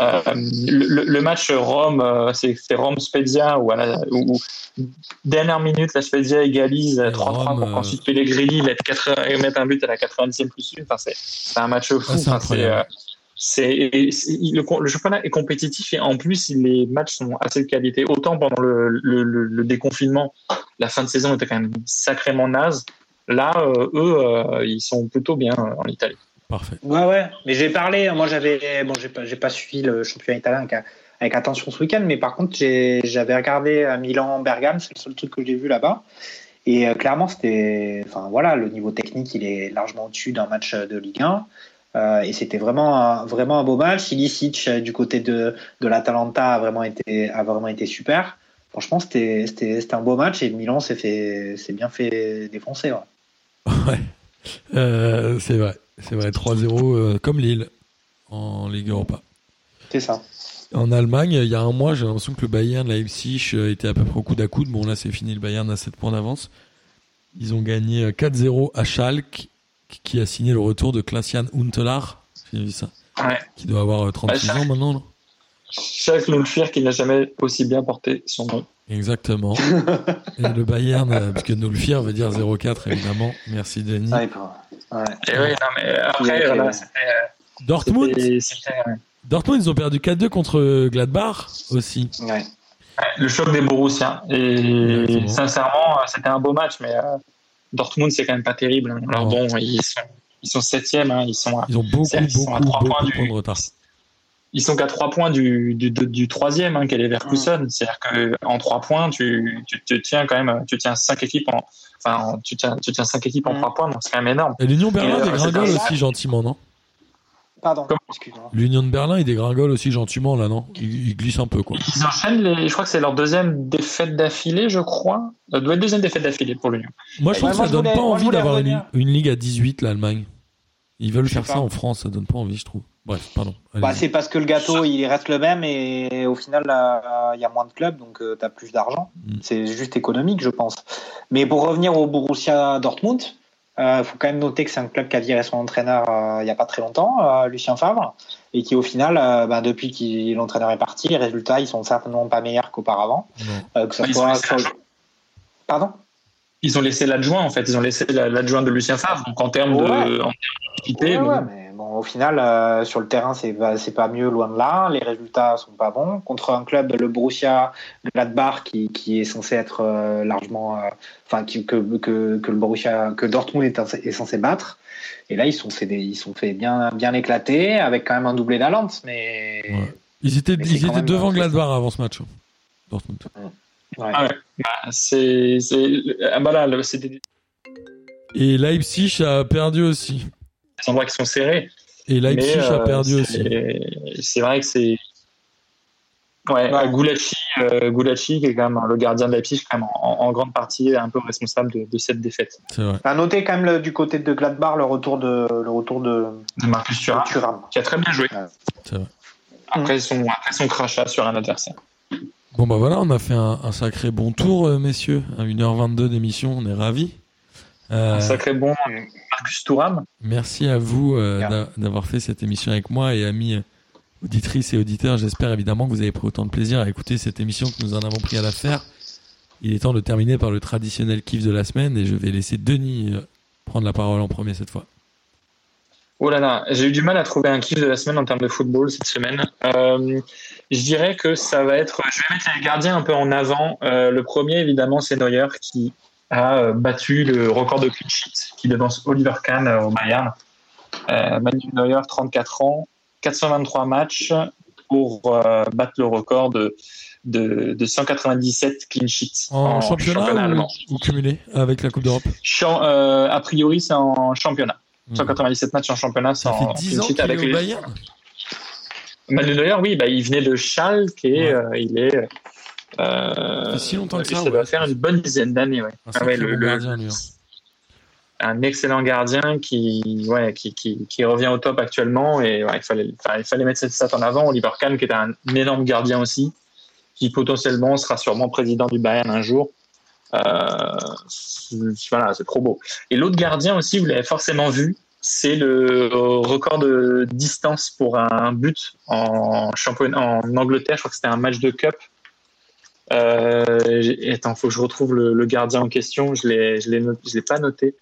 Euh, le, le match Rome, euh, c'est c'est Rome Spezia où, dernière minute la Spezia égalise Et 3-3 Rome, pour euh, qu'ensuite Pellegrini mette, 80 mette un but à la 90e plus une. Enfin, c'est un match fou. Ah, Enfin, euh, c'est le, le championnat est compétitif et en plus les matchs sont assez de qualité. Autant pendant le, le, le, le déconfinement, la fin de saison était quand même sacrément naze. Là, euh, eux, euh, ils sont plutôt bien euh, en Italie. Parfait. Ouais, ouais. Mais j'ai parlé, moi j'avais, bon, j'ai pas, pas suivi le championnat italien avec, avec attention ce week-end, mais par contre, j'avais regardé à Milan-Bergame, c'est le seul truc que j'ai vu là-bas. Et euh, clairement, c'était, enfin voilà, le niveau technique, il est largement au-dessus d'un match de Ligue 1. Euh, et c'était vraiment un, vraiment un beau match. Ilicic euh, du côté de, de l'Atalanta a vraiment été, a vraiment été super. Franchement, c'était, un beau match et Milan s'est fait, bien fait défoncer. Ouais. Ouais, Euh, c'est vrai. C'est vrai, 3-0 euh, comme Lille en Ligue Europa. C'est ça. En Allemagne, il y a un mois, j'ai l'impression que le Bayern, Leipzig euh, était à peu près au coude à coude. Bon, là, c'est fini, le Bayern a 7 points d'avance. Ils ont gagné euh, 4-0 à Schalke, qui a signé le retour de Klaasian Huntelaar. J'ai vu ça. Ouais. Qui doit avoir euh, 36 Ouais, ans maintenant, non? Chaque Nulfir qui n'a jamais aussi bien porté son nom. Exactement. Et le Bayern, euh, parce que Nulfir veut dire 0-4, évidemment. Merci, Denis. Ouais, pour- ouais. Et oui, non, mais après, Ouais, voilà, ouais. c'était, euh, Dortmund, c'était- c'était, euh, Dortmund, ils ont perdu 4-2 contre Gladbach aussi. Ouais. le choc des Borussiens. Et Exactement. sincèrement, c'était un beau match, mais euh, Dortmund, c'est quand même pas terrible. Alors Non. bon, ils sont, ils sont hein, ils sont, à- Ils ont beaucoup, certes, ils sont à beaucoup, trois beaucoup points de du, points de retard. Ils sont qu'à trois points du, du, du, du troisième, hein, qui est Leverkusen. C'est-à-dire qu'en trois points, tu, tu, tu tiens quand même, tu tiens cinq équipes en, enfin, tu tiens, tu tiens cinq équipes en Mm. trois points, donc c'est quand même énorme. Et l'Union Berlin euh, dégringole aussi gentiment, non? Pardon. L'Union de Berlin, il dégringole aussi gentiment, là, non? Il, il glisse un peu, quoi. Ils enchaînent les, je crois que c'est leur deuxième défaite d'affilée, je crois. Ça doit être deuxième défaite d'affilée pour l'Union. Moi, je trouve que ça donne voulais- pas envie d'avoir une, une ligue à 18, l'Allemagne. Ils veulent Je faire ça pas. en France, ça donne pas envie, je trouve. Bref, pardon. Bah, c'est parce que le gâteau il reste le même et au final euh, il y a moins de clubs donc tu as plus d'argent. Mm. C'est juste économique je pense. Mais pour revenir au Borussia Dortmund, il faut quand même noter que c'est un club qui a viré son entraîneur euh, il y a pas très longtemps, euh, Lucien Favre, et qui au final, euh, bah, depuis que l'entraîneur est parti, les résultats ils sont certainement pas meilleurs qu'auparavant. Euh, que ça Bah, ils ont soit. Pardon? Ils ont laissé l'adjoint, en fait. Ils ont laissé la- l'adjoint de Lucien Favre. Donc, en termes Ouais. de, en termes d'équité, Ouais, bon, ouais, mais bon, au final, euh, sur le terrain, c'est pas, pas mieux, loin de là. Les résultats sont pas bons. Contre un club, le Borussia Gladbach, qui, qui est censé être euh, largement. euh, Enfin, que, que, que le Borussia, que Dortmund est, est censé battre. Et là, ils sont des, ils sont fait bien, bien éclater, avec quand même un doublé d'Alant. Mais. Ouais. Ils étaient, ils étaient même devant. Gladbach avant ce match. hein. Dortmund. Ouais. Ah ouais. C'est, des, des Et Leipzig a perdu aussi. endroits qui sont serrés. Et Leipzig Mais, a euh, perdu aussi. C'est vrai que c'est. Ouais, Ouais. Gulacsi, euh, qui est quand même le gardien de Leipzig, quand même en, en grande partie un peu responsable de, de cette défaite vrai. À noter quand même le- du côté de Gladbach le retour de, le retour de, de Marcus Thuram, qui a très bien joué après son, après son crachat sur un adversaire. Bon, bah voilà, on a fait un, un sacré bon tour, euh, messieurs. À 1h22 d'émission, on est ravis. Euh, Un sacré bon Marcus Thuram. Merci à vous euh, d'avoir fait cette émission avec moi et amis auditrices et auditeurs. J'espère évidemment que vous avez pris autant de plaisir à écouter cette émission que nous en avons pris à la faire. Il est temps de terminer par le traditionnel kiff de la semaine et je vais laisser Denis prendre la parole en premier cette fois. Oh là là, j'ai eu du mal à trouver un kiff de la semaine en termes de football cette semaine. Euh, je dirais que ça va être. Je vais mettre les gardiens un peu en avant. Euh, le premier, évidemment, c'est Neuer qui a euh, battu le record de clean sheet qui devance Oliver Kahn euh, au Bayern. Euh, Manuel Neuer, 34 ans, 423 matchs pour euh, battre le record de, de, de 197 clean sheets En, championnat, ou, allemand. ou cumulé avec la Coupe d'Europe? Euh, a priori, c'est en championnat. Mmh. 197 matchs en championnat, Ça fait en 10 clean ans sheet qu'il est avec au les- Bayern Manuel Neuer, oui, bah, il venait de Schalke et Ouais. euh, il est. Euh, si longtemps que et ça, ça doit faire une bonne dizaine d'années. Ouais. Un Ah ouais, sacré le- bon le- gardien, lui, hein. un excellent gardien qui, ouais, qui, qui, qui revient au top actuellement et il, fallait, il fallait mettre cette stat en avant. Oliver Kahn, qui était un énorme gardien aussi, qui potentiellement sera sûrement président du Bayern un jour. Euh, voilà, c'est trop beau. Et l'autre gardien aussi, vous l'avez forcément vu, c'est le record de distance pour un but en championnat en Angleterre. Je crois que c'était un match de cup. Euh, attends, faut que je retrouve le, le gardien en question. Je l'ai, je l'ai, not- je l'ai pas noté.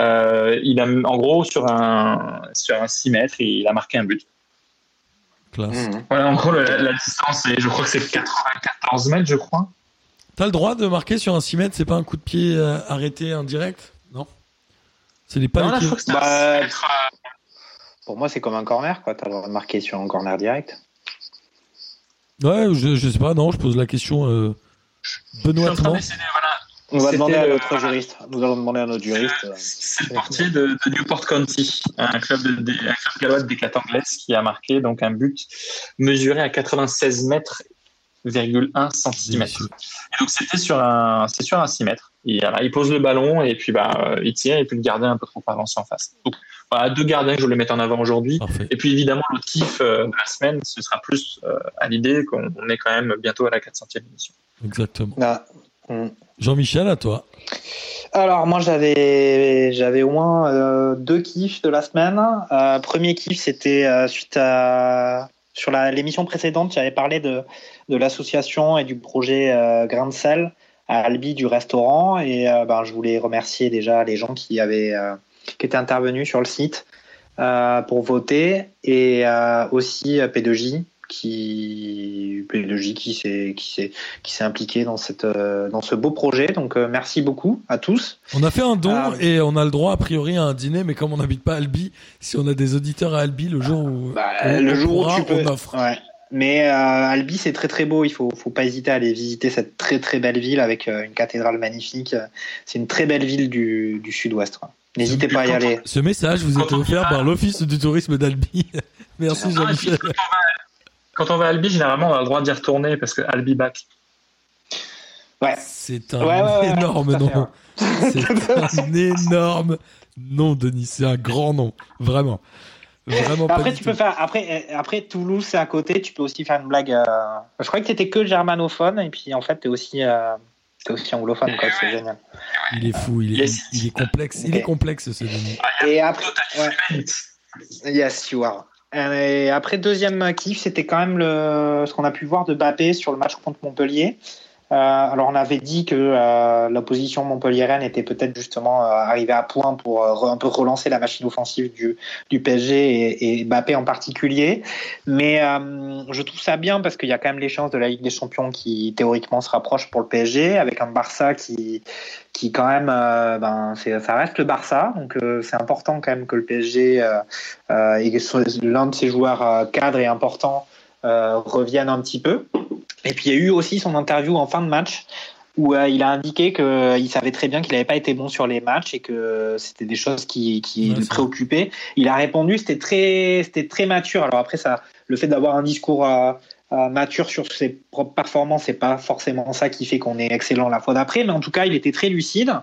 Euh, il a, en gros, sur un, sur un 6 mètres, il a marqué un but. Classe. Mhm. Voilà, en gros, la, la distance, est- je crois que c'est 94 mètres, je crois. T'as le droit de marquer sur un 6 mètres, c'est pas un coup de pied euh, arrêté indirect Non C'est les pas Non, là, je les crois que c'était Bah, un 6 mètres. Pour moi, c'est comme un corner, quoi. T'as le droit de marquer sur un corner direct. Ouais, je, je sais pas, non, je pose la question euh, benoîtement. On va demander à notre juriste. Nous allons demander à notre juriste. euh, C'est le portier de, de Newport County, un club, de, de- un club gallois de déclate anglaise qui a marqué donc un but mesuré à 96 mètres, 1 centimètre. Délicieux. Et donc c'était sur un, c'est sur un 6 mètres. Il, voilà, il pose le ballon et puis bah, euh, il tire et puis le gardien un peu trop avancé en face. Donc voilà, deux gardiens que je voulais mettre en avant aujourd'hui. Et puis évidemment, le kiff euh, de la semaine, ce sera plus euh, à l'idée qu'on on est quand même bientôt à la 400e émission. Exactement. ah, mm. Jean-Michel, à toi. Alors moi j'avais j'avais au moins euh, deux kiffs de la semaine. Euh, premier kiff c'était euh, suite à sur la- l'émission précédente j'avais parlé de de l'association et du projet euh, Grain de sel à Albi du restaurant et euh, ben je voulais remercier déjà les gens qui avaient euh, qui étaient intervenus sur le site pour voter et aussi euh, P2J qui P2J qui s'est qui s'est qui s'est impliqué dans cette dans ce beau projet donc merci beaucoup à tous On a fait un don et on a le droit a priori à un dîner, mais comme on n'habite pas Albi, si on a des auditeurs à Albi, le jour où Bah, on- le jour où tu peux. on offre. Ouais. Mais euh, Albi, c'est très très beau. Il faut, faut pas hésiter à aller visiter cette très très belle ville avec euh, une cathédrale magnifique. C'est une très belle ville du, du sud-ouest. N'hésitez pas à y aller. Ce message vous est offert par l'Office du tourisme d'Albi. Merci Jean-Michel. Quand on va à Albi, généralement, on a le droit d'y retourner parce que Albi back. Ouais. C'est un Ouais, ouais, ouais, énorme nom. C'est un énorme nom, Denis. C'est un grand nom. Vraiment. Vraiment Après, tu peux faire. Après, euh, après Toulouse, c'est à côté. Tu peux aussi faire une blague. euh, Je croyais que t'étais que germanophone et puis en fait, t'es aussi, euh, t'es aussi anglophone. quoi. C'est génial. Il est fou, il est, Yes. il est complexe. Il est complexe ce Denis. Et après, ouais. Yes, you are. Et après, deuxième kiff, c'était quand même le, ce qu'on a pu voir de Bappé sur le match contre Montpellier. Euh, alors, on avait dit que euh, l'opposition montpelliéraine était peut-être justement euh, arrivée à point pour un peu relancer la machine offensive du, du PSG et, et Bappé en particulier. Mais je trouve ça bien parce qu'il y a quand même l'échéance de la Ligue des Champions qui théoriquement se rapproche pour le PSG avec un Barça qui, qui quand même, euh, ben, ça reste le Barça. Donc, euh, c'est important quand même que le PSG euh, et l'un de ses joueurs cadres et importants euh, revienne un petit peu. Et puis il y a eu aussi son interview en fin de match où euh, il a indiqué qu'il savait très bien qu'il n'avait pas été bon sur les matchs et que c'était des choses qui, qui Ouais, le préoccupaient. Il a répondu, c'était très, c'était très mature. Alors après, ça, le fait d'avoir un discours euh, euh, mature sur ses propres performances, c'est pas forcément ça qui fait qu'on est excellent la fois d'après, mais en tout cas, il était très lucide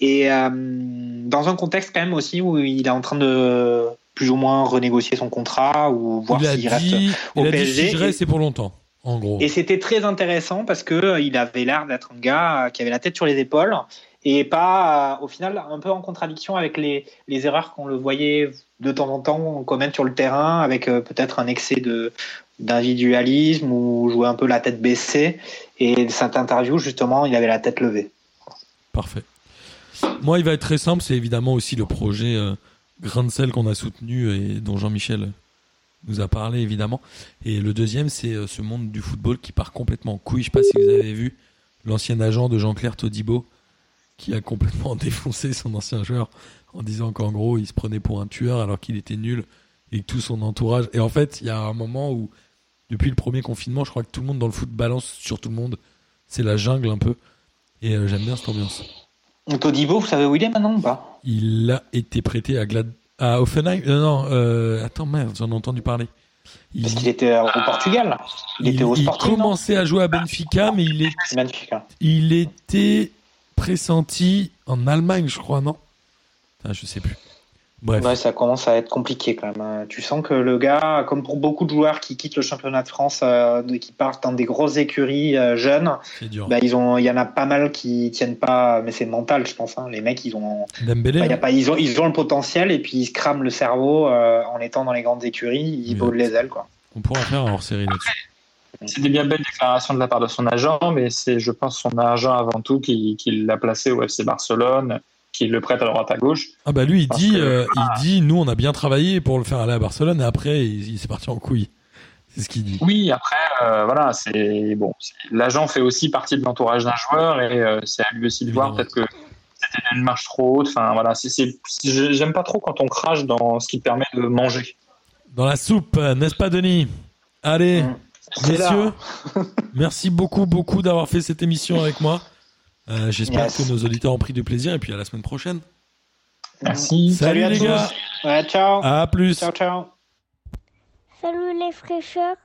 et euh, dans un contexte quand même aussi où il est en train de plus ou moins renégocier son contrat ou voir s'il reste au il a dit PSG, si je reste, c'est pour longtemps. En gros. et c'était très intéressant parce que euh, il avait l'air d'être un gars euh, qui avait la tête sur les épaules et pas, euh, au final, un peu en contradiction avec les, les erreurs qu'on le voyait de temps en temps commettre sur le terrain avec peut-être un excès de d'individualisme ou jouer un peu la tête baissée. Et cette interview, justement, il avait la tête levée. Parfait. Moi, il va être très simple. C'est évidemment aussi le projet euh, Grain de sel qu'on a soutenu et dont Jean-Michel nous a parlé, évidemment. Et le deuxième, c'est euh, ce monde du football qui part complètement en couille. Je sais pas si vous avez vu l'ancien agent de Jean-Claire Todibo qui a complètement défoncé son ancien joueur en disant qu'en gros, il se prenait pour un tueur alors qu'il était nul et que tout son entourage. Et en fait, il y a un moment où, depuis le premier confinement, je crois que tout le monde dans le foot balance sur tout le monde. C'est la jungle un peu. Et euh, j'aime bien cette ambiance. Todibo, vous savez où il est maintenant ou pas? Il a été prêté à Glad à Offenheim. Euh, non, euh, attends merde, j'en ai entendu parler. Il, Parce qu'il était au Portugal. Il, était au il Sporting. non commençait à jouer à Benfica, mais il, est, il était pressenti en Allemagne, je crois, non? Enfin, Je sais plus. Bref. Ouais, ça commence à être compliqué quand même. hein. Tu sens que le gars, comme pour beaucoup de joueurs qui quittent le championnat de France, euh, qui partent dans des grosses écuries euh, jeunes, bah, ils ont, il y en a pas mal qui tiennent pas, mais c'est mental, je pense. hein. Les mecs, ils ont, Dembélé, bah, y a hein pas, ils ont, ils ont le potentiel et puis ils se crament le cerveau euh, en étant dans les grandes écuries, ils volent les ailes, quoi. on pourra faire un hors-série là-dessus. C'est des bien belles déclarations de la part de son agent, mais c'est, je pense, son agent avant tout qui, qui l'a placé au FC Barcelone, qui le prête à droite à gauche. Ah bah lui, il dit, que- euh, il dit, nous, on a bien travaillé pour le faire aller à Barcelone, et après, il, il s'est parti en couille. C'est ce qu'il dit. Oui, après, euh, voilà, c'est bon. L'agent fait aussi partie de l'entourage d'un joueur et euh, c'est à lui aussi de voir peut-être que c'était une marche trop haute. Enfin, voilà, c'est, j'aime pas trop quand on crache dans ce qui permet de manger. Dans la soupe, n'est-ce pas, Denis? Allez, Mm. Messieurs, merci beaucoup, beaucoup d'avoir fait cette émission avec moi. Euh, J'espère Yes. que nos auditeurs ont pris du plaisir, et puis à la semaine prochaine. Merci. Salut, à les tous. gars, Ouais, ciao. à plus. Ciao, ciao. Salut les fraîcheurs,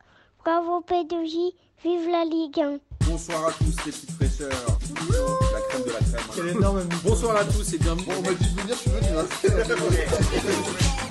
bravo P2J, vive la Ligue 1. Bonsoir à tous les petites fraîcheurs. La crème de la crème. Quel énorme Bonsoir à tous et bienvenue. Bon, on m'a dit de venir, tu veux, tu vas.